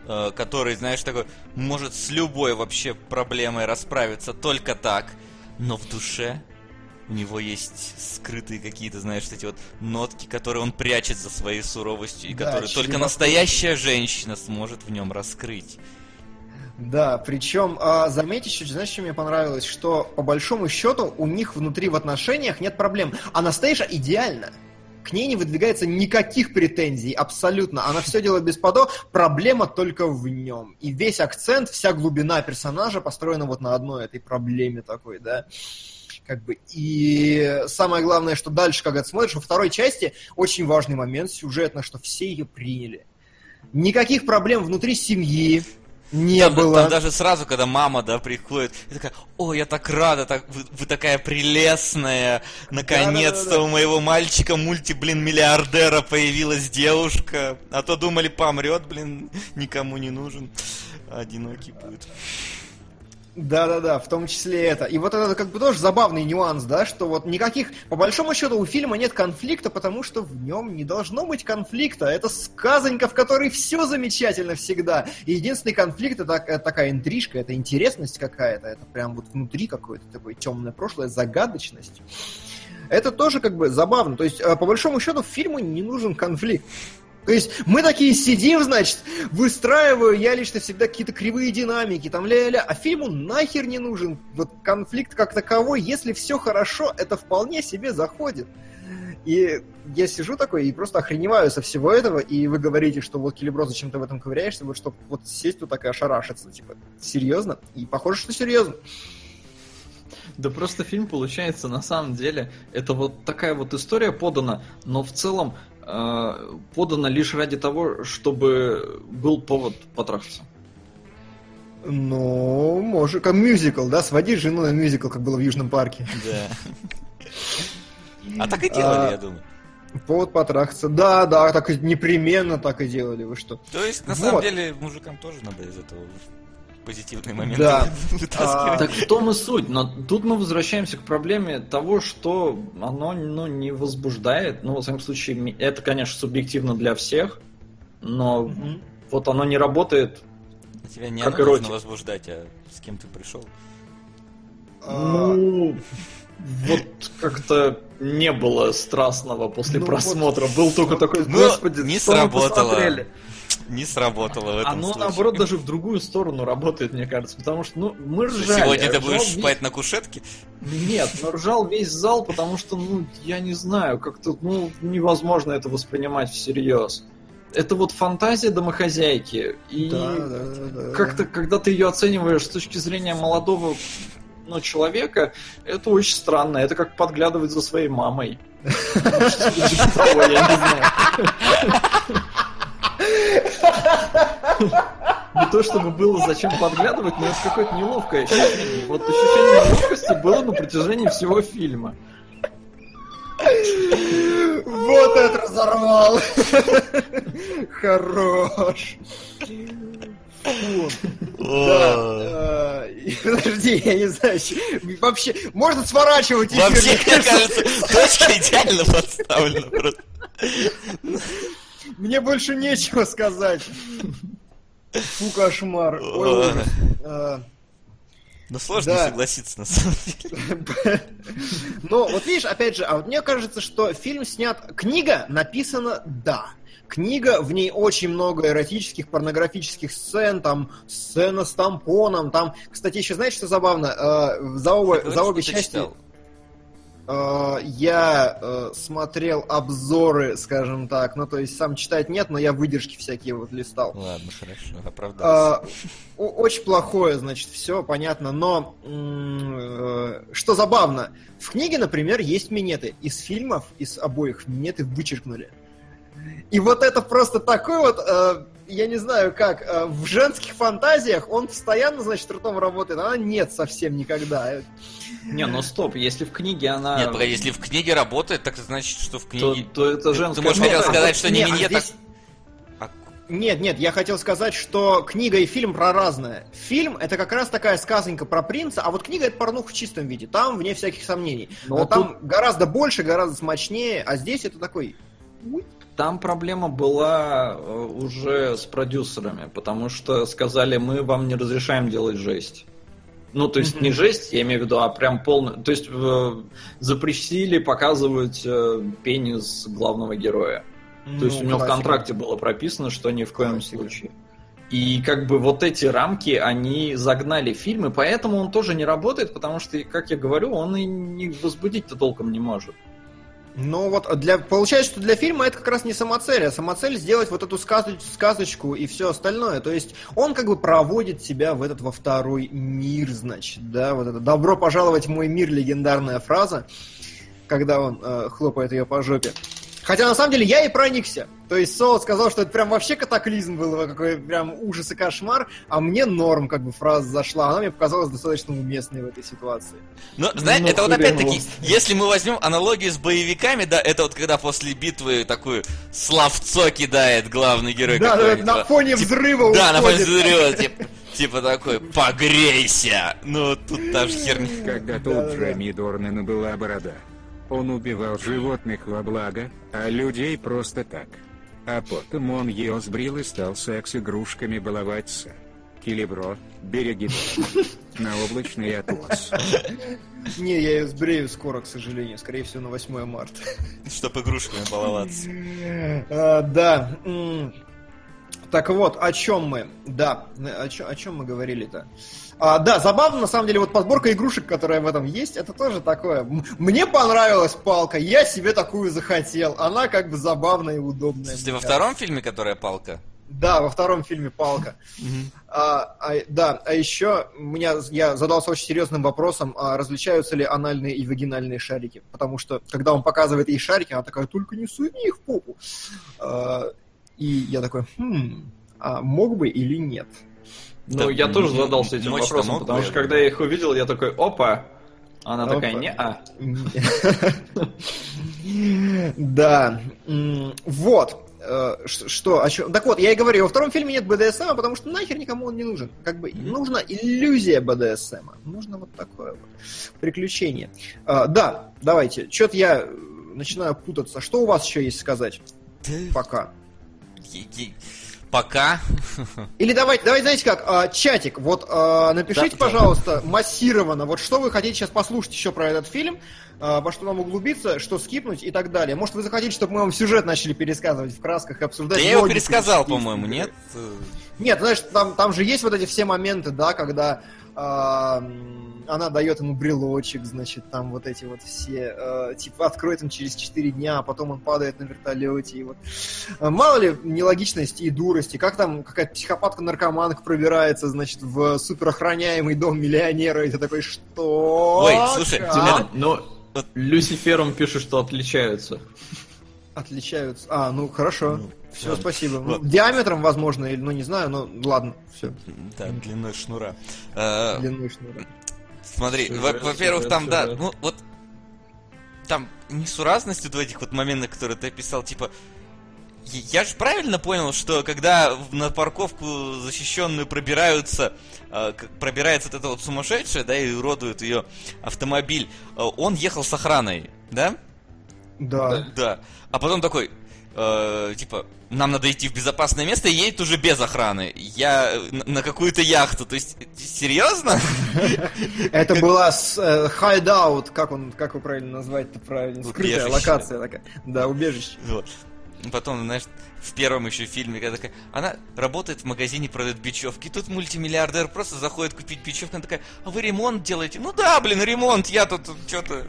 а, который, знаешь, такой, может с любой вообще проблемой расправиться только так, но в душе у него есть скрытые какие-то, знаешь, эти вот нотки, которые он прячет за своей суровостью, и Да, которые только настоящая женщина сможет в нем раскрыть. Да, причем а, заметь еще, знаешь, что мне понравилось, что по большому счету у них внутри в отношениях нет проблем. Анастейша идеально. К ней не выдвигается никаких претензий, абсолютно. Она все делает без подо, проблема только в нем. И весь акцент, вся глубина персонажа построена вот на одной этой проблеме такой, да. Как бы, и самое главное, что дальше, когда ты смотришь, во второй части очень важный момент сюжетно, что все ее приняли. Никаких проблем внутри семьи не там, было. там даже сразу, когда мама, да, приходит, и такая, о, я так рада, так, вы, вы такая прелестная, наконец-то Да-да-да-да. у моего мальчика мульти, блин, миллиардера появилась девушка, а то думали, помрет, блин, никому не нужен, одинокий будет. Да-да-да, в том числе это. И вот это как бы тоже забавный нюанс, да, что вот никаких, по большому счету, у фильма нет конфликта, потому что в нем не должно быть конфликта. Это сказонька, в которой все замечательно всегда. И единственный конфликт это, это такая интрижка, это интересность какая-то, это прям вот внутри какое-то такое темное прошлое, загадочность. Это тоже как бы забавно. То есть, э, по большому счету, фильму не нужен конфликт. То есть мы такие сидим, значит, выстраиваю я лично всегда какие-то кривые динамики, там ля-ля, а фильму нахер не нужен вот конфликт как таковой, если все хорошо, это вполне себе заходит. И я сижу такой и просто охреневаю со всего этого, и вы говорите, что вот Келебро, зачем ты в этом ковыряешься, вот чтобы вот сесть тут так и ошарашиться, типа, серьезно? И похоже, что серьезно. Да просто фильм получается на самом деле это вот такая вот история подана, но в целом э, подана лишь ради того, чтобы был повод потрахаться. Ну, может, как мюзикл, да, своди жену на мюзикл, как было в Южном парке. Да. А так и делали, А, я думаю. Повод потрахаться. Да, да, так непременно так и делали, вы что. То есть, на самом деле, мужикам тоже надо из этого позитивные моменты Да. вытаскивать. Так в том и суть, но тут мы возвращаемся к проблеме того, что оно ну, не возбуждает. Ну, во всяком случае, это, конечно, субъективно для всех, но вот оно не работает. Тебя не как оно нужно эротик. возбуждать, а с кем ты пришел. А, Ну, вот как-то не было страстного после Ну, просмотра. Был только такой, Ну, господи, не что мы сработало. Посмотрели?» Не сработало в этом Оно, случае. наоборот, даже в другую сторону работает, мне кажется. Потому что, ну, мы ржали. Сегодня ты будешь весь- спать на кушетке? Нет, но ржал весь зал, потому что, ну, я не знаю, как-то, ну, невозможно это воспринимать всерьез. это вот фантазия домохозяйки. И Да, да, да, да. как-то, когда ты ее оцениваешь с точки зрения молодого ну, человека, это очень странно. Это как подглядывать за своей мамой. Что-то типа я не знаю. Не то чтобы было зачем подглядывать, но это какое-то неловкое ощущение. Вот ощущение неловкости было на протяжении всего фильма. Вот это разорвал! Хорош! Да, э, Подожди, я не знаю, вообще, можно сворачивать эфир, Вообще, мне кажется, точка идеально подставлена. просто. Мне больше нечего сказать. Фу, кошмар. Ой, Ну, сложно Да. согласиться, на самом деле. Но вот видишь, опять же, а вот мне кажется, что фильм снят... Книга написана «да». Книга, в ней очень много эротических, порнографических сцен, там сцена с тампоном, там... Кстати, еще знаете, что забавно? Э, за, обе части читал. Э, я э, смотрел обзоры, скажем так, ну то есть сам читать нет, но я выдержки всякие вот листал. Ладно, хорошо, оправдался. О- Очень плохое, значит, все понятно, но э, что забавно, в книге, например, есть минеты. Из фильмов, из обоих минеты вычеркнули. И вот это просто такой вот, э, я не знаю как, э, в женских фантазиях он постоянно, значит, ртом работает, а она нет совсем никогда. Не, ну стоп, если в книге она... Нет, погоди, если в книге работает, так это значит, что в то, книге... то это Ты женская можешь хотел сказать, что не Не, а а- здесь- а Нет, нет, я хотел сказать, что книга и фильм про разное. Фильм это как раз такая сказонька про принца, а вот книга это порнуха в чистом виде. Там вне всяких сомнений. Но Но там гораздо больше, гораздо смачнее, а здесь это такой. Там проблема была э, уже с продюсерами, потому что сказали, мы вам не разрешаем делать жесть. Ну, то есть не жесть, я имею в виду, а прям полный... То есть э, запретили показывать э, пенис главного героя. То есть у него в контракте было прописано, что ни в коем Классика. случае. И как бы вот эти рамки, они загнали фильмы, поэтому он тоже не работает, потому что, как я говорю, он и не возбудить-то толком не может. Ну вот для получается, что для фильма это как раз не самоцель, а самоцель сделать вот эту сказоч- сказочку и все остальное. То есть он как бы проводит себя в этот во второй мир, значит, да, вот это добро пожаловать в мой мир легендарная фраза, когда он э, хлопает ее по жопе. Хотя на самом деле я и проникся. То есть Соло сказал, что это прям вообще катаклизм был, какой прям ужас и кошмар, а мне норм как бы фраза зашла. Она мне показалась достаточно уместной в этой ситуации. Ну, знаете, Ну, это вот опять-таки, если мы возьмем аналогию с боевиками, да, это вот когда после битвы такую словцо кидает главный герой Да, да, на да. фоне Типа- взрыва Да, на фоне взрыва, типа, типа такой, погрейся. Ну, тут та же херня. Когда-то Да, у да. Джейми Дорнана была борода. Он убивал животных во благо, а людей просто так. А потом он ее сбрил и стал секс-игрушками баловаться. Килибро, береги. На облачный отвоз. Не, я ее сбрею скоро, к сожалению. Скорее всего, на 8 марта. Чтоб игрушками баловаться. А, Да. Так вот, о чем мы? Да, о чем, о чем мы говорили-то? А, да, забавно, на самом деле, вот подборка игрушек, которая в этом есть, это тоже такое. Мне понравилась палка, я себе такую захотел. Она как бы забавная и удобная. Если во втором фильме, которая палка. Да, во втором фильме палка. А, а, да, а еще меня, я задался очень серьезным вопросом, а различаются ли анальные и вагинальные шарики. Потому что, когда он показывает ей шарики, она такая, только не суни их в попу. А, и я такой, хм, а мог бы или нет? Ну, Да, я тоже задался этим вопросом, мог потому что когда я их увидел, я такой, опа! Она Опа. такая, не-а. Да. М, Вот. Э, Что, о чем? Так вот, я и говорю, во втором фильме нет БДСМ, потому что нахер никому он не нужен. Как бы нужна иллюзия БДСМ. Нужно вот такое вот приключение. А, Да, давайте. Что-то я э, начинаю путаться. Что у вас еще есть сказать? Пока. Пока. Или давайте, давайте, знаете как, а, чатик, вот а, напишите, Да, да. пожалуйста, массированно, вот что вы хотите сейчас послушать еще про этот фильм, а, во что нам углубиться, что скипнуть и так далее. Может, вы захотите, чтобы мы вам сюжет начали пересказывать в красках и обсуждать Да я его пересказал, по-моему, нет? Э, Нет, знаешь, там, там же есть вот эти все моменты, да, когда м, она дает ему брелочек, значит, там вот эти вот все, э, типа, откроет он через 4 дня, а потом он падает на вертолете, и вот. Э, Мало ли нелогичности и дурости, как там какая-то психопатка-наркоманка пробирается, значит, в суперохраняемый дом миллионера, и ты такой, что? Ой, слушай? Диман, ну, Люцифером пишет, что отличаются. Отличаются. А, ну хорошо. Ну, все, ладно. спасибо. Ну, Ладно. Диаметром, возможно, или, ну не знаю, но ладно, все. Да, длиной шнура. Э, Длиной шнура. Смотри, во-первых, там, да, ну вот там несуразность вот в этих вот моментах, которые ты описал, типа, я- же правильно понял, что когда на парковку защищенную пробираются, э, к- пробирается вот эта вот сумасшедшая, да, и уродует ее автомобиль, э, он ехал с охраной, да? Да. Да. А потом такой, э, типа, нам надо идти в безопасное место, и едет уже без охраны. Я э, на, на какую-то яхту. То есть, серьезно? Это была с э, как он, как его правильно назвать-то правильно? Скрытая локация такая. Да, убежище. Потом, знаешь, в первом еще фильме, когда такая, она работает в магазине, продает бечевки, и тут мультимиллиардер просто заходит купить бечевку, она такая, а вы ремонт делаете? Ну да, блин, ремонт, я тут что-то,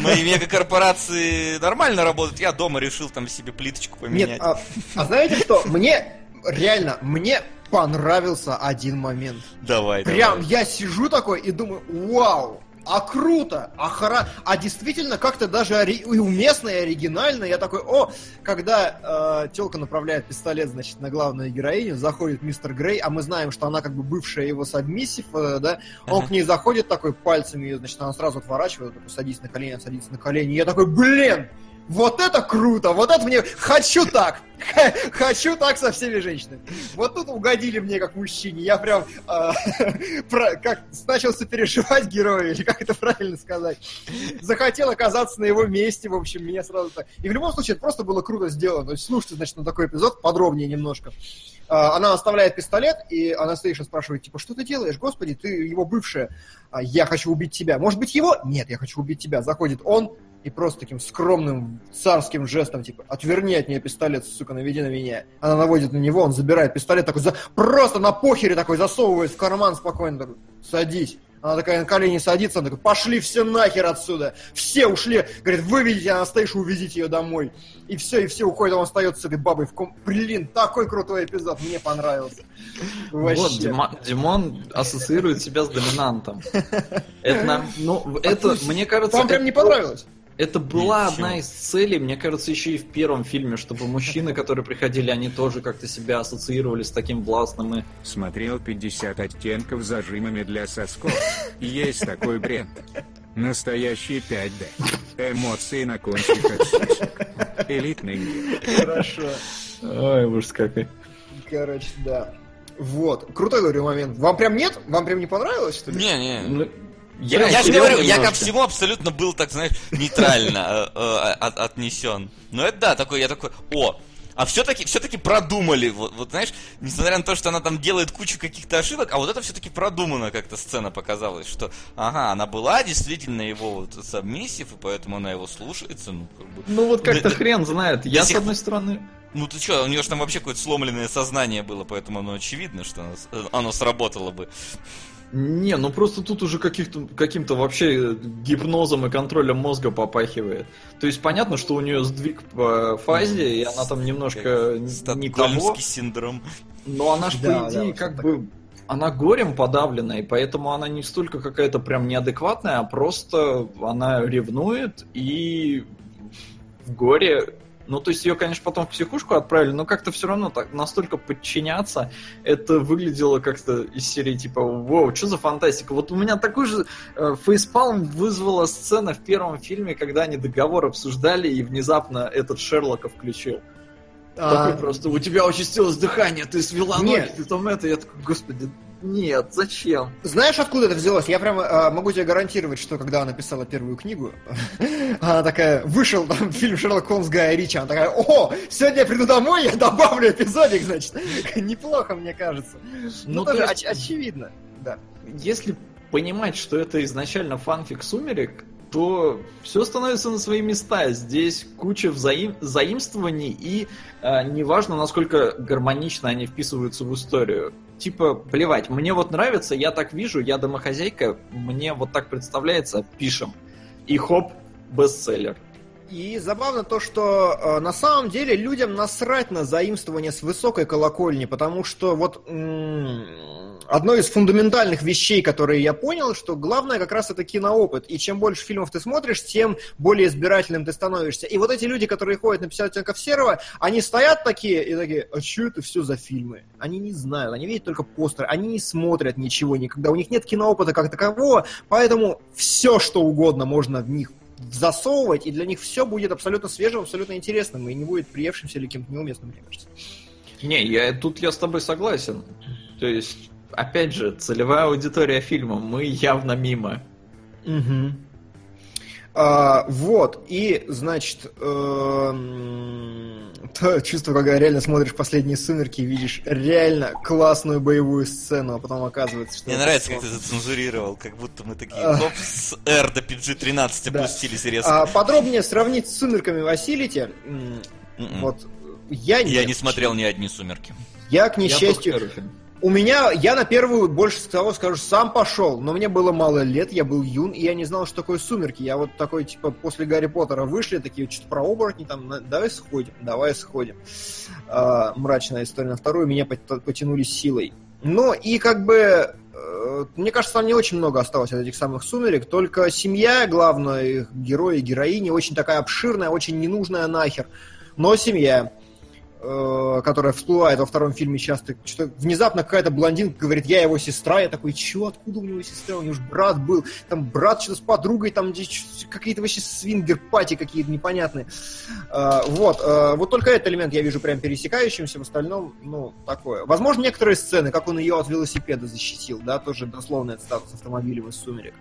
мои мегакорпорации нормально работают, я дома решил там себе плиточку поменять. Нет, а, а знаете что? Мне, реально, мне понравился один момент. Давай, Прям давай. я сижу такой и думаю, вау, а круто, а хора... а действительно как-то даже ори- и уместно, и оригинально. Я такой, о, когда э, телка направляет пистолет, значит, на главную героиню, заходит мистер Грей, а мы знаем, что она как бы бывшая его сабмиссив, э, да, он к ней заходит такой пальцами, ее, значит, она сразу отворачивает, такой, садись на колени, садится на колени. Я такой, блин, вот это круто, вот это мне, хочу так, хочу так со всеми женщинами. Вот тут угодили мне как мужчине, я прям а, про- как начал сопереживать герою, или как это правильно сказать. Захотел оказаться на его месте, в общем, меня сразу так. И в любом случае, это просто было круто сделано. То есть, слушайте, значит, на такой эпизод подробнее немножко. А, Она оставляет пистолет, и Анастейша спрашивает, типа, что ты делаешь? Господи, ты его бывшая. «А, Я хочу убить тебя. Может быть, его? Нет, я хочу убить тебя. Заходит он, и просто таким скромным царским жестом, типа, отверни от нее пистолет, сука, наведи на меня. Она наводит на него, он забирает пистолет, такой, за... просто на похере такой засовывает в карман спокойно, такой, садись. Она такая на колени садится, он такой, пошли все нахер отсюда. Все ушли. Говорит, выведите Анастейшу, увезите ее домой. И все, и все уходят, а он остается с этой бабой в ком... Блин, такой крутой эпизод, мне понравился. Вообще. Вот, Дима- Димон ассоциирует себя с доминантом. Это, нам- ну, это, мне кажется... Вам прям не понравилось? Это была Ничего. одна из целей, мне кажется, еще и в первом фильме, чтобы мужчины, которые приходили, они тоже как-то себя ассоциировали с таким властным и... Смотрел 50 оттенков зажимами для сосков. Есть такой бренд. Настоящий 5D. Эмоции на кончиках сисек. Элитный мир. Хорошо. Ой, ужас какой. Короче, да. Вот. Крутой, говорю, момент. Вам прям нет? Вам прям не понравилось, что ли? Не-не, Я, я же говорю, я ко немножко. всему абсолютно был, так знаешь, нейтрально э, э, от- отнесен. Но это да, такой, я такой, о, а все-таки все-таки продумали. Вот, вот знаешь, несмотря на то, что она там делает кучу каких-то ошибок, а вот это все-таки продумано как-то сцена показалась, что ага, она была действительно его вот сабмиссив, и поэтому она его слушается, ну как бы. Ну вот как-то Да- хрен знает. Я, с одной стороны... Ну ты что, у нее же там вообще какое-то сломленное сознание было, поэтому оно очевидно, что оно, оно сработало бы. Не, ну просто тут уже каких-то, каким-то вообще гипнозом и контролем мозга попахивает. То есть понятно, что у нее сдвиг по фазе, и она там немножко не того, синдром. но она же, Да, по идее, да, как бы... Она горем подавлена, и поэтому она не столько какая-то прям неадекватная, а просто она ревнует и в горе... Ну, то есть ее, конечно, потом в психушку отправили, но как-то все равно так настолько подчиняться, это выглядело как-то из серии типа «Воу, что за фантастика?» Вот у меня такой же э, фейспалм вызвала сцена в первом фильме, когда они договор обсуждали, и внезапно этот Шерлока включил. А, Такой просто, у тебя участилось дыхание, ты свела ноги, Нет. ты там это, я такой, господи, нет, зачем? Знаешь, откуда это взялось? Я прямо а, могу тебе гарантировать, что когда она писала первую книгу, она такая, вышел там фильм Шерлок Холмс Гая Ричи, она такая, о, сегодня я приду домой, я добавлю эпизодик, значит. Неплохо, мне кажется. Ну, Ну, тоже оч- очевидно. Да. Если понимать, что это изначально фанфик «Сумерек», то все становится на свои места. Здесь куча взаим... заимствований, и э, неважно, насколько гармонично они вписываются в историю. Типа, плевать, мне вот нравится, я так вижу, я домохозяйка, мне вот так представляется, пишем. И хоп, бестселлер. И забавно то, что э, на самом деле людям насрать на заимствование с высокой колокольни, потому что вот одно из фундаментальных вещей, которые я понял, что главное как раз это киноопыт. И чем больше фильмов ты смотришь, тем более избирательным ты становишься. И вот эти люди, которые ходят на 50 оттенков серого, они стоят такие и такие, а что это все за фильмы? Они не знают, они видят только постеры, они не смотрят ничего никогда, у них нет киноопыта как такового, поэтому все, что угодно можно в них засовывать, и для них все будет абсолютно свежим, абсолютно интересным, и не будет приевшимся или кем-то неуместным, мне кажется. Не, я, тут я с тобой согласен. То есть, опять же, целевая аудитория фильма, мы явно мимо. Угу. А, вот, и, значит, эм, то чувство, когда реально смотришь «Последние сумерки» и видишь реально классную боевую сцену, а потом оказывается, что... Мне нравится, как ты зацензурировал, как будто мы такие, А. хоп, с R до PG-13 Да. опустились резко. А, подробнее сравнить с «Сумерками» Василити, М-м. вот, я не... Я не смотрел ни одни «Сумерки». Я, к несчастью. У меня, я на первую, больше того скажу, сам пошел, но мне было мало лет, я был юн, и я не знал, что такое «Сумерки». Я вот такой, типа, после Гарри Поттера вышли, такие, что-то про оборотни, там, давай сходим, давай сходим. А, мрачная история на вторую, меня пот- потянули силой. Ну, и как бы, э, мне кажется, там не очень много осталось от этих самых «Сумерек», только семья, главное, их герои, героини, очень такая обширная, очень ненужная нахер, но семья э, которая всплывает во втором фильме часто, что внезапно какая-то блондинка говорит, я его сестра, я такой, чё, откуда у него сестра, у него же брат был, там брат что-то с подругой, там какие-то вообще свингер-пати какие-то непонятные. Э, вот, э, вот только этот элемент я вижу прям пересекающимся, в остальном, ну, такое. Возможно, некоторые сцены, как он ее от велосипеда защитил, да, тоже дословно это статус автомобиля из «Сумерек».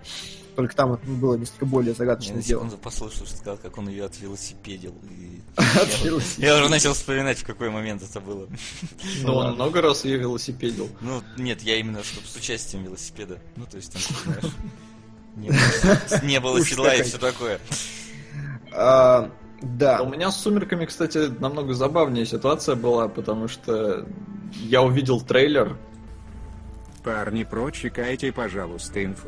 Только там это было несколько более Я загадочно на сделано. секунду послушал, что сказал, как он ее отвелосипедил. и я- уже начал вспоминать, в какой момент это было. Ну, он много раз ее велосипедил. Ну, нет, я именно, чтобы с участием велосипеда. Ну, то есть, там, ты знаешь, не было- не было Уж седла и все такое. А, Да. У меня с «Сумерками», кстати, намного забавнее ситуация была, потому что я увидел трейлер, Парни, прочекайте, пожалуйста, инфу.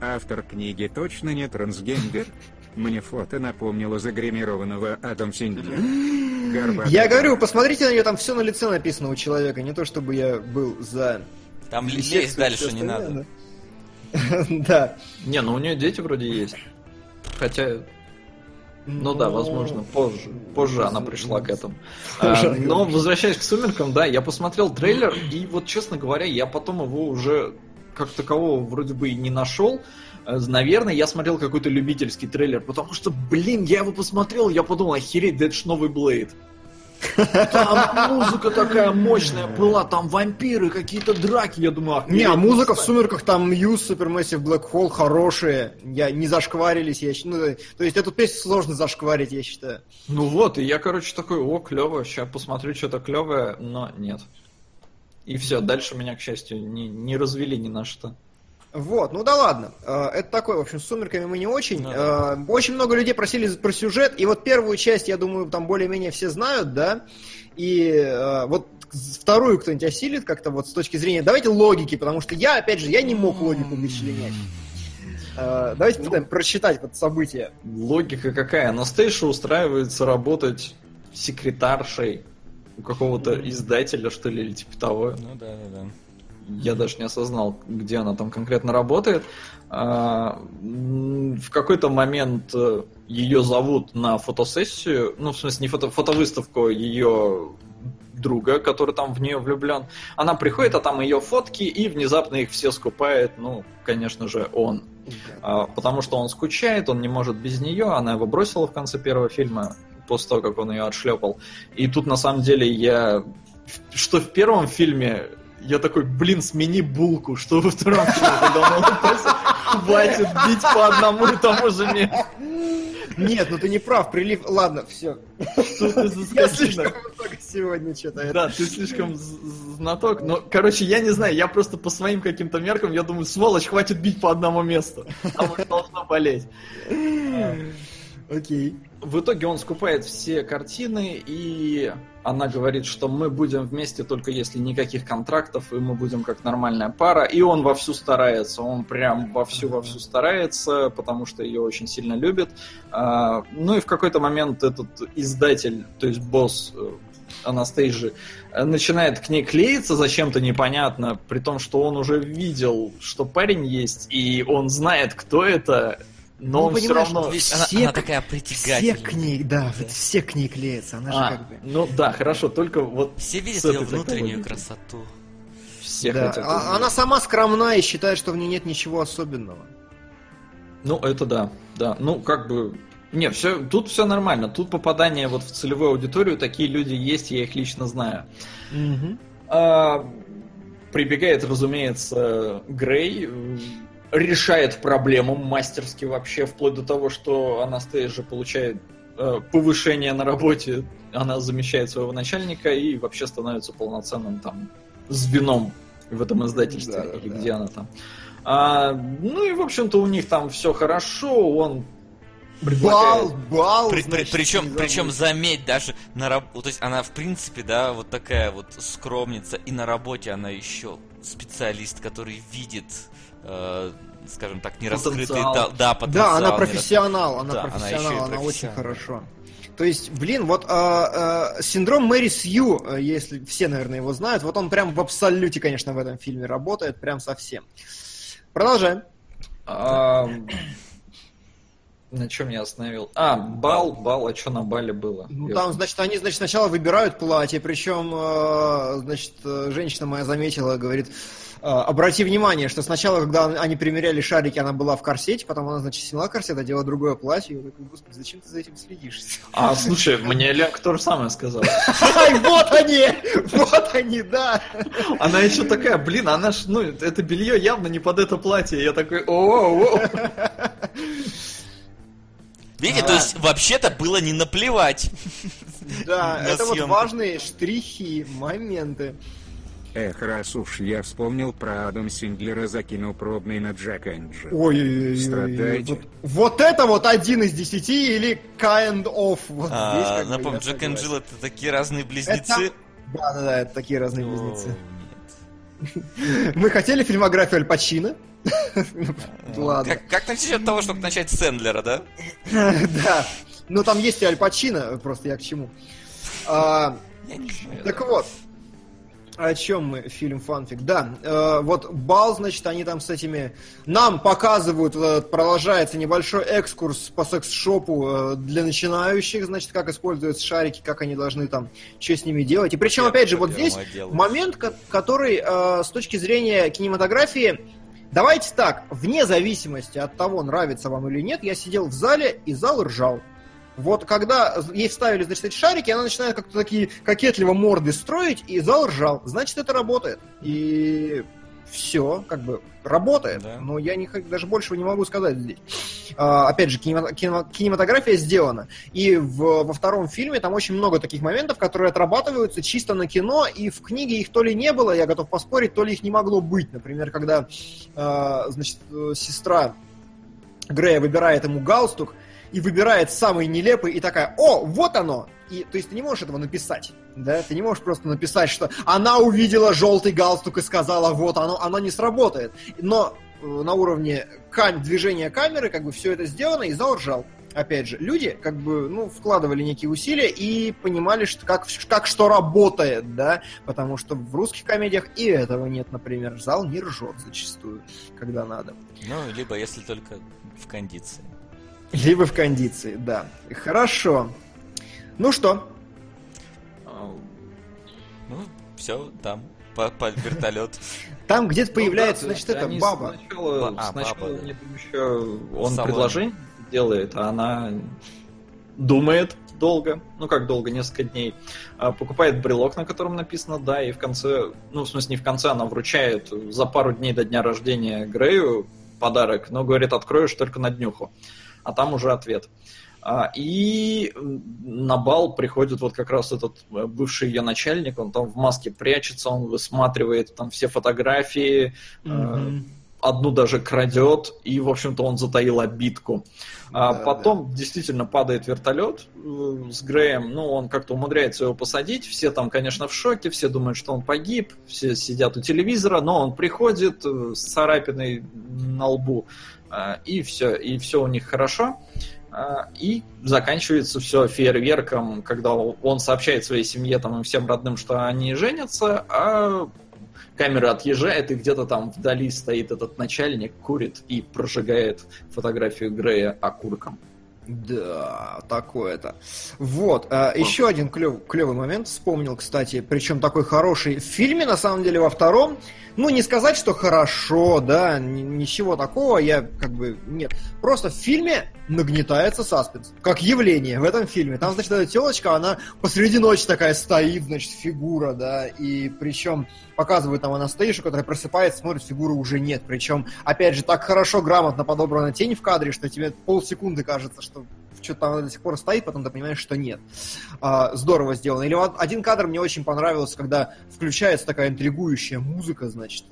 Автор книги точно не трансгендер. Мне фото напомнило загримированного Адам Синглера. Горбатый. Я говорю, посмотрите на нее, там все на лице написано у человека, не то чтобы я был за... Там лезть дальше не надо. да. Не, ну у нее дети вроде есть. Хотя, ну да, возможно, позже. Позже она пришла к этому. А. Но возвращаясь к сумеркам, да, я посмотрел трейлер, и вот, честно говоря, я потом его уже как такового вроде бы и не нашел. Э, Наверное, я смотрел какой-то любительский трейлер, потому что, блин, я его посмотрел, я подумал, охереть, да это ж новый Блейд. Там музыка такая мощная была, там вампиры, какие-то драки, я думаю, Не, а музыка в. «Сумерках», там Мьюз, Supermassive Black Hole хорошие. Я не зашкварились, я считаю. Ну, то есть эту песню сложно зашкварить, я считаю. Ну вот, и я, короче, такой, о, клево, сейчас посмотрю что-то клевое, но нет. И все, дальше меня, к счастью, не, не развели ни на что. Вот, ну да ладно. Э, Это такое, в общем, с «Сумерками» мы не очень. Ну да. Э, Очень много людей просили про сюжет, и вот первую часть, я думаю, там более-менее все знают, да? И э, вот вторую кто-нибудь осилит как-то вот с точки зрения... Давайте логики, потому что я, опять же, я не мог логику вычленять. Давайте попытаем прочитать вот события. Логика какая? Анастейша устраивается работать секретаршей у какого-то издателя, что ли, или типа того. Ну да, да, да. Я даже не осознал, где она там конкретно работает. А, В какой-то момент э, ее зовут на фотосессию, ну, в смысле, не фото, фотовыставку ее друга, который там в нее влюблен. Она приходит, а там ее фотки, и внезапно их все скупает, ну, конечно же, он. А, Потому что он скучает, он не может без нее, она его бросила в конце первого фильма, после того, как он ее отшлепал. И тут, на самом деле, я... Что в первом фильме я такой, блин, смени булку, что во втором фильме, когда он улыбается, хватит бить по одному и тому же месту. Нет, ну ты не прав, прилив... Ладно, все. Что ты за Я слишком много сегодня что-то. Да, ты слишком знаток. Но, короче, я не знаю, я просто по своим каким-то меркам, я думаю, сволочь, хватит бить по одному месту. Там уже должно болеть. Окей. В итоге он скупает все картины и она говорит, что мы будем вместе только если никаких контрактов, и мы будем как нормальная пара. И он вовсю старается, он прям вовсю-вовсю старается, потому что ее очень сильно любит. А, ну и в какой-то момент этот издатель, то есть босс э, Анастейжи, начинает к ней клеиться зачем-то непонятно, при том, что он уже видел, что парень есть, и он знает, кто это, но Ну, он все равно... Она, Все она к- такая Все притягательная. к ней, да, вот все к ней клеятся, она же А, как бы... ну да, хорошо, только вот Все видят ее внутреннюю такой красоту. все Да, хотят а- она сама скромна и считает, что в ней нет ничего особенного. Ну, это да, да. Ну, как бы... Не, все, тут все нормально. Тут попадание вот в целевую аудиторию, такие люди есть, я их лично знаю. А, прибегает, разумеется, Грей, решает проблему мастерски вообще, вплоть до того, что Анастейжа получает э, повышение на работе, она замещает своего начальника и вообще становится полноценным там звеном в этом издательстве, Да, или да. где она там. А, ну и, в общем-то, у них там все хорошо, он. Бал, бал, При- при- значит, причем, не причем забудь. заметь, даже на раб- то есть она в принципе, да, вот такая вот скромница, и на работе она еще специалист, который видит, э, скажем так, нераскрытый, Потенциал. да, да, потенциал. Да, она профессионал, она Да, она профессионал, она очень профессионал. хорошо. То есть, блин, вот а, а, синдром Мэри Сью, э, если все, наверное, его знают, вот он прям в абсолюте, конечно, в этом фильме работает, прям совсем. Продолжаем. А, На чем я остановил? А, бал, бал, а что на бале было? Ну, там, значит, они, значит, сначала выбирают платье, причем, э, значит, э, женщина моя заметила, говорит, э, обрати внимание, что сначала, когда они примеряли шарики, она была в корсете, потом она, значит, сняла корсет, одела другое платье. Я такой, господи, зачем ты за этим следишь? А, слушай, мне Ленка то же самое сказала. Вот они! Вот они, да! Она еще такая, блин, она ж, ну, это белье явно не под это платье. Я такой, о, Видите, А. то есть вообще-то было не наплевать. Да, На это вот важные штрихи, моменты. Эх, раз уж я вспомнил про Адам Синглера, закинул пробный на Джек Энджи. Ой, Страдайте. Вот, вот это вот один из десяти или kind of. Вот А, Напомню, Джек. Джилл это такие разные близнецы. Да, да, да, это такие разные О, близнецы. нет. Мы хотели фильмографию Аль Пачино. Ладно. Как, как насчет того, чтобы начать с Сэндлера, да? Да. Ну там есть и Аль Пачино, просто я к чему. Так вот, о чем мы, фильм фанфик? Да, э, вот бал, значит, они там с этими... Нам показывают, э, продолжается небольшой экскурс по секс-шопу э, для начинающих, значит, как используются шарики, как они должны там, что с ними делать. И причем, Я опять же, вот здесь отделу. момент, ко- который э, с точки зрения кинематографии... Давайте так, вне зависимости от того, нравится вам или нет, я сидел в зале, и зал ржал. Вот когда ей вставили, значит, эти шарики, она начинает как-то такие кокетливо морды строить, и зал ржал. Значит, это работает. И все, как бы, работает. Да. Но я не, даже большего не могу сказать здесь. А, опять же, кинема- кинема- кинематография сделана. И в- во втором фильме там очень много таких моментов, которые отрабатываются чисто на кино, и в книге их то ли не было, я готов поспорить, то ли их не могло быть. Например, когда, а, значит, э, сестра Грея выбирает ему галстук, и выбирает самый нелепый, и такая, о, вот оно! И, то есть ты не можешь этого написать, да? Ты не можешь просто написать, что она увидела желтый галстук и сказала, вот оно, оно не сработает. Но э, на уровне кам- движения камеры как бы все это сделано, и зал ржал. Опять же, люди как бы, ну, вкладывали некие усилия и понимали, что как, как что работает, да, потому что в русских комедиях и этого нет, например. Зал не ржет зачастую, когда надо. Ну, либо если только в кондиции. Либо в кондиции, да. Хорошо. Ну что, А, Ну, все, там, по, по вертолет. там где-то Ну появляется, да, значит, это баба. Сначала, а, сначала баба, у да. них еще он предложение делает, а она думает долго, ну как долго, несколько дней, а, покупает брелок, на котором написано «да», и в конце, ну в смысле не в конце, она вручает за пару дней до дня рождения Грею подарок, но говорит, откроешь только на днюху, а там уже ответ. А, И на бал приходит вот как раз этот э, бывший ее начальник, он там в маске прячется, он высматривает там все фотографии, Мгм. одну даже крадет, и, в общем-то, он затаил обидку. А Да, потом действительно падает вертолет э, с Греем, ну, он как-то умудряется его посадить, все там, конечно, в шоке, все думают, что он погиб, все сидят у телевизора, но он приходит с царапиной на лбу, и все, и все у них хорошо. А, И заканчивается все фейерверком, когда он сообщает своей семье там, и всем родным, что они женятся, а камера отъезжает, и где-то там вдали стоит этот начальник, курит и прожигает фотографию Грея окурком. Да, такое-то. Вот, а, еще один клев, клевый момент вспомнил, кстати, причем такой хороший. В фильме, на самом деле, во втором, ну, не сказать, что хорошо, да, ни- ничего такого, я как бы, нет. Просто в фильме нагнетается саспенс, как явление в этом фильме. Там, значит, эта телочка, она посреди ночи такая стоит, значит, фигура, да, и причем показывают там Анастейшу, которая просыпается, смотрит, фигуры уже нет. Причем, опять же, так хорошо, грамотно подобрана тень в кадре, что тебе полсекунды кажется, что что-то там до сих пор стоит, потом ты понимаешь, что нет. А, здорово сделано. Или вот один кадр мне очень понравился, когда включается такая интригующая музыка, значит,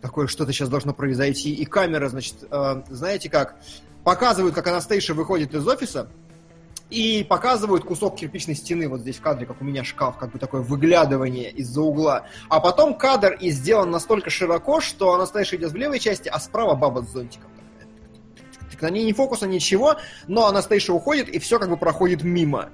такое что-то сейчас должно произойти, и камера, значит, э, знаете как, показывают, как Анастейша выходит из офиса, и показывают кусок кирпичной стены вот здесь в кадре, как у меня шкаф, как бы такое выглядывание из-за угла. А потом кадр и сделан настолько широко, что Анастейша идет в левой части, а справа баба с зонтиком. Так на ней ни фокуса, ничего, но Анастейша уходит, и все как бы проходит мимо.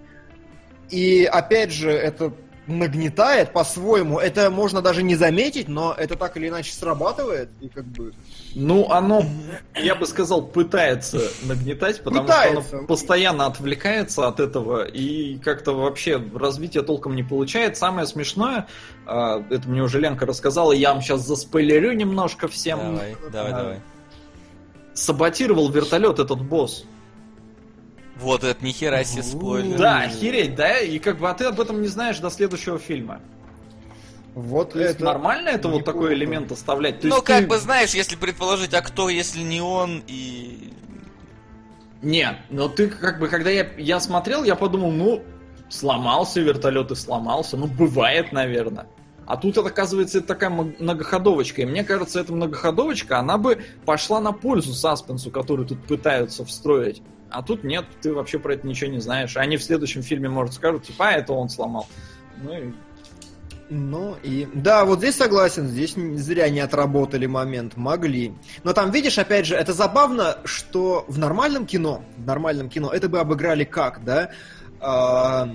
И опять же, это нагнетает по-своему. Это можно даже не заметить, но это так или иначе срабатывает. И как бы... Ну, оно, я бы сказал, пытается нагнетать, потому Пытается. что оно постоянно отвлекается от этого и как-то вообще развития толком не получает. Самое смешное, а, это мне уже Ленка рассказала, я вам сейчас заспойлерю немножко всем. Давай, давай, А, давай. Саботировал вертолет этот босс. Вот это нихера себе спойлер. Да, охереть, да? И как бы, а ты об этом не знаешь до следующего фильма. Вот То это... нормально это вот такой элемент оставлять? То Ну, как ты- бы, знаешь, если предположить, а кто, если не он, и... Нет, но ты как бы, когда я, я смотрел, я подумал, ну, сломался вертолет и сломался, ну, бывает, наверное. А тут, это, оказывается, это такая многоходовочка. И мне кажется, эта многоходовочка, она бы пошла на пользу саспенсу, который тут пытаются встроить. А тут нет, ты вообще про это ничего не знаешь. Они в следующем фильме, может, скажут, типа, а, это он сломал. Ну и Ну и... Да, вот здесь согласен, здесь зря не отработали момент, могли. Но там, видишь, опять же, это забавно, что в нормальном кино, в нормальном кино, это бы обыграли как, да? А,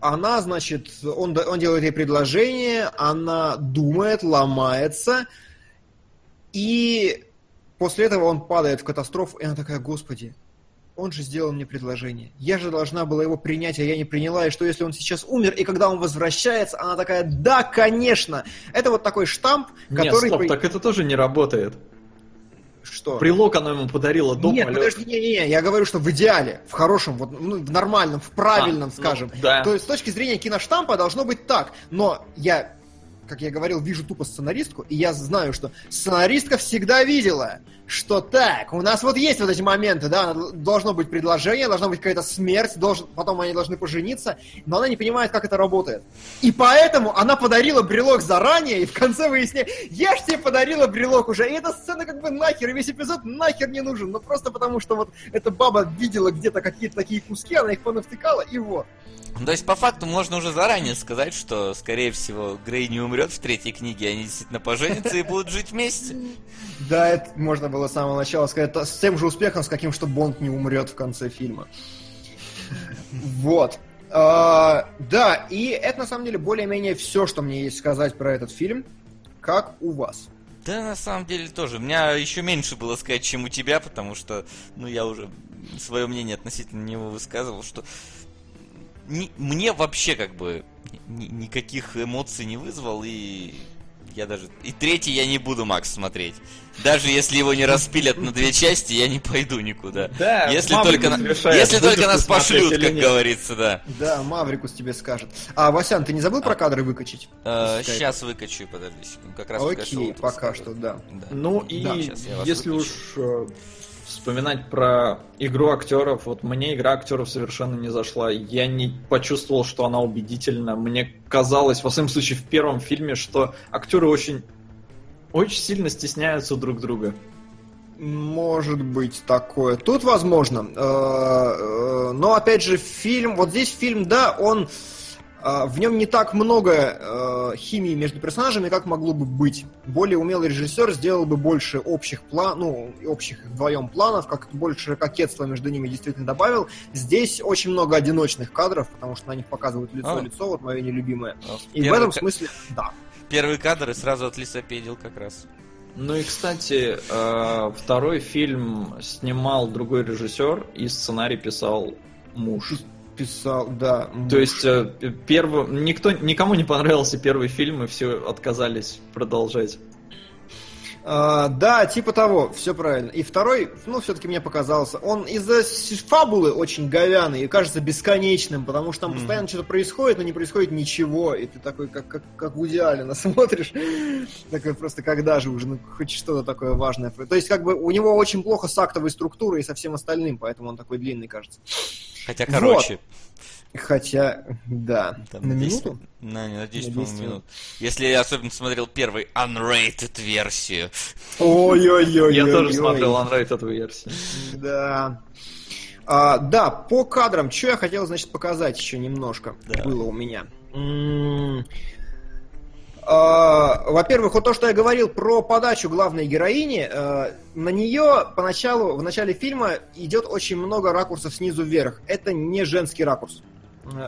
Она, значит, он, он делает ей предложение, она думает, ломается, и после этого он падает в катастрофу, и она такая, господи, он же сделал мне предложение. Я же должна была его принять, а я не приняла. И что, если он сейчас умер, и когда он возвращается, она такая, да, конечно. Это вот такой штамп, Нет, который... стоп, по- так это тоже не работает. Что? Прилог она ему подарила до Нет, полета. подожди, не-не-не, я говорю, что в идеале, в хорошем, вот, ну, в нормальном, в правильном, А, ну, скажем. да. То есть с точки зрения киноштампа должно быть так. Но я, как я говорил, вижу тупо сценаристку, и я знаю, что сценаристка всегда видела, что так, у нас вот есть вот эти моменты, да, должно быть предложение, должна быть какая-то смерть, должен, потом они должны пожениться, но она не понимает, как это работает. И поэтому она подарила брелок заранее, и в конце выясняет, я ж тебе подарила брелок уже, и эта сцена как бы нахер, и весь эпизод нахер не нужен, ну просто потому, что вот эта баба видела где-то какие-то такие куски, она их понавтыкала, и вот. Ну, То есть, по факту, можно уже заранее сказать, что, скорее всего, Грей не умрет в третьей книге, они действительно поженятся и будут жить вместе. Да, это можно было с самого начала сказать с тем же успехом, с каким, что Бонд не умрет в конце фильма. Вот. А, Да, и это на самом деле более-менее все, что мне есть сказать про этот фильм. Как у вас? Да, на самом деле тоже. У меня еще меньше было сказать, чем у тебя, потому что, ну, я уже свое мнение относительно него высказывал, что ни- мне вообще как бы ни- никаких эмоций не вызвал, и я даже... И третий я не буду, Макс, смотреть. Даже если его не распилят на две части, я не пойду никуда. Да, если только, решает, если только нас пошлют, как говорится, да. Да, Маврикус тебе скажет. А, Васян, ты не забыл про кадры выкачать? Э, скайпа? сейчас выкачу, подожди. Как раз Окей, пока что, да. Да. Ну и Да, если выключу. уж э, вспоминать про игру актеров, вот мне игра актеров совершенно не зашла. Я не почувствовал, что она убедительна. Мне казалось, во всяком случае, в первом фильме, что актеры очень очень сильно стесняются друг друга. Может быть такое. Тут возможно. Э, э, Но опять же, фильм, вот здесь фильм, да, он э, в нем не так много химии между персонажами, как могло бы быть. Более умелый режиссер сделал бы больше общих план, ну, общих вдвоем планов, как больше кокетства между ними действительно добавил. Здесь очень много одиночных кадров, потому что на них показывают лицо-лицо, вот мое нелюбимое. И в этом смысле, да. Первый кадр и сразу от лесопедил как раз. Ну и, кстати, э, второй фильм снимал другой режиссер, и сценарий писал муж. Писал, да. То есть э, первый, никто, никому не понравился первый фильм, и все отказались продолжать. А, да, типа того, все правильно. И второй, ну, все-таки мне показался, он из-за фабулы очень говяный и кажется бесконечным, потому что там постоянно что-то происходит, но не происходит ничего, и ты такой, как, как, как в идеале смотришь, такой просто, когда же уже, ну, хоть что-то такое важное. То есть, как бы, у него очень плохо с актовой структурой и со всем остальным, поэтому он такой длинный, кажется. Хотя, короче, Хотя, да. там На 10 минуту? На, на 10, На по-моему, 10 минут. Если я особенно смотрел первый unrated версию. Ой-ой-ой. Я тоже смотрел Unrated версию. Да. А, да, по кадрам, что я хотел, значит, показать еще немножко. Да. Было у меня. М, а, Во-первых, вот то, что я говорил про подачу главной героини, э, на нее поначалу, в начале фильма идет очень много ракурсов снизу вверх. Это не женский ракурс.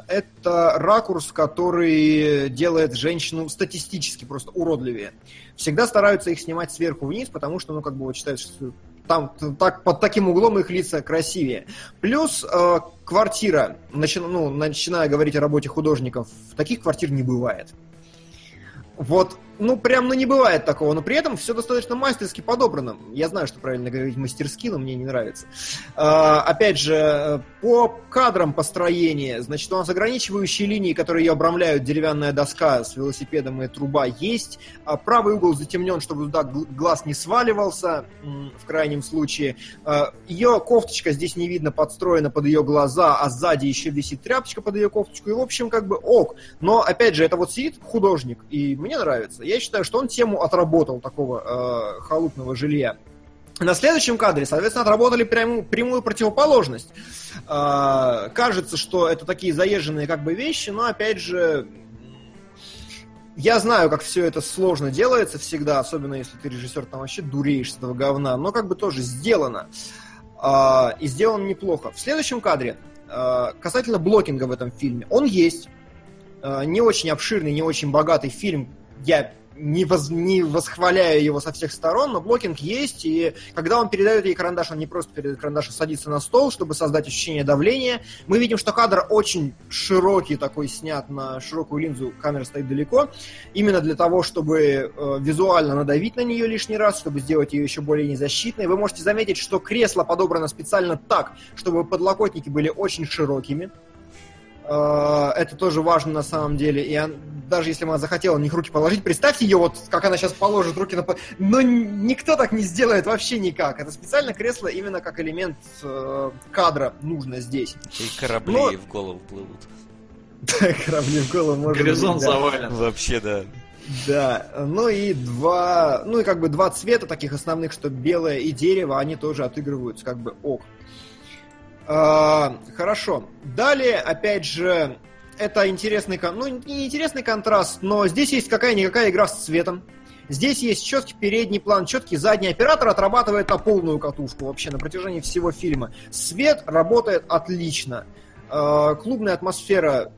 Это ракурс, который делает женщину статистически просто уродливее. Всегда стараются их снимать сверху вниз, потому что, ну, как бы, вот считают, что там так, под таким углом их лица красивее. Плюс э, квартира, начи- ну, начиная говорить о работе художников, таких квартир не бывает. Вот, ну, прям, ну, не бывает такого, но при этом все достаточно мастерски подобрано. Я знаю, что правильно говорить мастерски, но мне не нравится. А, опять же, э, по кадрам построения, значит, у нас ограничивающие линии, которые ее обрамляют, деревянная доска с велосипедом и труба есть. А правый угол затемнен, чтобы туда гл- глаз не сваливался, в крайнем случае. А, Ее кофточка здесь не видно, подстроена под ее глаза, а сзади еще висит тряпочка под ее кофточку. И, в общем, как бы ок. Но, опять же, это вот сидит художник, и мне нравится. Я считаю, что он тему отработал такого э, халупного жилья. На следующем кадре, соответственно, отработали прямую, прямую противоположность. А, кажется, что это такие заезженные как бы вещи, но опять же, я знаю, как все это сложно делается всегда, особенно если ты режиссер, там вообще дуреешь с этого говна, но как бы тоже сделано. А, и сделано неплохо. В следующем кадре, а, касательно блокинга в этом фильме, он есть. А, не очень обширный, не очень богатый фильм. Я не, воз- не восхваляю его со всех сторон, но блокинг есть, и когда он передает ей карандаш, он не просто передает карандаш, а садится на стол, чтобы создать ощущение давления. Мы видим, что кадр очень широкий, такой снят на широкую линзу, камера стоит далеко, именно для того, чтобы э, визуально надавить на нее лишний раз, чтобы сделать ее еще более незащитной. Вы можете заметить, что кресло подобрано специально так, чтобы подлокотники были очень широкими. Э, Это тоже важно на самом деле. И он- даже если она захотела на них руки положить, представьте ее вот, как она сейчас положит руки на... по- Но никто так не сделает вообще никак. Это специально кресло именно как элемент э, кадра нужно здесь. И корабли Но- в голову плывут. Корабли в голову можно Горизонт быть, да. завален. Вообще, да. Да, ну и два, ну и как бы два цвета таких основных, что белое и дерево, они тоже отыгрываются как бы ок. А, хорошо. Далее, опять же, это интересный, ну не интересный контраст, но здесь есть какая-никакая игра с цветом. Здесь есть четкий передний план, четкий задний. Оператор отрабатывает на полную катушку вообще на протяжении всего фильма. Свет работает отлично. А, клубная атмосфера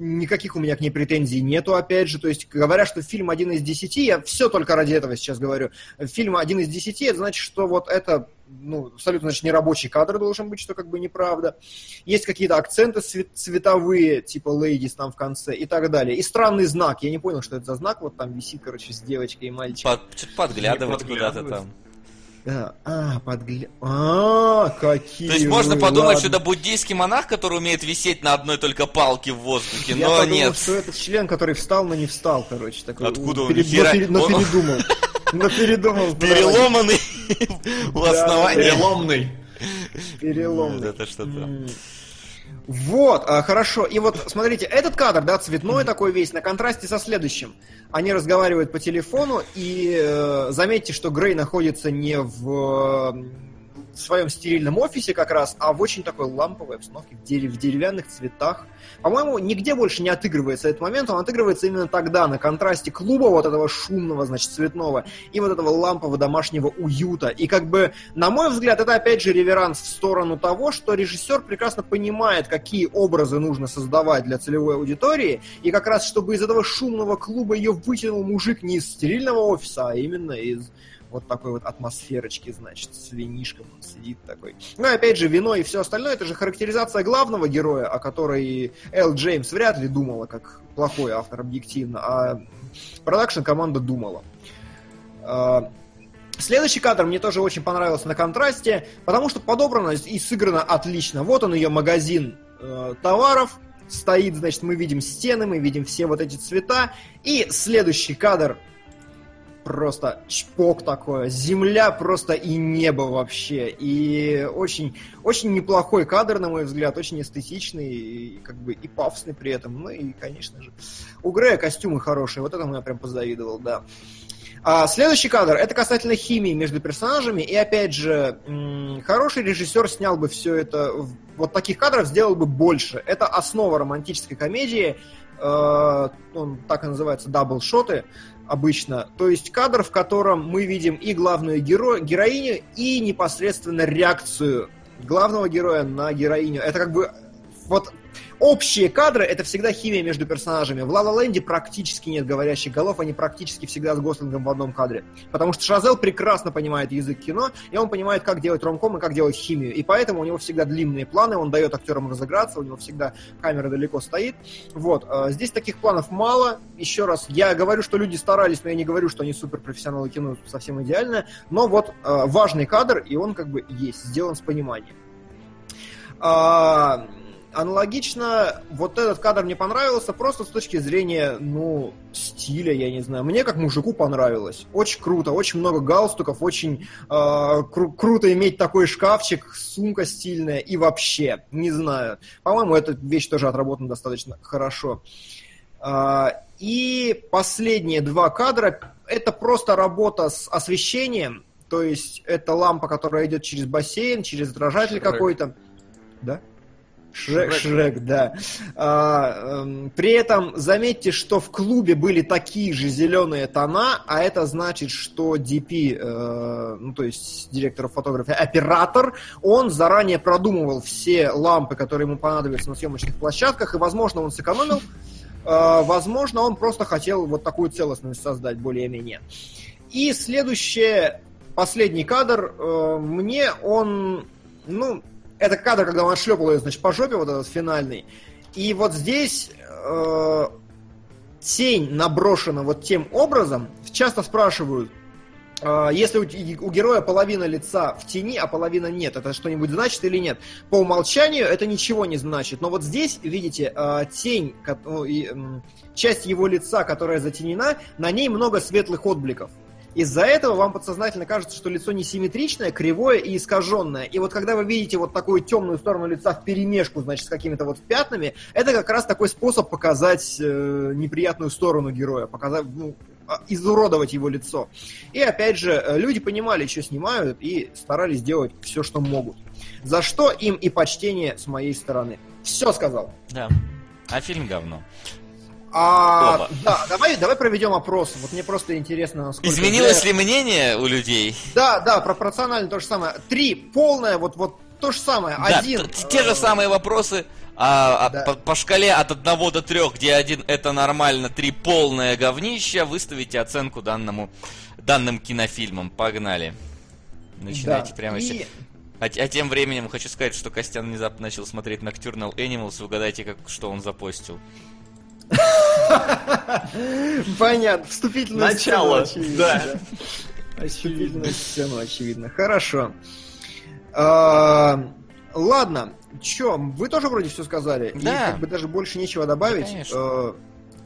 никаких у меня к ней претензий нету, опять же. То есть, говоря, что фильм один из десяти, я все только ради этого сейчас говорю. Фильм один из десяти, это значит, что вот это ну, абсолютно, значит, не рабочий кадр должен быть, что как бы неправда. Есть какие-то акценты цвет- цветовые, типа лейдис там в конце и так далее. И странный знак. Я не понял, что это за знак. Вот там висит, короче, с девочкой и мальчиком. Под- чё-то подглядывать куда-то там. Да. А, подгля... А, какие То есть можно вы, подумать, ладно. что это буддийский монах, который умеет висеть на одной только палке в воздухе, Я но подумал, нет. что это член, который встал, но не встал, короче. Такой, Откуда он? перед- Нихера- но, пере- но он- передумал. Но передумал. Переломанный у основания. Переломный. Перелом. Это что-то. Вот, а, хорошо. И вот, смотрите, этот кадр, да, цветной такой весь, на контрасте со следующим. Они разговаривают по телефону, и э, заметьте, что Грей находится не в в своем стерильном офисе как раз, а в очень такой ламповой обстановке, в, дерев- в деревянных цветах. По-моему, нигде больше не отыгрывается этот момент, он отыгрывается именно тогда, на контрасте клуба вот этого шумного, значит, цветного, и вот этого лампового домашнего уюта. И как бы, на мой взгляд, это опять же реверанс в сторону того, что режиссер прекрасно понимает, какие образы нужно создавать для целевой аудитории, и как раз, чтобы из этого шумного клуба ее вытянул мужик не из стерильного офиса, а именно из вот такой вот атмосферочки, значит, с винишком он сидит такой. Ну опять же, вино и все остальное, это же характеризация главного героя, о которой Эл Джеймс вряд ли думала, как плохой автор объективно, а продакшн-команда думала. А, Следующий кадр мне тоже очень понравился на контрасте, потому что подобрано и сыграно отлично. Вот он ее магазин э, товаров, стоит, значит, мы видим стены, мы видим все вот эти цвета. И следующий кадр просто чпок такое, земля просто и небо вообще. И очень, очень неплохой кадр, на мой взгляд, очень эстетичный, и, как бы и пафосный при этом. Ну и, конечно же, у Грея костюмы хорошие, вот этому я прям позавидовал, да. А следующий кадр это касательно химии между персонажами. И опять же, хороший режиссер снял бы все это. Вот таких кадров сделал бы больше. Это основа романтической комедии. Э, он так и называется даблшоты обычно. То есть кадр, в котором мы видим и главную геро... героиню, и непосредственно реакцию главного героя на героиню. Это как бы вот общие кадры это всегда химия между персонажами. В Ла Ленде практически нет говорящих голов, они практически всегда с Гослингом в одном кадре. Потому что Шазел прекрасно понимает язык кино, и он понимает, как делать ромком и как делать химию. И поэтому у него всегда длинные планы, он дает актерам разыграться, у него всегда камера далеко стоит. Вот. а Здесь таких планов мало. Еще раз, я говорю, что люди старались, но я не говорю, что они суперпрофессионалы кино совсем идеально. Но вот э, важный кадр, и он как бы есть, сделан с пониманием. Аналогично, вот этот кадр мне понравился просто с точки зрения, ну, стиля, я не знаю. Мне как мужику понравилось. Очень круто, очень много галстуков, очень э, кру- круто иметь такой шкафчик, сумка стильная и вообще, не знаю. По-моему, эта вещь тоже отработана достаточно хорошо. А, и последние два кадра это просто работа с освещением, то есть это лампа, которая идет через бассейн, через отражатель Шрек. какой-то. Да? Шрек, Шрек. Да. А, эм, при этом заметьте, что в клубе были такие же зеленые тона, а это значит, что DP, э, ну то есть директор фотографии, оператор, он заранее продумывал все лампы, которые ему понадобятся на съемочных площадках, и, возможно, он сэкономил, э, возможно, он просто хотел вот такую целостность создать более-менее. И следующее, последний кадр, э, мне он, ну, это кадр, когда он отшлепал ее, значит, по жопе, вот этот финальный. И вот здесь э, тень наброшена вот тем образом. Часто спрашивают, э, если у, у героя половина лица в тени, а половина нет, это что-нибудь значит или нет? По умолчанию это ничего не значит. Но вот здесь, видите, э, тень, м, часть его лица, которая затенена, на ней много светлых отбликов. Из-за этого вам подсознательно кажется, что лицо несимметричное, кривое и искаженное. И вот когда вы видите вот такую темную сторону лица в перемешку, значит, с какими-то вот пятнами, это как раз такой способ показать э, неприятную сторону героя, показать, ну, а, изуродовать его лицо. И опять же, э, люди понимали, что снимают, и старались делать все, что могут. За что им и почтение с моей стороны. Все сказал. Да. А фильм говно. А, да, давай, давай проведем опрос. Вот мне просто интересно, насколько... Изменилось ли мнение у людей? Да, да, пропорционально то же самое. Три, полное, вот, вот то же самое. Да, Один. те же самые вопросы, а, а да. по, по шкале от 1 до 3, где один это нормально, три полное говнище, выставите оценку данному, данным кинофильмам. Погнали. Начинайте да. прямо И- сейчас. А, а тем временем хочу сказать, что Костян внезапно начал смотреть Nocturnal Animals. Угадайте, как, что он запостил. Понятно, вступительную Начало, очевидно, да. Вступительную сцену, очевидно. Хорошо. А, Ладно, чё, вы тоже вроде все сказали? И Да. как бы даже больше нечего добавить. Да. Э,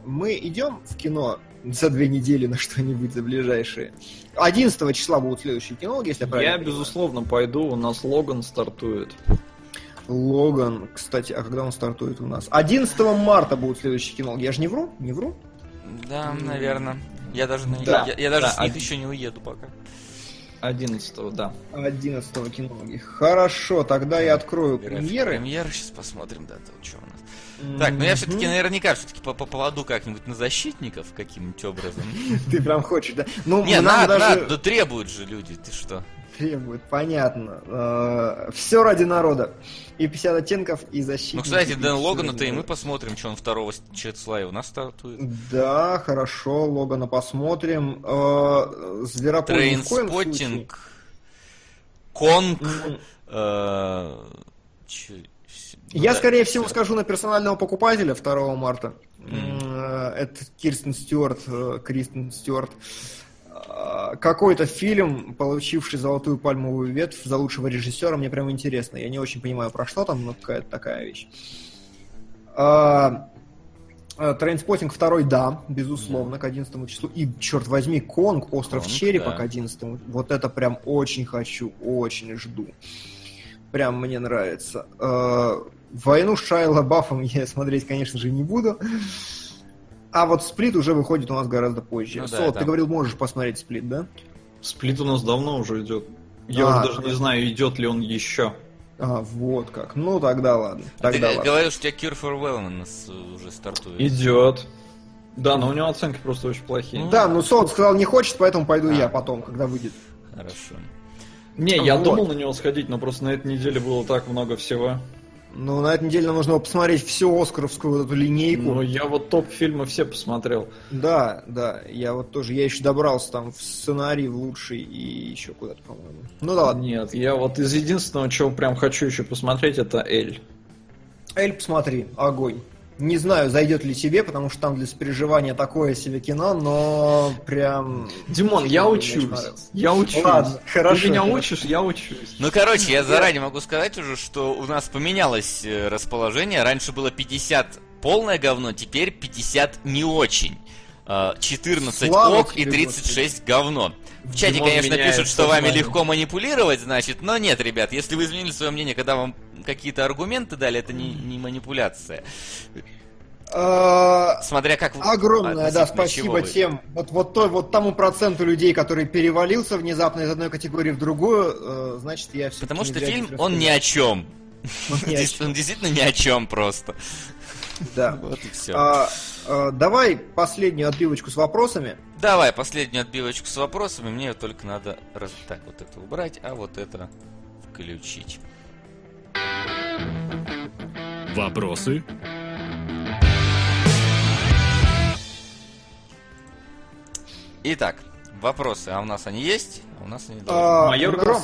Мы идем в кино за две недели на что-нибудь за ближайшие. 11 числа будут следующие кинологи, если я правильно Я, понимаю. безусловно, пойду, у нас Логан стартует. Логан, кстати, а когда он стартует у нас? 11 марта будут следующие кинологи. Я же не вру? Не вру? Да, наверное. Я даже, на... Да, я, я даже да, с них один- еще не уеду пока. 11 да. 11 кинологи. Хорошо, тогда я открою премьеры. Премьеры сейчас посмотрим, да, то что у нас. Так, ну я все-таки наверняка все-таки по, по поводу как-нибудь на защитников каким-нибудь образом. Ты прям хочешь, да? Ну, Не, надо, даже надо, да требуют же люди, ты что? Требует, понятно. Все ради народа. И 50 оттенков, и защита. Ну, кстати, Дэн Логана-то и мы посмотрим, что он 2 числа и у нас стартует. Да, хорошо, Логана посмотрим. Э, Зверопой. Трейнспоттинг, Конг, э, Я, да, скорее всего, скажу на персонального покупателя 2 марта. Э, Это Кирстен Стюарт, э, Кристен Стюарт. Э, Какой-то фильм, получивший золотую пальмовую ветвь за лучшего режиссера, мне прям интересно. Я не очень понимаю, про что там, но какая-то такая вещь. А, э, Трейнспоттинг второй, да, безусловно, к 11 числу. И, черт возьми, Конг, Остров Конг, Черепа да. к 11 Вот это прям очень хочу, очень жду. Прям мне нравится. Войну с Шайа ЛаБафом я смотреть, конечно же, не буду. А вот Сплит уже выходит у нас гораздо позже. Ну да, Солод, да. ты говорил, можешь посмотреть Сплит, да? Сплит у нас давно уже идет. Я А, уже даже не знаю, идет ли он еще. А, вот как. Ну, тогда ладно. А Ты Тогда г- ладно. говорил, что у тебя Cure for Wellness уже стартует. Идет. Да, но у него оценки просто очень плохие. Ну, Да, ну Солод сказал не хочет, поэтому пойду А. я потом, когда выйдет. Хорошо. Не, я Вот. думал на него сходить, но просто на этой неделе было так много всего. Ну, на этой неделе нам нужно посмотреть всю Оскаровскую вот эту линейку. Ну, я вот топ-фильмы все посмотрел. Да, да, я вот тоже, я еще добрался там в сценарий, в лучший и еще куда-то, по-моему. Ну да ладно. Нет, я вот из единственного, чего прям хочу еще посмотреть, это Эль. Эль, посмотри, огонь. Не знаю, зайдет ли тебе, потому что там для сопереживания такое себе кино, но прям... Димон, я учусь. Я учусь. Ладно, хорошо, Ты меня хорошо. учишь, я учусь. Ну, короче, я заранее могу сказать уже, что у нас поменялось э, расположение. Раньше было 50 полное говно, теперь 50 не очень. Э, 14 Слава ок и тебе, 36 говно. В чате, Димон конечно, пишут, что вами легко манипулировать, значит, но нет, ребят, если вы изменили свое мнение, когда вам какие-то аргументы дали, это не, не манипуляция. э, Смотря как... вы- Огромное, да, спасибо тем, вот, вот, той, вот тому проценту людей, который перевалился внезапно из одной категории в другую, э, значит, я все Потому что фильм, он ни о чем. Он действительно ни о чем просто. Да. Вот и все. А, давай последнюю отбивочку с вопросами. Давай, последнюю отбивочку с вопросами. Мне только надо раз... так вот это убрать, а вот это включить. Вопросы? Итак, вопросы. А у нас они есть? А у нас они А, Майор Гром.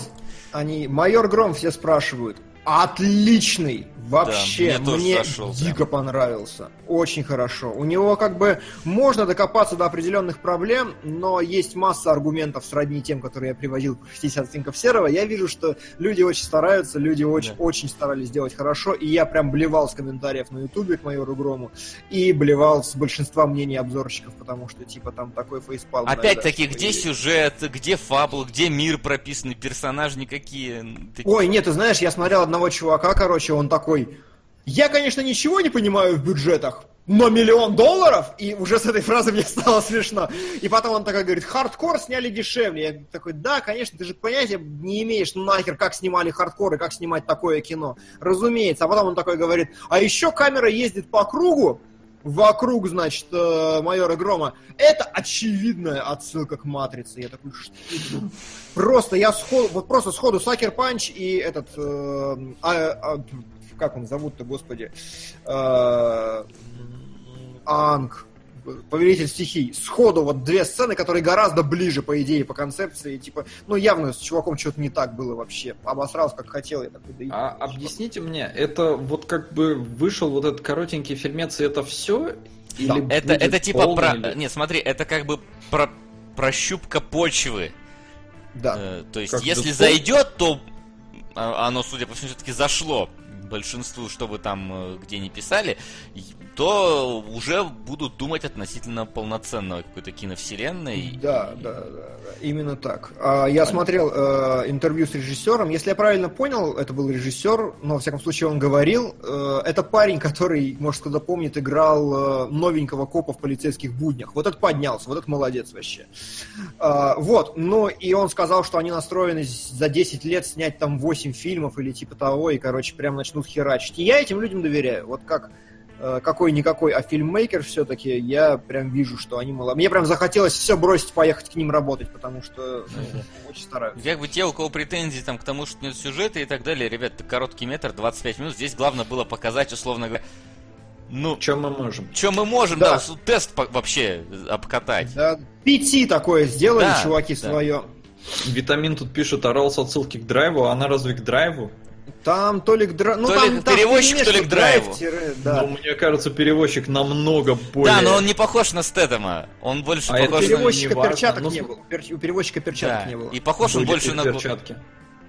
Они, майор Гром все спрашивают. Отличный! Вообще, мне тоже мне зашел, дико понравился. Очень хорошо. У него как бы можно докопаться до определенных проблем, но есть масса аргументов сродни тем, которые я приводил в 50 оттенков серого. Я вижу, что люди очень стараются, люди очень, Да. очень старались сделать хорошо, и я прям блевал с комментариев на ютубе к майору Грому, и блевал с большинства мнений обзорщиков, потому что типа там такой facepalm. Опять-таки, где что сюжет, где фабула, где мир прописанный, персонажи никакие. Ой, нет, ты знаешь, я смотрел одного чувака, короче, он такой... Я, конечно, ничего не понимаю в бюджетах, но миллион долларов? И уже с этой фразы мне стало смешно. И потом он такой говорит, хардкор сняли дешевле. Я такой, да, конечно, ты же понятия не имеешь нахер, как снимали хардкор и как снимать такое кино. Разумеется. А потом он такой говорит, а еще камера ездит по кругу, вокруг, значит, э, майора Грома. Это очевидная отсылка к Матрице. Я такой, что? Просто я сходу, вот просто сходу Сакер Панч и этот, э, а, а, как он зовут-то, господи, э, Анг, Повелитель стихий. Сходу вот две сцены, которые гораздо ближе, по идее, по концепции. Типа, ну, явно с чуваком что-то не так было вообще. Обосрался, как хотел. Я такой, да А объясните мне, это вот как бы вышел вот этот коротенький фильмец, и это все? Или Это, это типа полный про... или- Нет, смотри, это как бы про... прощупка почвы. Да. Э, то есть, Как если Дэдпул? зайдет, то а, оно, судя по всему, все-таки зашло большинству, что вы там э, где не писали, то уже будут думать относительно полноценного какой-то киновселенной. Да, да, да, да, именно так. А, Я смотрел э, интервью с режиссером. Если я правильно понял, это был режиссер, но, во всяком случае, он говорил. э, Это парень, который, может, кто-то помнит, играл э, новенького копа в полицейских буднях. Вот этот поднялся, вот этот молодец вообще. А, Вот, ну и он сказал, что они настроены за 10 лет снять там 8 фильмов или типа того, и, короче, прям начнут херачить. И я этим людям доверяю. Вот как э, какой-никакой, а фильммейкер все-таки, я прям вижу, что они мало. Мне прям захотелось все бросить, поехать к ним работать, потому что ну, очень стараются. Как бы те, у кого претензии там к тому, что нет сюжета и так далее, ребят, это короткий метр, 25 минут. Здесь главное было показать, условно говоря, ну, Чем мы можем? что мы можем, Да. да, тест по- вообще обкатать. Да, PT такое сделали, Да, чуваки, да. свое. Витамин тут пишет, орал с отсылки к драйву, а она разве к драйву? Там то ли к драйву... Ну, То там, там перевозчик, вперемешку то ли к драйву. драйв-тире, Да. Ну, мне кажется, перевозчик намного более... Да, но он не похож на Стэтэма. Он больше А похож на... перевозчика не важно, перчаток ну, не было. Пер- У перевозчика перчаток Да, не было. И похож он Были больше на... перчатки.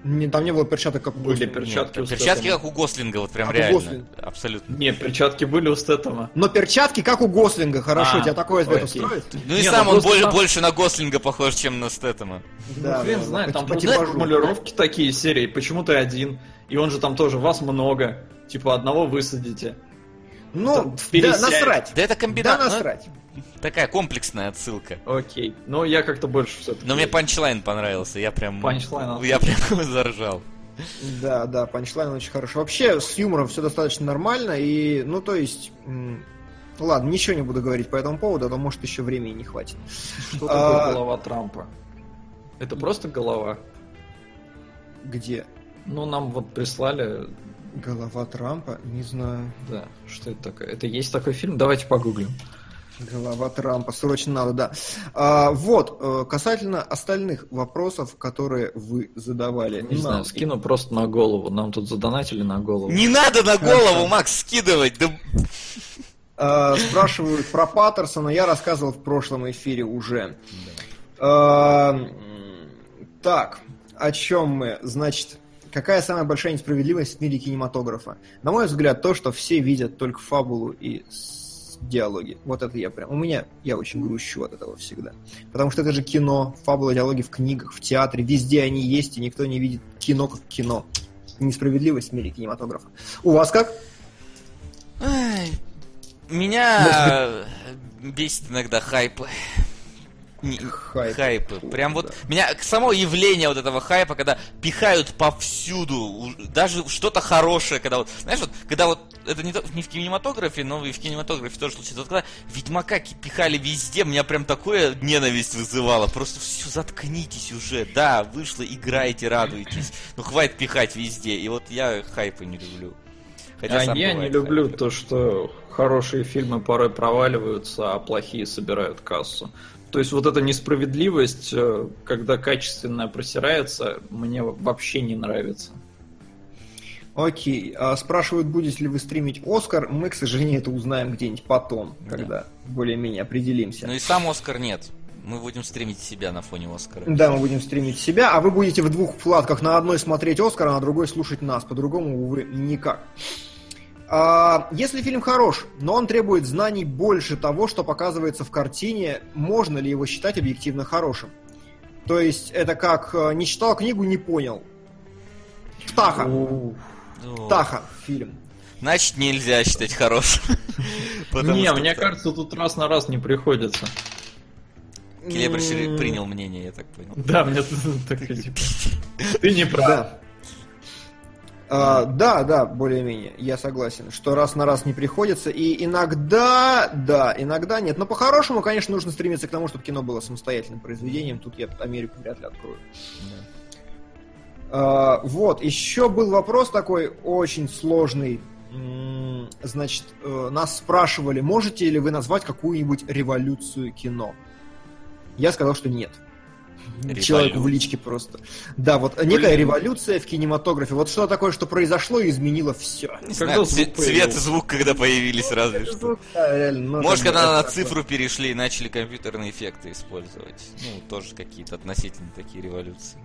Не, там не было перчаток, как у Были Гослинга. перчатки у Перчатки Стэтэма. как у Гослинга, вот прям Как у реально. Гослинга. Абсолютно. Не, перчатки были у Стэтэма. Но перчатки, как у Гослинга, хорошо, А, тебя такой ответ устроит? Ну и Не, сам ну он там- больше на Гослинга похож, чем на Стэтэма. Да, ну, хрен да, знает, там по просто типажу. формулировки такие серии, почему ты один? И он же там тоже, вас много, типа одного высадите. Ну, да, насрать. Да это Да комбинация. насрать. такая комплексная отсылка. Окей, но я как-то больше все-таки... Но мне punchline понравился, я прям... Punchline Я прям заржал. Да, да, punchline очень хороший. Вообще, с юмором все достаточно нормально, и, ну, то есть... Ладно, ничего не буду говорить по этому поводу, а то, может, еще времени не хватит. Что А- такое голова Трампа? Это просто голова? Где? Ну, нам вот прислали, Голова Трампа? Не знаю. да, что это такое. Это есть такой фильм? Давайте погуглим. Голова Трампа, срочно надо, да. А, вот, э, касательно остальных вопросов, которые вы задавали. Не нам. знаю, скину просто на голову. Нам тут задонатили на голову. Не надо на голову. Макс, скидывать. Да... А, спрашивают про Паттерсона, я рассказывал в прошлом эфире уже. А, м, так, о чем мы? Значит, какая самая большая несправедливость в мире кинематографа? На мой взгляд, то, что все видят только фабулу и диалоги. Вот это я прям... У меня... Я очень грущу от этого всегда. Потому что это же кино, фабула, диалоги в книгах, в театре. Везде они есть, и никто не видит кино как кино. Несправедливость в мире кинематографа. У вас как? Меня бесит иногда хайпы. Не- Хайпы. хайпы. Прям вот Да. меня само явление вот этого хайпа, когда пихают повсюду, даже что-то хорошее, когда вот, знаешь, вот, когда вот это не, то- не в кинематографе, но и в кинематографе тоже случится. Вот когда Ведьмака ки- пихали везде, меня прям такое ненависть вызывало. Просто все, заткнитесь уже. Да, вышло, играйте, радуйтесь. Ну хватит пихать везде. И вот я хайпы не люблю. Хотя А я не люблю хайп. то, что хорошие фильмы порой проваливаются, а плохие собирают кассу. То есть вот эта несправедливость, э, когда качественное просирается, мне вообще не нравится. Окей. А, спрашивают, будете ли вы стримить Оскар. Мы, к сожалению, это узнаем где-нибудь потом, когда более-менее определимся. Ну и сам Оскар нет. Мы будем стримить себя на фоне Оскара. Да, мы будем стримить себя, а вы будете в двух вкладках на одной смотреть Оскар, а на другой слушать нас. По-другому, увы, никак. А, если фильм хорош, но он требует знаний больше того, что показывается в картине, можно ли его считать объективно хорошим? То есть это как э, не читал книгу, не понял. Птаха. Птаха фильм. Значит, нельзя считать хорошим. Не, мне так. кажется, тут раз на раз не приходится. Клебер М, принял мнение, я так понял. Да, мне тут такой, типа, ты не прав. Да. А, да, да, более-менее, я согласен, что раз на раз не приходится, и иногда, да, иногда нет. Но по-хорошему, конечно, нужно стремиться к тому, чтобы кино было самостоятельным произведением. Тут я Америку вряд ли открою. А, вот, еще был вопрос такой очень сложный. Значит, э, нас спрашивали, можете ли вы назвать какую-нибудь революцию кино? Я сказал, что нет. Человеку в личке просто. Да, вот некая революция в кинематографе. Вот что такое, что произошло и изменило все. Не Когда знаю, звук цвет, и звук, когда появились, разве что. ну, Может, когда на цифру перешли и начали компьютерные эффекты использовать. Ну, тоже какие-то относительно такие революции.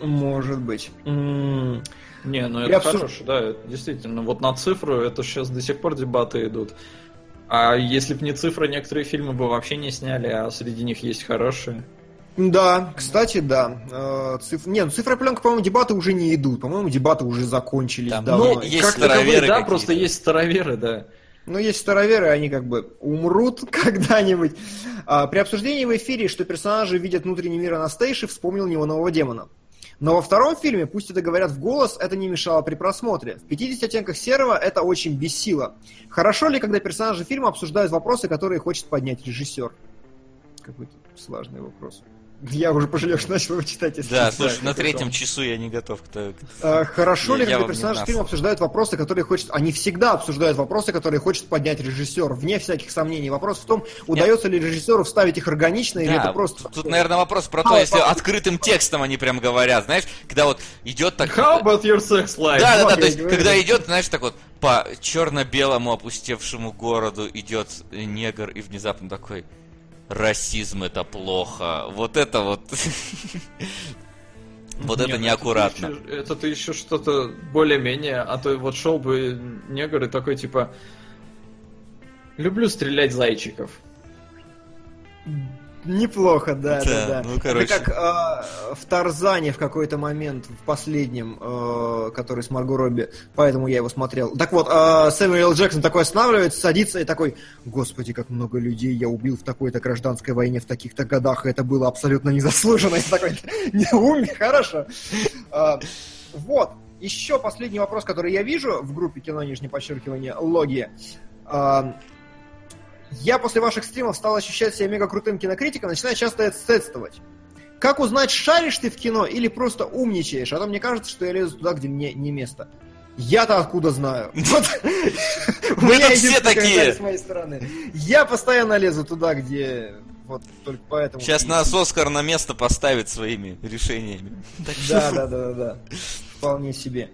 Может быть. Не, ну это абсур- хорошо, да, действительно. Вот на цифру это сейчас до сих пор дебаты идут. А если бы не цифра, некоторые фильмы бы вообще не сняли, а среди них есть хорошие. Да, кстати, да. Э, циф- Не, ну цифропленка, по-моему, дебаты уже не идут. По-моему, дебаты уже закончились Там, давно. ну, есть как таковые, староверы да, просто есть староверы, да. Ну, есть староверы, они как бы умрут когда-нибудь. А, при обсуждении в эфире, что персонажи видят внутренний мир Анастейши, вспомнил неонового демона. Но во втором фильме, пусть это говорят в голос, это не мешало при просмотре. В 50 оттенках серого это очень бесило. Хорошо ли, когда персонажи фильма обсуждают вопросы, которые хочет поднять режиссер? Какой-то сложный вопрос. Я уже пожалел, что начал его читать. если Да, слушай, на третьем часу я не готов к А, Хорошо Я- ли, когда персонажи фильма обсуждают вопросы, которые хочет... Они всегда обсуждают вопросы, которые хочет поднять режиссер, вне всяких сомнений. Вопрос в том, удается ли режиссеру вставить их органично, или Да, это просто... тут, наверное, вопрос про то, если открытым текстом они прям говорят, знаешь, когда вот идет так... How about your sex life? Да, да, да, то есть, когда идет, знаешь, так вот, по черно-белому опустевшему городу идет негр и внезапно такой, расизм это плохо. Вот это вот... Вот это Не, ну неаккуратно. Это ты еще- Это ты еще что-то более-менее, а то вот шел бы негр и такой типа люблю стрелять зайчиков. Неплохо, да, да, Да, ну, короче. Это как э, в Тарзане в какой-то момент, в последнем, э, который с Марго Робби, поэтому я его смотрел. Так вот, э, Сэмюэл. Джексон такой останавливается, садится и такой, господи, как много людей я убил в такой-то гражданской войне в таких-то годах, и это было абсолютно незаслуженно. И такой, не умер, хорошо. Э, Вот, еще последний вопрос, который я вижу в группе кино, нижнее подчеркивание, логи. Э, я после ваших стримов стал ощущать себя мега крутым кинокритиком, начинаю часто эстетствовать. Как узнать, шаришь ты в кино или просто умничаешь? А то мне кажется, что я лезу туда, где мне не место. Я-то откуда знаю? Мы тут все такие. комментарий с моей стороны. Я постоянно лезу туда, где вот только поэтому. Сейчас нас Оскар на место поставит своими решениями. Да, да, да, да. Вполне себе.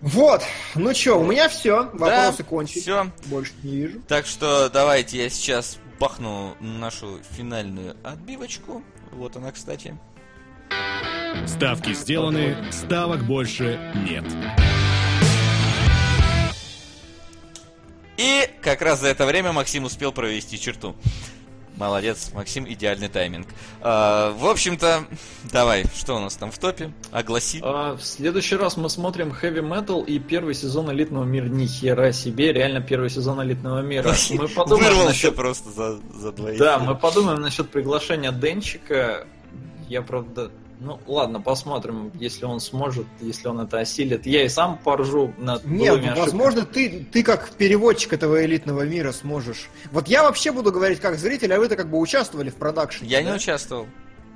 Вот, ну чё, у меня все, вопросы кончились. Все. Больше не вижу. Так что давайте я сейчас бахну нашу финальную отбивочку. Вот она, кстати. Ставки сделаны, ставок больше нет. И как раз за это время Максим успел провести черту. Молодец, Максим, идеальный тайминг. А, в общем-то, давай, что у нас там в топе? Огласи. А, в следующий раз мы смотрим Heavy Metal и первый сезон Элитного мира. Ни хера себе, реально первый сезон Элитного мира. Мы подумаем Вырвался насчет... просто за, за двоих. Да, мы подумаем насчет приглашения Денчика. Я, правда... Ну, ладно, посмотрим, если он сможет, если он это осилит. Я и сам поржу над Нет, ошибками. возможно, ты, ты как переводчик этого элитного мира сможешь. Вот я вообще буду говорить как зритель, а вы-то как бы участвовали в продакшене. Я да? не участвовал.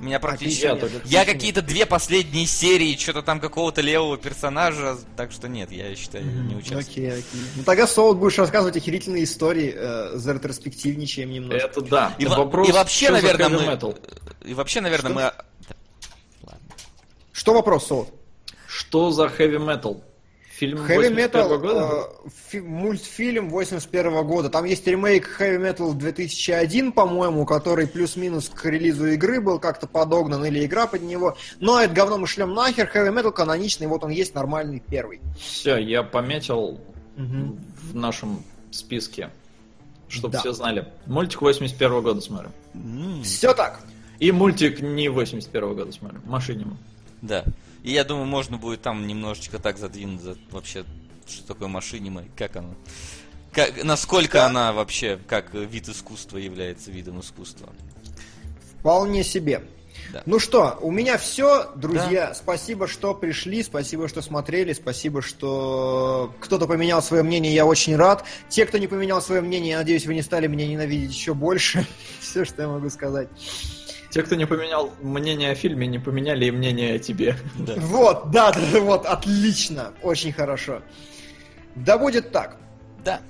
Меня практически... я Я только- Я какие-то две последние серии, что-то там какого-то левого персонажа, так что нет, я считаю, не участвовал. Окей, окей. Ну тогда, Солод, будешь рассказывать охерительные истории, э, за ретроспективничаем немножко. Это да. И, во- Вопрос, и вообще, что наверное, мы... И вообще, наверное, мы... Что вопрос, Солод? Что за heavy metal? Фильм Heavy 81 Metal, года? э, фи- мультфильм 81 года. Там есть ремейк Heavy Metal 2001, по-моему, который плюс-минус к релизу игры был как-то подогнан, или игра под него. Но это говно мы шлем нахер. Heavy Metal каноничный, вот он есть нормальный первый. Все, я пометил в нашем списке, чтобы Да. все знали. Мультик 81 года смотрим. М, Все так. И мультик не 81 года смотрим. Машинима. Да. И я думаю, можно будет там немножечко так задвинуть за вообще, что такое машинима, как оно. Как, насколько она вообще, как вид искусства является видом искусства. Вполне себе. Да. Ну что, у меня все, друзья. Спасибо, что пришли, спасибо, что смотрели, спасибо, что кто-то поменял свое мнение, я очень рад. Те, кто не поменял свое мнение, я надеюсь, вы не стали меня ненавидеть еще больше. Все, что я могу сказать. Те, кто не поменял мнение о фильме, не поменяли и мнение о тебе. Да. Вот, да, да, вот, отлично, очень хорошо. Да будет так. Да.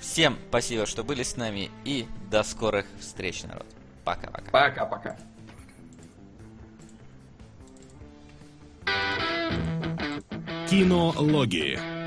Всем спасибо, что были с нами, и до скорых встреч, народ. Пока-пока. Пока-пока. Кинологии.